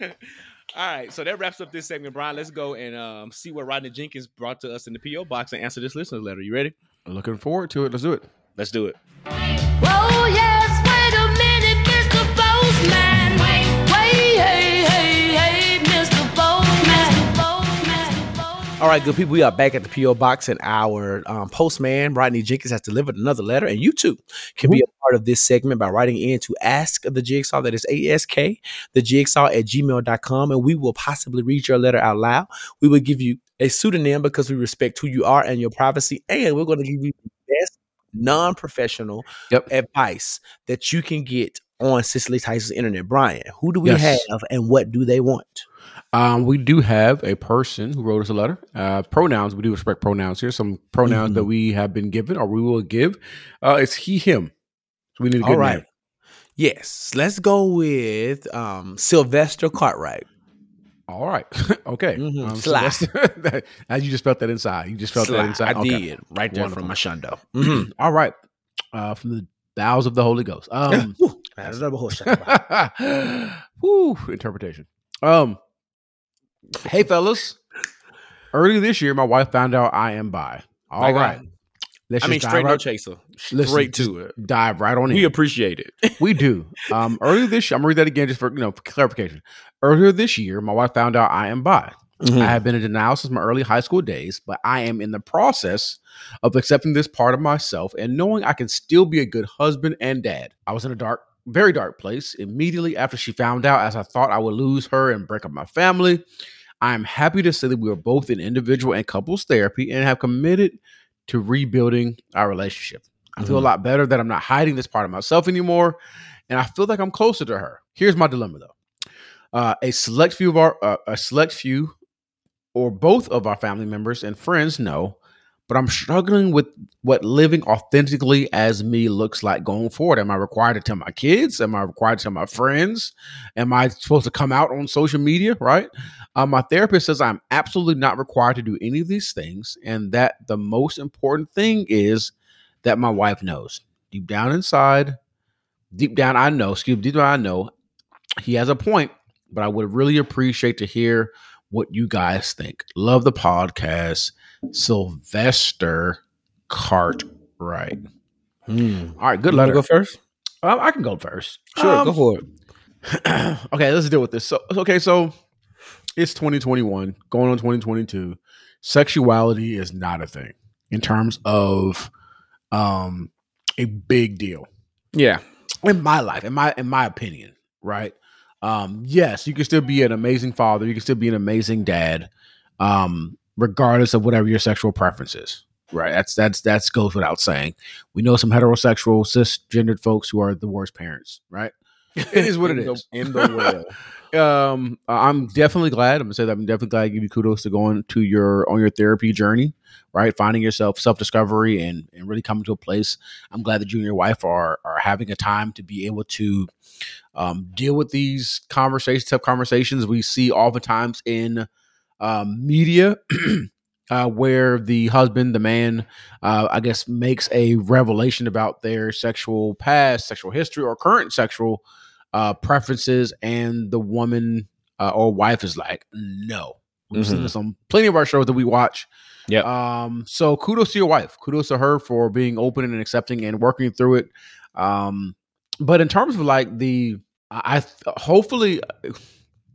All right, so that wraps up this segment, Bryan. Let's go and um, see what Rodney Jenkins brought to us in the PO box and answer this listener's letter. You ready? Looking forward to it. Let's do it. Let's do it. Whoa, yes, wait a minute, Mr. Postman. Wait, hey, hey, hey, Mr. Postman. Mr. Postman. All right, good people. We are back at the PO box, and our um, postman Rodney Jenkins has delivered another letter. And you too can be a part of this segment by writing in to ask the jigsaw. That is ask the jigsaw at gmail.com, and we will possibly read your letter out loud. We will give you a pseudonym because we respect who you are and your privacy, and we're going to give you the best non-professional Yep. advice that you can get on Cicely Tyson's internet. Bryan, who do we Yes. have, and what do they want? Um, we do have a person who wrote us a letter. Uh, pronouns, we do respect pronouns here. Some pronouns Mhm. that we have been given or we will give. Uh, it's he, him. So we need a good All right. name. Yes, let's go with um, Sylvester Cartwright. All right. *laughs* okay. Mhm. Um, so Sly. *laughs* you just felt that inside. You just felt that inside. I Okay. did right there from my shundo. *clears throat* Mhm. All right. Uh, from the bowels of the Holy Ghost. *laughs* Um, Whew, that's another whole shot. Whew, interpretation. Um, hey fellas. Early this year, my wife found out I am bi. All right. Let's I mean, straight no right, chaser. Straight just to it. dive right on in. We appreciate it. *laughs* We do. Um, earlier this year, I'm gonna read that again just for you know for clarification. Earlier this year, my wife found out I am bi. Mhm. I have been in denial since my early high school days, but I am in the process of accepting this part of myself and knowing I can still be a good husband and dad. I was in a dark, very dark place immediately after she found out, as I thought I would lose her and break up my family. I am happy to say that we are both in individual and couples therapy and have committed to rebuilding our relationship. I feel a Mhm. lot better that I'm not hiding this part of myself anymore, and I feel like I'm closer to her. Here's my dilemma, though: uh, a select few of our, uh, a select few, or both of our family members and friends know, but I'm struggling with what living authentically as me looks like going forward. Am I required to tell my kids? Am I required to tell my friends? Am I supposed to come out on social media? Right? Uh, my therapist says I'm absolutely not required to do any of these things, and that the most important thing is that my wife knows deep down inside. Deep down, I know. Excuse me. Deep down, I know he has a point, but I would really appreciate to hear what you guys think. Love the podcast, Sylvester Cartwright. Mm. All right, good You want go first? Um, I can go first. Sure, Um, go for it. *clears throat* okay, let's deal with this. So, okay, so it's 2021, going on 2022. Sexuality is not a thing in terms of um a big deal Yeah. in my life, in my in my opinion, right? Um, yes, you can still be an amazing father, you can still be an amazing dad, um, regardless of whatever your sexual preference is. Right. That's that's that's goes without saying. We know some heterosexual cisgendered folks who are the worst parents. Right. It is what it *laughs* In the- is. in the world. um, I'm definitely glad. I'm gonna say that I'm definitely glad. I give you kudos to going to your on your therapy journey, right? Finding yourself, self discovery, and and really coming to a place. I'm glad that you and your wife are are having a time to be able to um, deal with these conversations, tough conversations we see oftentimes in um, media. *clears throat* Uh, where the husband, the man, uh, I guess, makes a revelation about their sexual past, sexual history, or current sexual uh, preferences, and the woman uh, or wife is like, no. We've seen Mhm. this on plenty of our shows that we watch. Yeah. Um, so kudos to your wife. Kudos to her for being open and accepting and working through it. Um, but in terms of like the, I I th- hopefully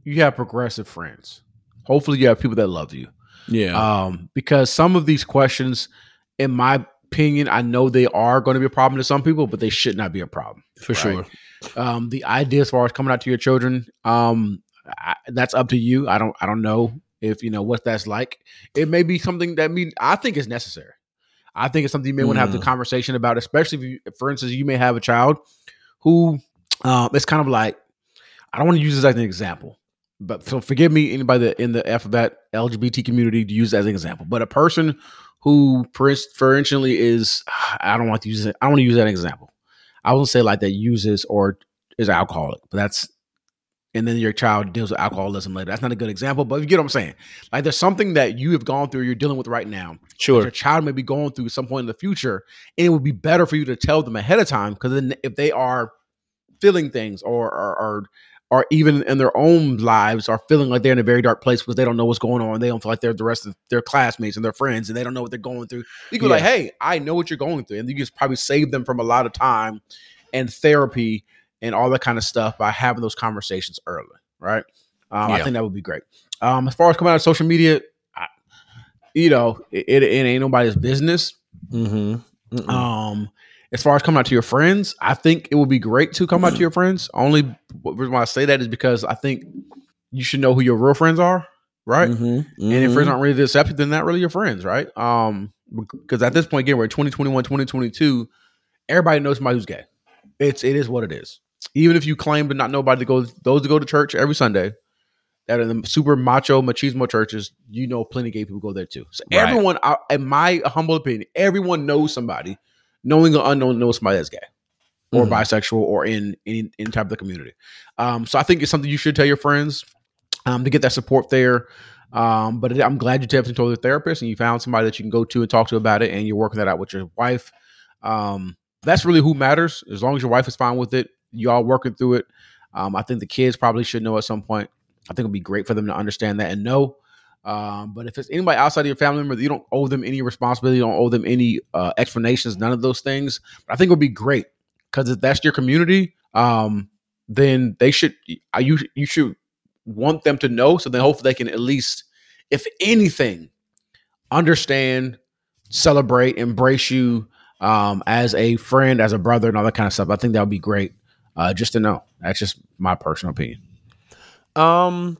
you have progressive friends. Hopefully you have people that love you Yeah. um, because some of these questions, in my opinion, I know they are going to be a problem to some people, but they should not be a problem. for right. sure. Um, the idea as far as coming out to your children, um, I, that's up to you. I don't, I don't know if you know what that's like. It may be something that mean I think is necessary. I think it's something you may want to have the Mm. conversation about, especially if you, for instance, you may have a child who, um, it's kind of like I don't want to use this as an example, but so forgive me, anybody that in the alphabet LGBT community to use as an example. But a person who, for, ins- for instance, is *sighs* I don't want to use it. I don't want to use that example. I won't say like that uses or is alcoholic, but that's and then your child deals with alcoholism later. That's not a good example, but you get what I'm saying. Like there's something that you have gone through, you're dealing with right now. Sure. Your child may be going through some point in the future, and it would be better for you to tell them ahead of time because then if they are feeling things or or, or even in their own lives are feeling like they're in a very dark place because they don't know what's going on. They don't feel like they're the rest of their classmates and their friends, and they don't know what they're going through. You can be like, "Hey, I know what you're going through," and you just probably save them from a lot of time and therapy and all that kind of stuff by having those conversations early, right? Um, I think that would be great. Um, as far as coming out of social media, I, you know, it, it, it ain't nobody's business. Mm-hmm. Um, as far as coming out to your friends, I think it would be great to come out to your *clears throat* friends. Only reason why I say that is because I think you should know who your real friends are, right? Mm-hmm. And if friends aren't really accepted, then not really your friends, right? Um, because at this point, again, we're 2021, 2022. Everybody knows somebody who's gay. It's it is what it is. Even if you claim to not know about to go those to go to church every Sunday, that are the super macho machismo churches, you know, plenty of gay people go there too. So Right. everyone, in my humble opinion, everyone knows somebody, knowing or unknown, knows somebody that's gay or Mhm. bisexual or in any, any type of the community. Um, so I think it's something you should tell your friends um, to get that support there. Um, but I'm glad you definitely told your therapist and you found somebody that you can go to and talk to about it, and you're working that out with your wife. Um, that's really who matters. As long as your wife is fine with it, you all working through it. Um, I think the kids probably should know at some point. I think it'd be great for them to understand that and know. Um, but if it's anybody outside of your family member, you don't owe them any responsibility, you don't owe them any uh, explanations, none of those things. But I think it would be great because if that's your community, um, then they should uh, you you should want them to know so then hopefully they can at least, if anything, understand, celebrate, embrace you um, as a friend, as a brother, and all that kind of stuff. I think that would be great uh, just to know. That's just my personal opinion. Um,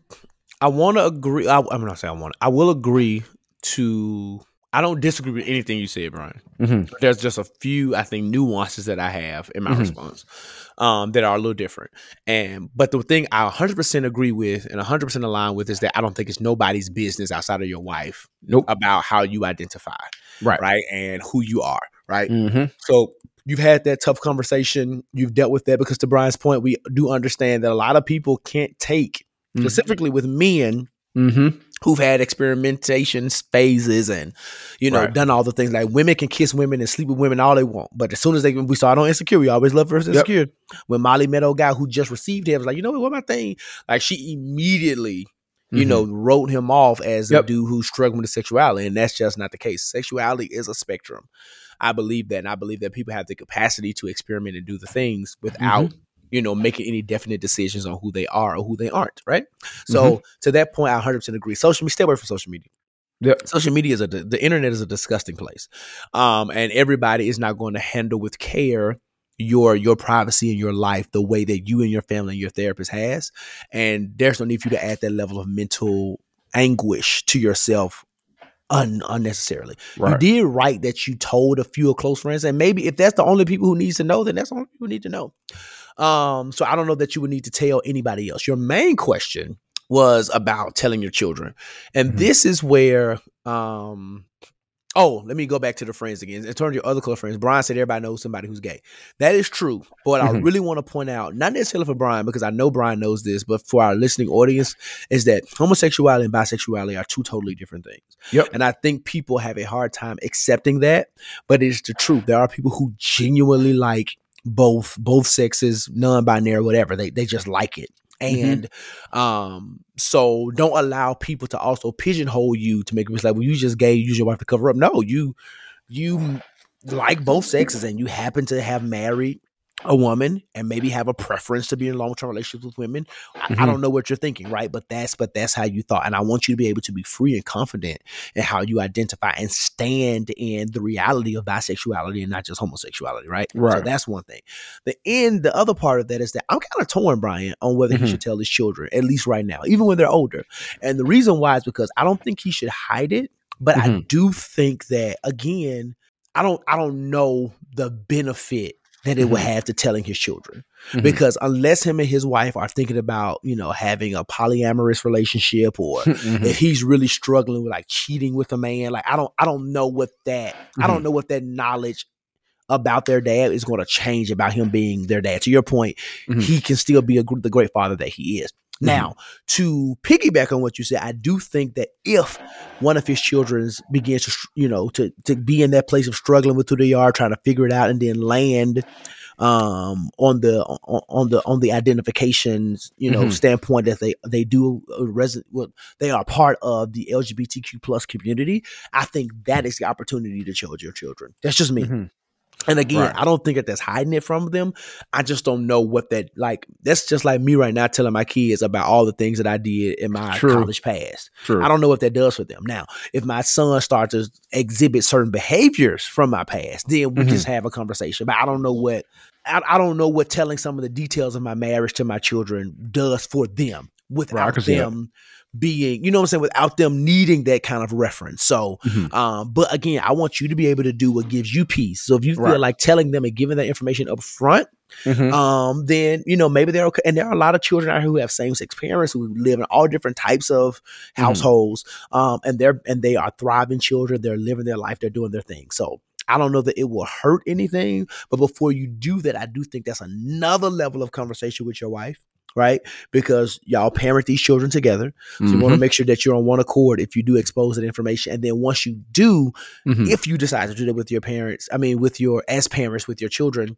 I want to agree. I, I'm not saying I want. I will agree to. I don't disagree with anything you said, Bryan. Mhm. There's just a few, I think, nuances that I have in my Mhm. response um, that are a little different. And but the thing I 100% agree with and 100% align with is that I don't think it's nobody's business outside of your wife Nope. about how you identify, Right. right, and who you are, right. Mm-hmm. So you've had that tough conversation. You've dealt with that because, to Bryan's point, we do understand that a lot of people can't take, Mhm. specifically with men Mm-hmm. who've had experimentation phases and you know Right. done all the things. Like women can kiss women and sleep with women all they want, but as soon as they we saw it on Insecure, we always love versus Yep. Insecure. When Molly met a guy who just received him, was like, you know what, what my thing? Like she immediately. You Mhm. know, wrote him off as Yep. a dude who's struggling with sexuality, and that's just not the case. Sexuality is a spectrum. I believe that, and I believe that people have the capacity to experiment and do the things without, Mm-hmm. You know, making any definite decisions on who they are or who they aren't. Right. So to that point, I 100 percent agree. Social media, stay away from social media. Yep. Social media is a the internet is a disgusting place, um, and everybody is not going to handle with care your your privacy and your life the way that you and your family and your therapist has. And there's no need for you to add that level of mental anguish to yourself un- unnecessarily. You did right that you told a few close friends, and maybe if that's the only people who needs to know, then that's the only people who need to know. Um, so I don't know that you would need to tell anybody else. Your main question was about telling your children, and Mhm. this is where um. Oh, let me go back to the friends again. In terms of your other close friends, Bryan said everybody knows somebody who's gay. That is true. But what I really want to point out, not necessarily for Bryan, because I know Bryan knows this, but for our listening audience, is that homosexuality and bisexuality are two totally different things. Yep. And I think people have a hard time accepting that, but it's the truth. There are people who genuinely like both both sexes, non-binary, whatever. They they just like it. Mhm. And um, so don't allow people to also pigeonhole you to make it like, well, you just gay, you use your wife to cover up. No, you you like both sexes and you happen to have married a woman and maybe have a preference to be in long term relationships with women. I, I Mhm. don't know what you're thinking, right? But that's but that's how you thought. And I want you to be able to be free and confident in how you identify and stand in the reality of bisexuality and not just homosexuality, right? right So that's one thing. The end, the other part of that is that I'm kind of torn, Bryan, on whether he Mhm. should tell his children, at least right now, even when they're older. And the reason why is because I don't think he should hide it, but I Mhm. do think that again, I don't I don't know the benefit that it would Mhm. have to telling his children. Mhm. Because unless him and his wife are thinking about, you know, having a polyamorous relationship or *laughs* Mhm. if he's really struggling with like cheating with a man, like I don't I don't know what that I don't know what that knowledge about their dad is going to change about him being their dad. To your point, Mhm. he can still be a, the great father that he is. Now, to piggyback on what you said, I do think that if one of his children begins to, you know, to to be in that place of struggling with who they are, trying to figure it out, and then land um on the on, on the on the identifications you know Mhm. standpoint that they they do uh, resident well, they are part of the lgbtq plus community i think that is the opportunity to chill your children that's just me Mhm. And again, Right. I don't think that that's hiding it from them. I just don't know what that like. That's just like me right now telling my kids about all the things that I did in my True. college past. True. I don't know what that does for them. Now, if my son starts to exhibit certain behaviors from my past, then we Mhm. just have a conversation. But I don't know what I, I don't know what telling some of the details of my marriage to my children does for them without that. them being, you know what I'm saying, without them needing that kind of reference. So Mhm. um, but again, I want you to be able to do what gives you peace. So if you feel Right. like telling them and giving that information up front, Mhm. um, then you know maybe they're okay. And there are a lot of children out here who have same sex parents who live in all different types of Mhm. households, um, and they're and they are thriving children. They're living their life. They're doing their thing. So. I don't know that it will hurt anything, but before you do that, I do think that's another level of conversation with your wife, right? Because y'all parent these children together. So you want to make sure that you're on one accord if you do expose that information. And then once you do, Mhm. if you decide to do that with your parents, I mean, with your as parents with your children,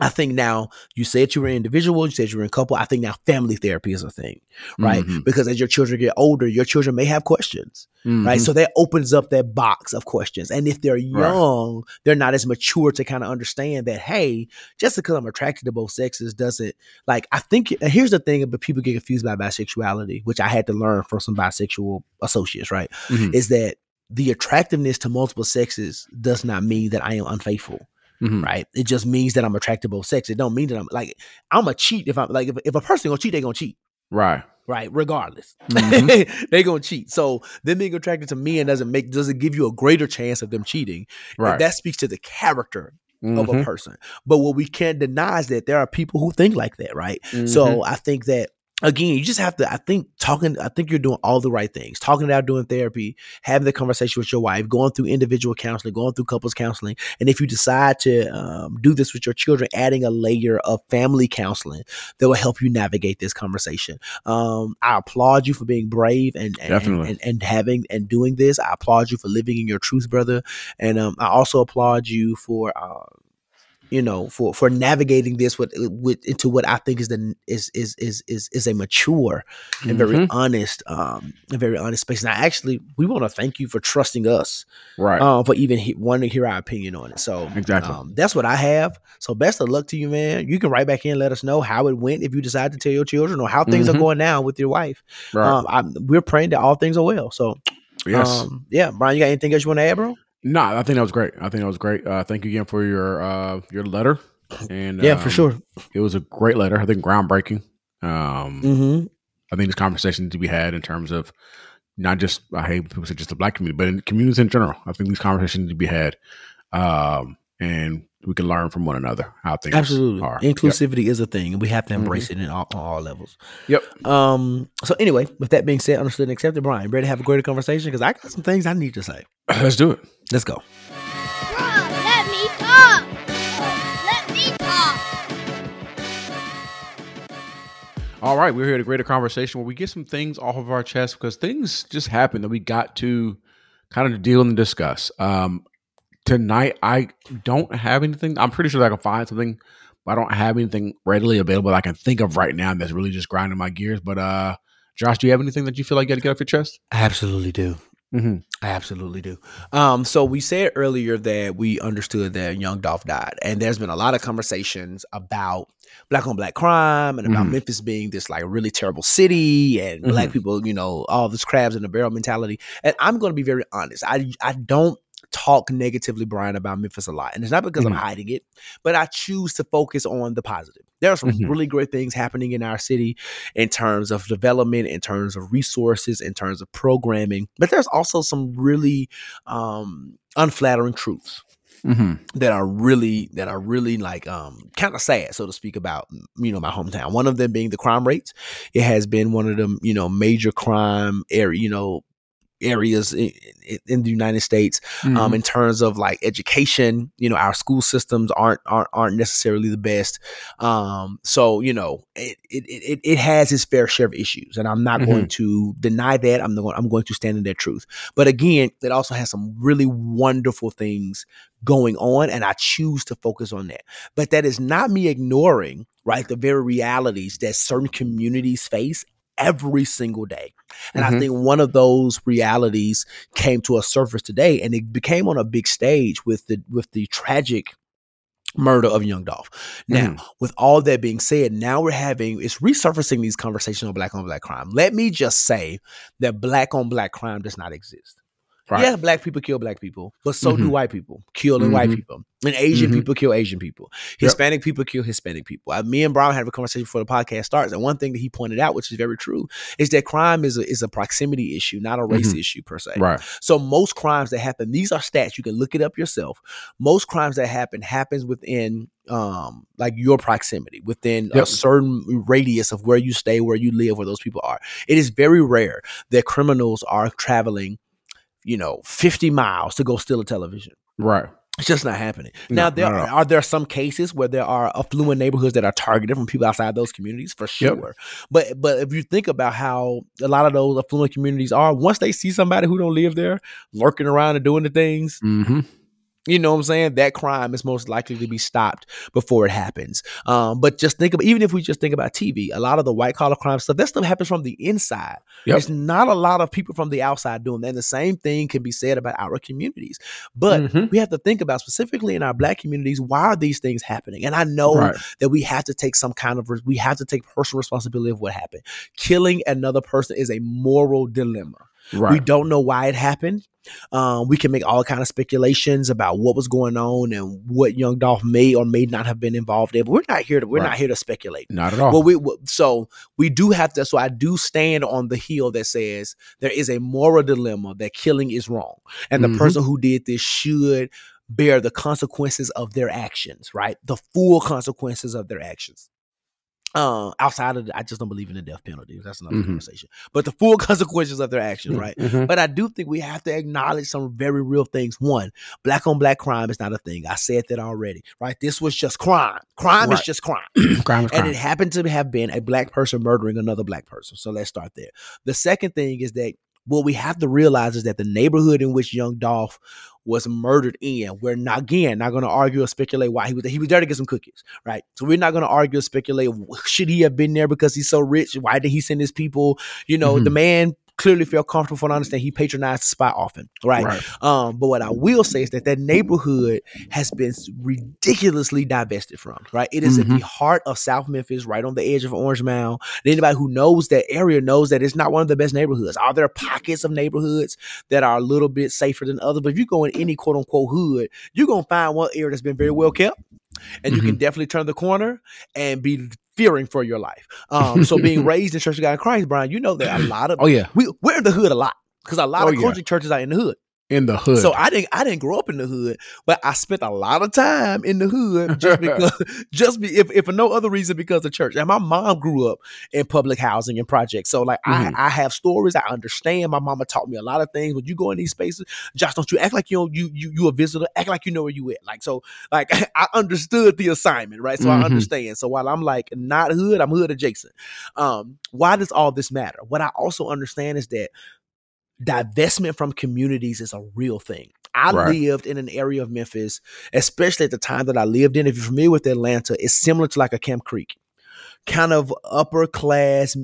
I think now you said you were an individual, you said you were in a couple. I think now family therapy is a thing, right? Mhm. Because as your children get older, your children may have questions, right? Mhm. So that opens up that box of questions. And if they're young, they're not as mature to kind of understand that, hey, just because I'm attracted to both sexes doesn't like I think here's the thing but people get confused by bisexuality, which I had to learn from some bisexual associates, right? Mhm. Is that the attractiveness to multiple sexes does not mean that I am unfaithful Mhm. right? It just means that I'm attracted to both sex. It don't mean that I'm like I'm a cheat if I'm like if, if a person gonna cheat, they gonna cheat, Right. right? Regardless, Mhm. *laughs* they gonna cheat. So them being attracted to men doesn't make doesn't give you a greater chance of them cheating. Right. That speaks to the character of a Mhm. person. But what we can't deny is that there are people who think like that, right? Mhm. So I think that again, you just have to. I think talking. I think you're doing all the right things. Talking it out, doing therapy, having the conversation with your wife, going through individual counseling, going through couples counseling, and if you decide to um, do this with your children, adding a layer of family counseling that will help you navigate this conversation. Um, I applaud you for being brave and and, and and having and doing this. I applaud you for living in your truth, brother, and um, I also applaud you for. Uh, you know, for for navigating this with with into what I think is the is is is is is a mature and very Mhm. honest, um, and very honest space. And I actually we want to thank you for trusting us, Right. um, for even he, wanting to hear our opinion on it. So Exactly. um, that's what I have. So best of luck to you, man. You can write back in, and let us know how it went if you decide to tell your children or how things Mhm. are going now with your wife. right. Um, I'm, we're praying that all things are well. So yes. um, yeah, Bryan, you got anything else you want to add, bro? No, I think that was great. I think that was great. Uh, thank you again for your uh, your letter. And yeah, for um, sure. it was a great letter. I think groundbreaking. Um, Mm-hmm. I think this conversation to be had in terms of not just I hate when people say just the black community, but in communities in general. I think these conversations need to be had, um, and we can learn from one another how things Absolutely. are. Inclusivity is a thing, and we have to Mm-hmm. embrace it in all, on all levels. Yep. Um. So anyway, with that being said, understood and accepted, Bryan, ready to have a greater conversation? Because I got some things I need to say. *laughs* Let's do it. Let's go. let me talk. Let me talk. All right, we're here at a greater conversation where we get some things off of our chest because things just happen that we got to kind of deal and discuss. Um, tonight, I don't have anything. I'm pretty sure that I can find something, but I don't have anything readily available that I can think of right now that's really just grinding my gears. But uh, Josh, do you have anything that you feel like you got to get off your chest? I absolutely do. Mm-hmm. I absolutely do. Um, so we said earlier that we understood that Young Dolph died, and there's been a lot of conversations about black on black crime and about Mhm. Memphis being this like really terrible city and black people, you know, all this crabs in the barrel mentality. And I'm going to be very honest. I I don't talk negatively, Bryan, about Memphis a lot, and it's not because I'm Mhm. hiding it, but I choose to focus on the positive. There are some Mhm. really great things happening in our city in terms of development, in terms of resources, in terms of programming. But there's also some really um, unflattering truths Mm-hmm. that are really that are really like um kind of sad so to speak about you know my hometown one of them being the crime rates it has been one of them you know major crime area you know areas in, in the United States Mm-hmm. um, in terms of like education. You know, our school systems aren't aren't aren't necessarily the best. Um, so you know, it it, it it has its fair share of issues, and I'm not going to deny that. I'm going I'm going to stand in that truth. But again, it also has some really wonderful things going on, and I choose to focus on that. But that is not me ignoring right the very realities that certain communities face every single day. And I Mhm. think one of those realities came to a surface today and it became on a big stage with the with the tragic murder of young Dolph. Now, with all that being said, now we're having it's resurfacing these conversations on black on black crime. Let me just say that black on black crime does not exist. Right. Yeah, black people kill black people, but so do Mhm. white people killing white Mhm. people. And Asian Mhm. people kill Asian people. Hispanic people kill Hispanic people. Uh, me and Brown had a conversation before the podcast starts, and one thing that he pointed out, which is very true, is that crime is a, is a proximity issue, not a race Mhm. issue per se. Right. So most crimes that happen, these are stats. You can look it up yourself. Most crimes that happen happens within um like your proximity, within a certain radius of where you stay, where you live, where those people are. It is very rare that criminals are traveling, you know, 50 miles to go steal a television. Right. It's just not happening. No, now, there are, are there some cases where there are affluent neighborhoods that are targeted from people outside those communities for sure. But but if you think about how a lot of those affluent communities are, once they see somebody who don't live there lurking around and doing the things, Mm-hmm. You know what I'm saying? That crime is most likely to be stopped before it happens. Um, but just think about even if we just think about TV, a lot of the white collar crime stuff, that stuff happens from the inside. Yep. There's not a lot of people from the outside doing that. And the same thing can be said about our communities. But Mhm. we have to think about specifically in our black communities, why are these things happening? And I know Right. that we have to take some kind of we have to take personal responsibility of what happened. Killing another person is a moral dilemma. Right. We don't know why it happened. Um, we can make all kind of speculations about what was going on and what young Dolph may or may not have been involved in. But we're not here to we're Right. not here to speculate. Not at all. Well, we so we do have to. So I do stand on the hill that says there is a moral dilemma that killing is wrong, and the Mhm. person who did this should bear the consequences of their actions. Right, the full consequences of their actions. Uh, outside of, the, I just don't believe in the death penalty. That's another Mhm. conversation. But the full *laughs* consequences of their actions, right? Mhm. But I do think we have to acknowledge some very real things. One, black on black crime is not a thing. I said that already, right? This was just crime. Crime is just crime. *clears throat* crime is And crime. it happened to have been a black person murdering another black person. So let's start there. The second thing is that what we have to realize is that the neighborhood in which young Dolph was murdered in, we're not again not going to argue or speculate why he was there. He was there to get some cookies, right? So we're not going to argue or speculate should he have been there because he's so rich? Why did he send his people? You know, Mhm. the man clearly felt comfortable for I understand he patronized the spot often, right? Right. Um, but what I will say is that that neighborhood has been ridiculously divested from, right? It is at Mhm. the heart of South Memphis, right on the edge of Orange Mound. And anybody who knows that area knows that it's not one of the best neighborhoods. Are there pockets of neighborhoods that are a little bit safer than others? But if you go in any quote unquote hood, you're gonna find one area that's been very well kept. And you can definitely turn the corner and be fearing for your life. Um, so being *laughs* raised in Church of God in Christ, Bryan, you know that a *clears throat* lot of Oh yeah. we we're in the hood a lot. because a lot Oh, of yeah. churches are in the hood. In the hood. So I didn't I didn't grow up in the hood, but I spent a lot of time in the hood just *laughs* because just be if, if for no other reason because of church. And my mom grew up in public housing and projects. So like Mhm. I, I have stories, I understand. My mama taught me a lot of things. When you go in these spaces, Josh, don't you act like you know you you you a visitor, act like you know where you at. Like so like *laughs* I understood the assignment, right? So Mhm. I understand. So while I'm like not hood, I'm hood adjacent. Um, why does all this matter? What I also understand is that divestment from communities is a real thing. I Right. lived in an area of Memphis, especially at the time that I lived in. If you're familiar with Atlanta, it's similar to like a Camp Creek, kind of upper class,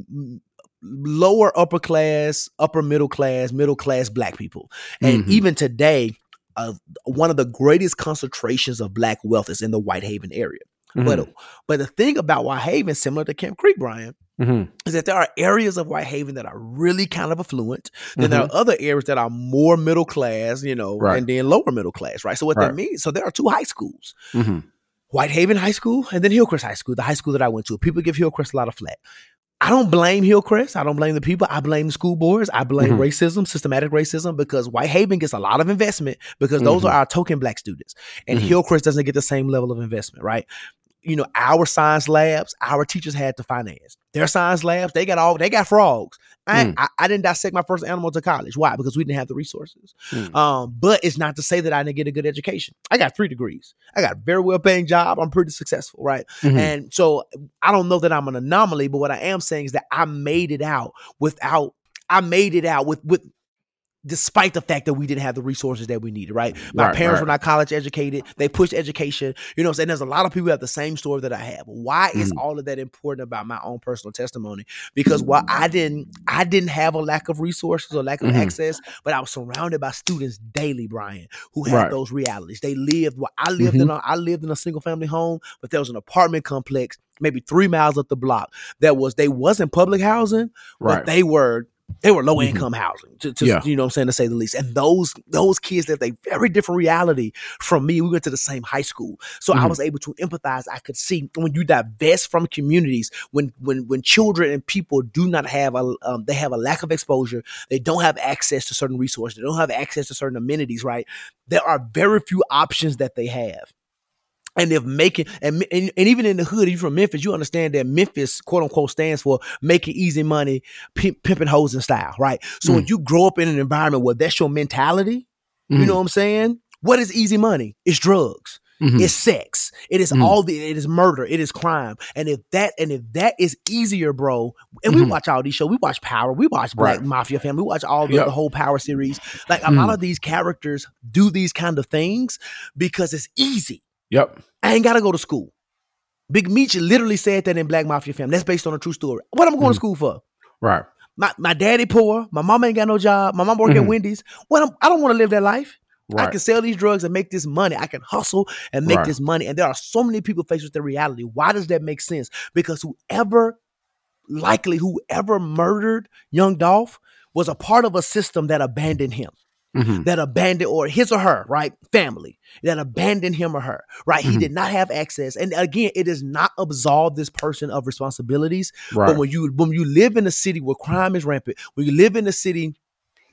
lower upper class, upper middle class, middle class black people. And Mhm. even today, uh, one of the greatest concentrations of black wealth is in the Whitehaven area. Mhm. But but the thing about Whitehaven, similar to Camp Creek, Bryan, Mhm. is that there are areas of Whitehaven that are really kind of affluent. Then Mm-hmm. there are other areas that are more middle class, you know, Right. and then lower middle class, right? So what Right. that means, so there are two high schools. Mhm. Whitehaven High School and then Hillcrest High School, the high school that I went to. People give Hillcrest a lot of flack. I don't blame Hillcrest. I don't blame the people. I blame the school boards. I blame Mhm. racism, systematic racism, because Whitehaven gets a lot of investment because those Mhm. are our token black students. And Mhm. Hillcrest doesn't get the same level of investment, right? You know, our science labs, our teachers had to finance. Their science labs, they got all they got frogs. I, Mm. I, I didn't dissect my first animal to college. Why? Because we didn't have the resources. Mm. Um, but it's not to say that I didn't get a good education. I got three degrees. I got a very well paying job. I'm pretty successful, right? Mhm. And so I don't know that I'm an anomaly, but what I am saying is that I made it out without I made it out with with despite the fact that we didn't have the resources that we needed, right? My Right, parents right. were not college educated. They pushed education. You know what I'm saying? There's a lot of people who have the same story that I have. Why is Mhm. all of that important about my own personal testimony? Because while I didn't I didn't have a lack of resources or lack of Mhm. access, but I was surrounded by students daily, Bryan, who had Right. those realities. They lived well, I lived in a I lived in a single family home, but there was an apartment complex maybe three miles up the block that was they wasn't public housing, but they were they were low Mhm. income housing to, to Yeah. you know what I'm saying to say the least. And those those kids lived a very different reality from me. We went to the same high school. So I Mhm. was able to empathize. I could see when you divest from communities, when when when children and people do not have a um, they have a lack of exposure, they don't have access to certain resources, they don't have access to certain amenities, right? There are very few options that they have. And if making and, and and even in the hood, if you're from Memphis, you understand that Memphis, quote unquote, stands for making easy money, pimp, pimping hoes in style, right? So when you grow up in an environment where that's your mentality, you Mhm. know what I'm saying? What is easy money? It's drugs. Mhm. It's sex. It is Mhm. all the. It is murder. It is crime. And if that and if that is easier, bro, and we Mhm. watch all these shows. We watch Power. We watch Black Right. Mafia Family. We watch all the, Yep. the whole Power series. Like a lot Mhm. of these characters do these kind of things because it's easy. Yep. I ain't gotta go to school. Big Meech literally said that in Black Mafia Family. That's based on a true story. What am I'm going Mhm. to school for? Right. My my daddy poor. My mom ain't got no job. My mom work Mhm. at Wendy's. What I'm, I don't want to live that life. I can sell these drugs and make this money. I can hustle and make Right. this money. And there are so many people faced with the reality. Why does that make sense? Because whoever, likely whoever murdered young Dolph was a part of a system that abandoned him Mhm. that abandoned or his or her right family that abandoned him or her right he Mhm. did not have access and again it does not absolve this person of responsibilities Right. but when you when you live in a city where crime is rampant when you live in a city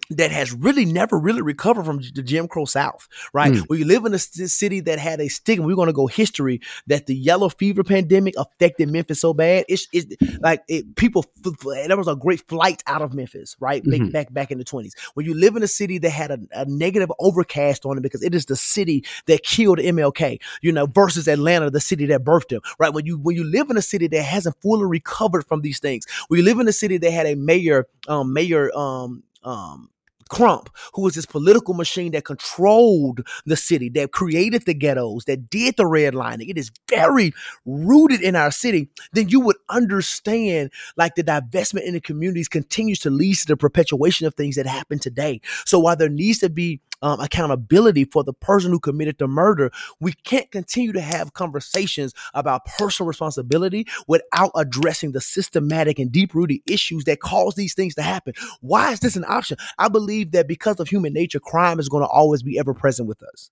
that has really never really recovered from the Jim Crow South, right? Mm. When you live in a city that had a stigma, we're going to go history that the yellow fever pandemic affected Memphis so bad. It's, it's like it, people, there was a great flight out of Memphis, right? Back- Mhm. Back back in the 20s. When you live in a city that had a, a negative overcast on it because it is the city that killed MLK, you know, versus Atlanta, the city that birthed him, right? When you when you live in a city that hasn't fully recovered from these things, when you live in a city that had a mayor, um, mayor, um, um, Crump, who was this political machine that controlled the city, that created the ghettos, that did the redlining. It is very rooted in our city. Then you would understand like the divestment in the communities continues to lead to the perpetuation of things that happen today. So while there needs to be um, accountability for the person who committed the murder, we can't continue to have conversations about personal responsibility without addressing the systematic and deep rooted issues that cause these things to happen. Why is this an option? I believe that because of human nature, crime is going to always be ever present with us.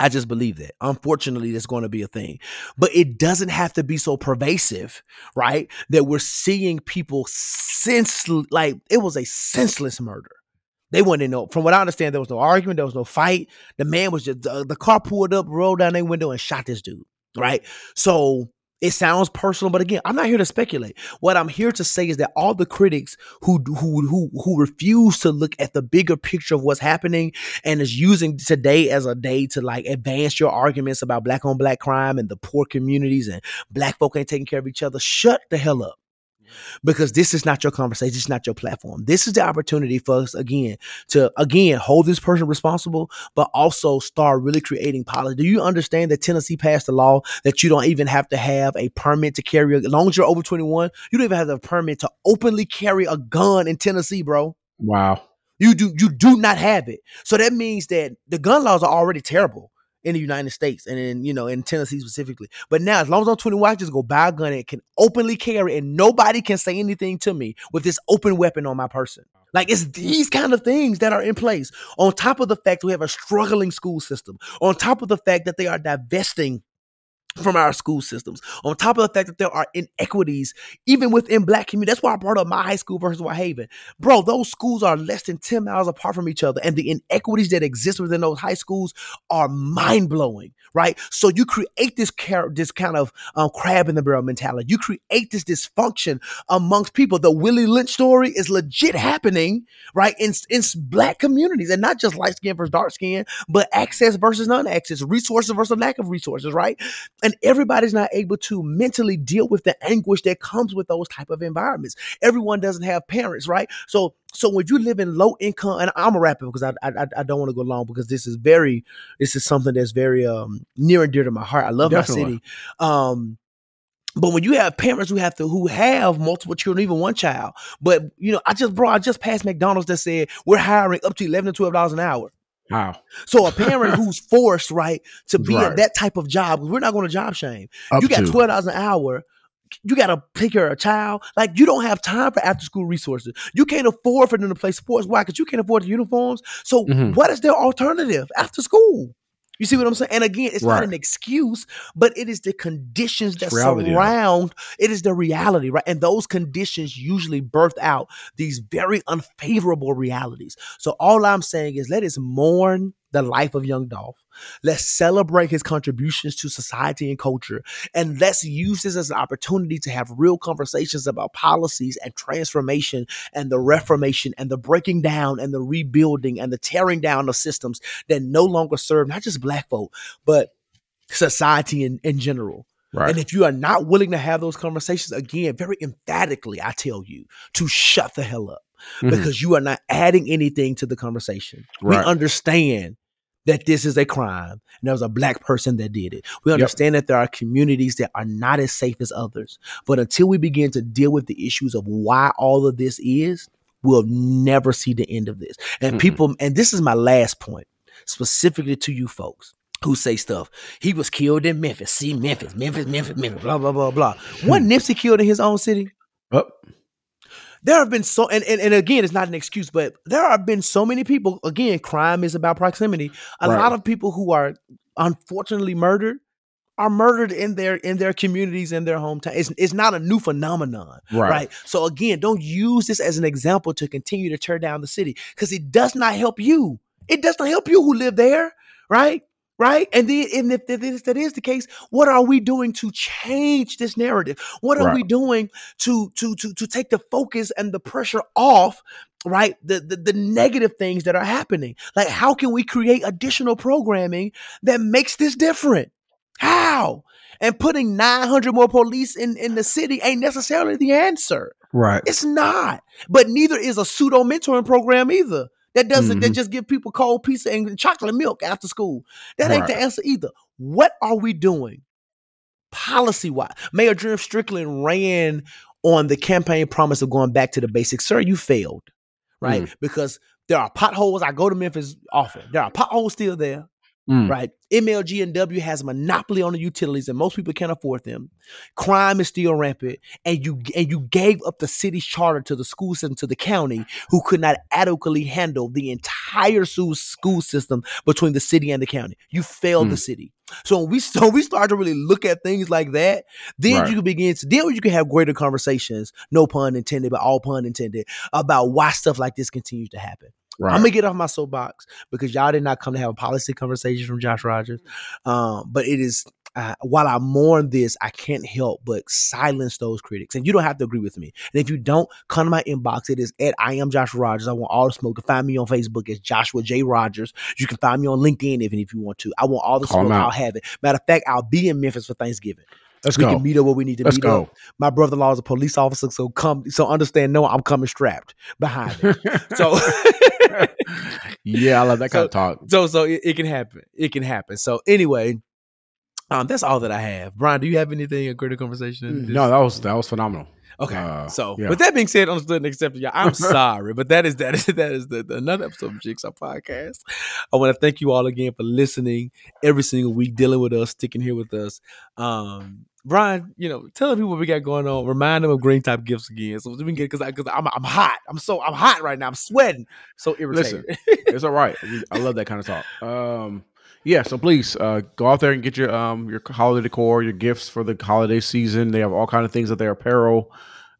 I just believe that. Unfortunately, that's going to be a thing. But it doesn't have to be so pervasive, right? That we're seeing people sense like it was a senseless murder. They weren't in no. From what I understand, there was no argument. There was no fight. The man was just the car pulled up, rolled down their window, and shot this dude. Right. So it sounds personal, but again, I'm not here to speculate. What I'm here to say is that all the critics who who who who refuse to look at the bigger picture of what's happening and is using today as a day to like advance your arguments about black on black crime and the poor communities and black folk ain't taking care of each other, shut the hell up because this is not your conversation. This is not your platform. This is the opportunity for us again to again hold this person responsible, but also start really creating policy. Do you understand that Tennessee passed a law that you don't even have to have a permit to carry? As long as you're over 21, you don't even have a permit to openly carry a gun in Tennessee, bro. Wow. You do you do not have it. So that means that the gun laws are already terrible in the United States and in you know in Tennessee specifically. But now, as long as I'm 21, I just go buy a gun and can openly carry, and nobody can say anything to me with this open weapon on my person. Like it's these kind of things that are in place. On top of the fact we have a struggling school system. On top of the fact that they are divesting from our school systems. On top of the fact that there are inequities even within black community. That's why I brought up my high school versus Whitehaven. Bro, those schools are less than 10 miles apart from each other. And the inequities that exist within those high schools are mind-blowing, right? So you create this car- this kind of um, crab in the barrel mentality. You create this dysfunction amongst people. The Willie Lynch story is legit happening, right? In, in black communities and not just light skin versus dark skin, but access versus non-access, resources versus lack of resources, right? And everybody's not able to mentally deal with the anguish that comes with those type of environments everyone doesn't have parents right so so if you live in low income and i'm a rapper because i i, I don't want to go long because this is very this is something that's very um near and dear to my heart i love Definitely. my city um but when you have parents who have to who have multiple children, even one child, but you know, I just bro, I just passed McDonald's that said we're hiring up to eleven to twelve dollars an hour. Wow. So a parent who's *laughs* forced, right, to be Right. at that type of job, we're not going to job shame. Up you got twelve dollars an hour. You got to take care of a child. Like you don't have time for after school resources. You can't afford for them to play sports. Why? Because you can't afford the uniforms. So Mhm. what is their alternative after school? You see what I'm saying? And again, it's not an excuse, but it is the conditions that reality, yeah. surround. It is the reality, right? And those conditions usually birth out these very unfavorable realities. So all I'm saying is let us mourn the life of young Dolph. Let's celebrate his contributions to society and culture. And let's use this as an opportunity to have real conversations about policies and transformation and the reformation and the breaking down and the rebuilding and the tearing down of systems that no longer serve not just black folk, but society in, in general. Right. And if you are not willing to have those conversations, again, very emphatically, I tell you to shut the hell up Mhm. because you are not adding anything to the conversation. We understand that this is a crime and there was a black person that did it. We understand that there are communities that are not as safe as others. But until we begin to deal with the issues of why all of this is, we'll never see the end of this. And Mm-mm. people, and this is my last point, specifically to you folks who say stuff. He was killed in Memphis. See Memphis, Memphis, Memphis, Memphis, blah, blah, blah, blah. Hmm. Wasn't Nipsey killed in his own city? Oh, there have been so and, and and again it's not an excuse but there have been so many people again crime is about proximity a Right. lot of people who are unfortunately murdered are murdered in their in their communities in their hometown it's, it's not a new phenomenon Right. right. so again don't use this as an example to continue to tear down the city because it does not help you it does not help you who live there right right? And then and if that is, that is the case what are we doing to change this narrative? What are Right. we doing to to to to take the focus and the pressure off right the, the the negative things that are happening? Like how can we create additional programming that makes this different? How? And putting 900 more police in in the city ain't necessarily the answer. Right. it's not. But neither is a pseudo mentoring program either that doesn't that Mhm. just give people cold pizza and chocolate milk after school that ain't the answer either what are we doing policy wise. Mayor Jim Strickland ran on the campaign promise of going back to the basics. Sir, you failed, right? Because there are potholes. I go to Memphis often. There are potholes still there, Mm. right? MLG and W has a monopoly on the utilities, and most people can't afford them. Crime is still rampant, and you and you gave up the city's charter to the school system to the county, who could not adequately handle the entire school system between the city and the county. You failed the city. So when we *laughs* so we start to really look at things like that, then Right. you can begin to then you can have greater conversations, no pun intended, but all pun intended, about why stuff like this continues to happen. Right. I'm gonna get off my soapbox because y'all did not come to have a policy conversation from Josh Rogers. Um, but it is uh, while I mourn this, I can't help but silence those critics. And you don't have to agree with me. And if you don't, come to my inbox. It is at I am Josh Rogers. I want all the smoke. You can find me on Facebook as Joshua J. Rogers. You can find me on LinkedIn even if you want to. I want all the Call smoke. I'll have it. Matter of fact, I'll be in Memphis for Thanksgiving. Let's we go. can meet up where we need to Let's meet go. up. My brother-in-law is a police officer, so come so understand. No, I'm coming strapped behind him. So *laughs* yeah, I love that kind *laughs* So- of talk. so so it, it can happen. It can happen. So anyway, um, that's all that I have. Bryan, do you have anything a greater conversation? No, that was that was phenomenal. Okay. uh, so yeah. with that being said, understood and accepted, y'all. I'm sorry, but that is that is *laughs* that is the, the another episode of Jigsaw Podcast. I want to thank you all again for listening every single week, dealing with us, sticking here with us. Um, Bryan, you know, tell the people what we got going on. Remind them of Greentop Gifts again, so we can get because because I'm I'm hot. I'm so I'm hot right now. I'm sweating. So irritated. Listen, it's all right. I love that kind of talk. Um, yeah, so please uh, go out there and get your um your holiday decor, your gifts for the holiday season. They have all kind of things at their apparel,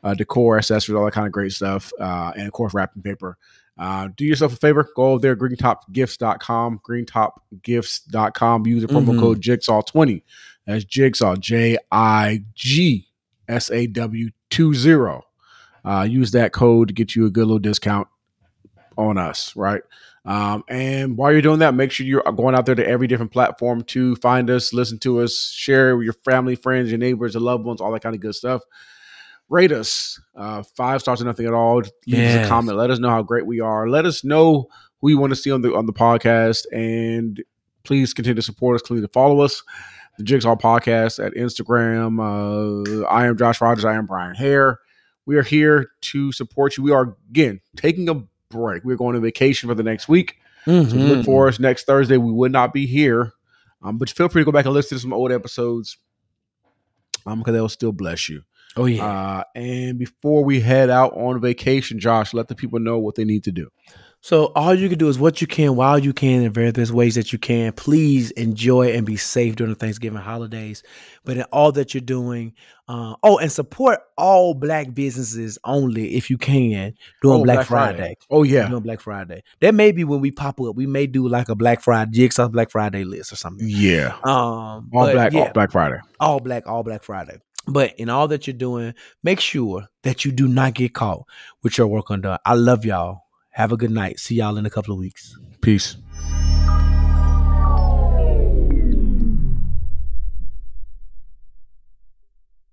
uh, decor, accessories, all that kind of great stuff, uh, and of course wrapping paper. Uh, do yourself a favor, go over there, greentopgifts.com, greentopgifts.com. Use the promo Mhm. code Jigsaw20. That's Jigsaw, J I G S A W 20. Uh, use that code to get you a good little discount on us, right? Um, and while you're doing that, make sure you're going out there to every different platform to find us, listen to us, share with your family, friends, your neighbors, your loved ones, all that kind of good stuff. Rate us uh, five stars or nothing at all. Leave us a comment. Let us know how great we are. Let us know who you want to see on the on the podcast, and please continue to support us. Continue to follow us. The Jigsaw Podcast at Instagram. Uh, I am Josh Rogers. I am Bryan Hare. We are here to support you. We are again taking a break. We're going on vacation for the next week. So Mhm. look for us next Thursday. We would not be here, um, but feel free to go back and listen to some old episodes, um, because they'll still bless you. Oh yeah. Uh, and before we head out on vacation, Josh, let the people know what they need to do. So all you can do is what you can while you can in various ways that you can. Please enjoy and be safe during the Thanksgiving holidays. But in all that you're doing, uh, oh, and support all black businesses only if you can during Oh, Black, Friday. Oh yeah, During Black Friday. That may be when we pop up. We may do like a Black Friday Jigsaw Black Friday list or something. yeah. Um, All black, yeah all Black Friday. all black, all black Friday. But in all that you're doing, make sure that you do not get caught with your work undone. I love y'all. Have a good night. See y'all in a couple of weeks. Peace.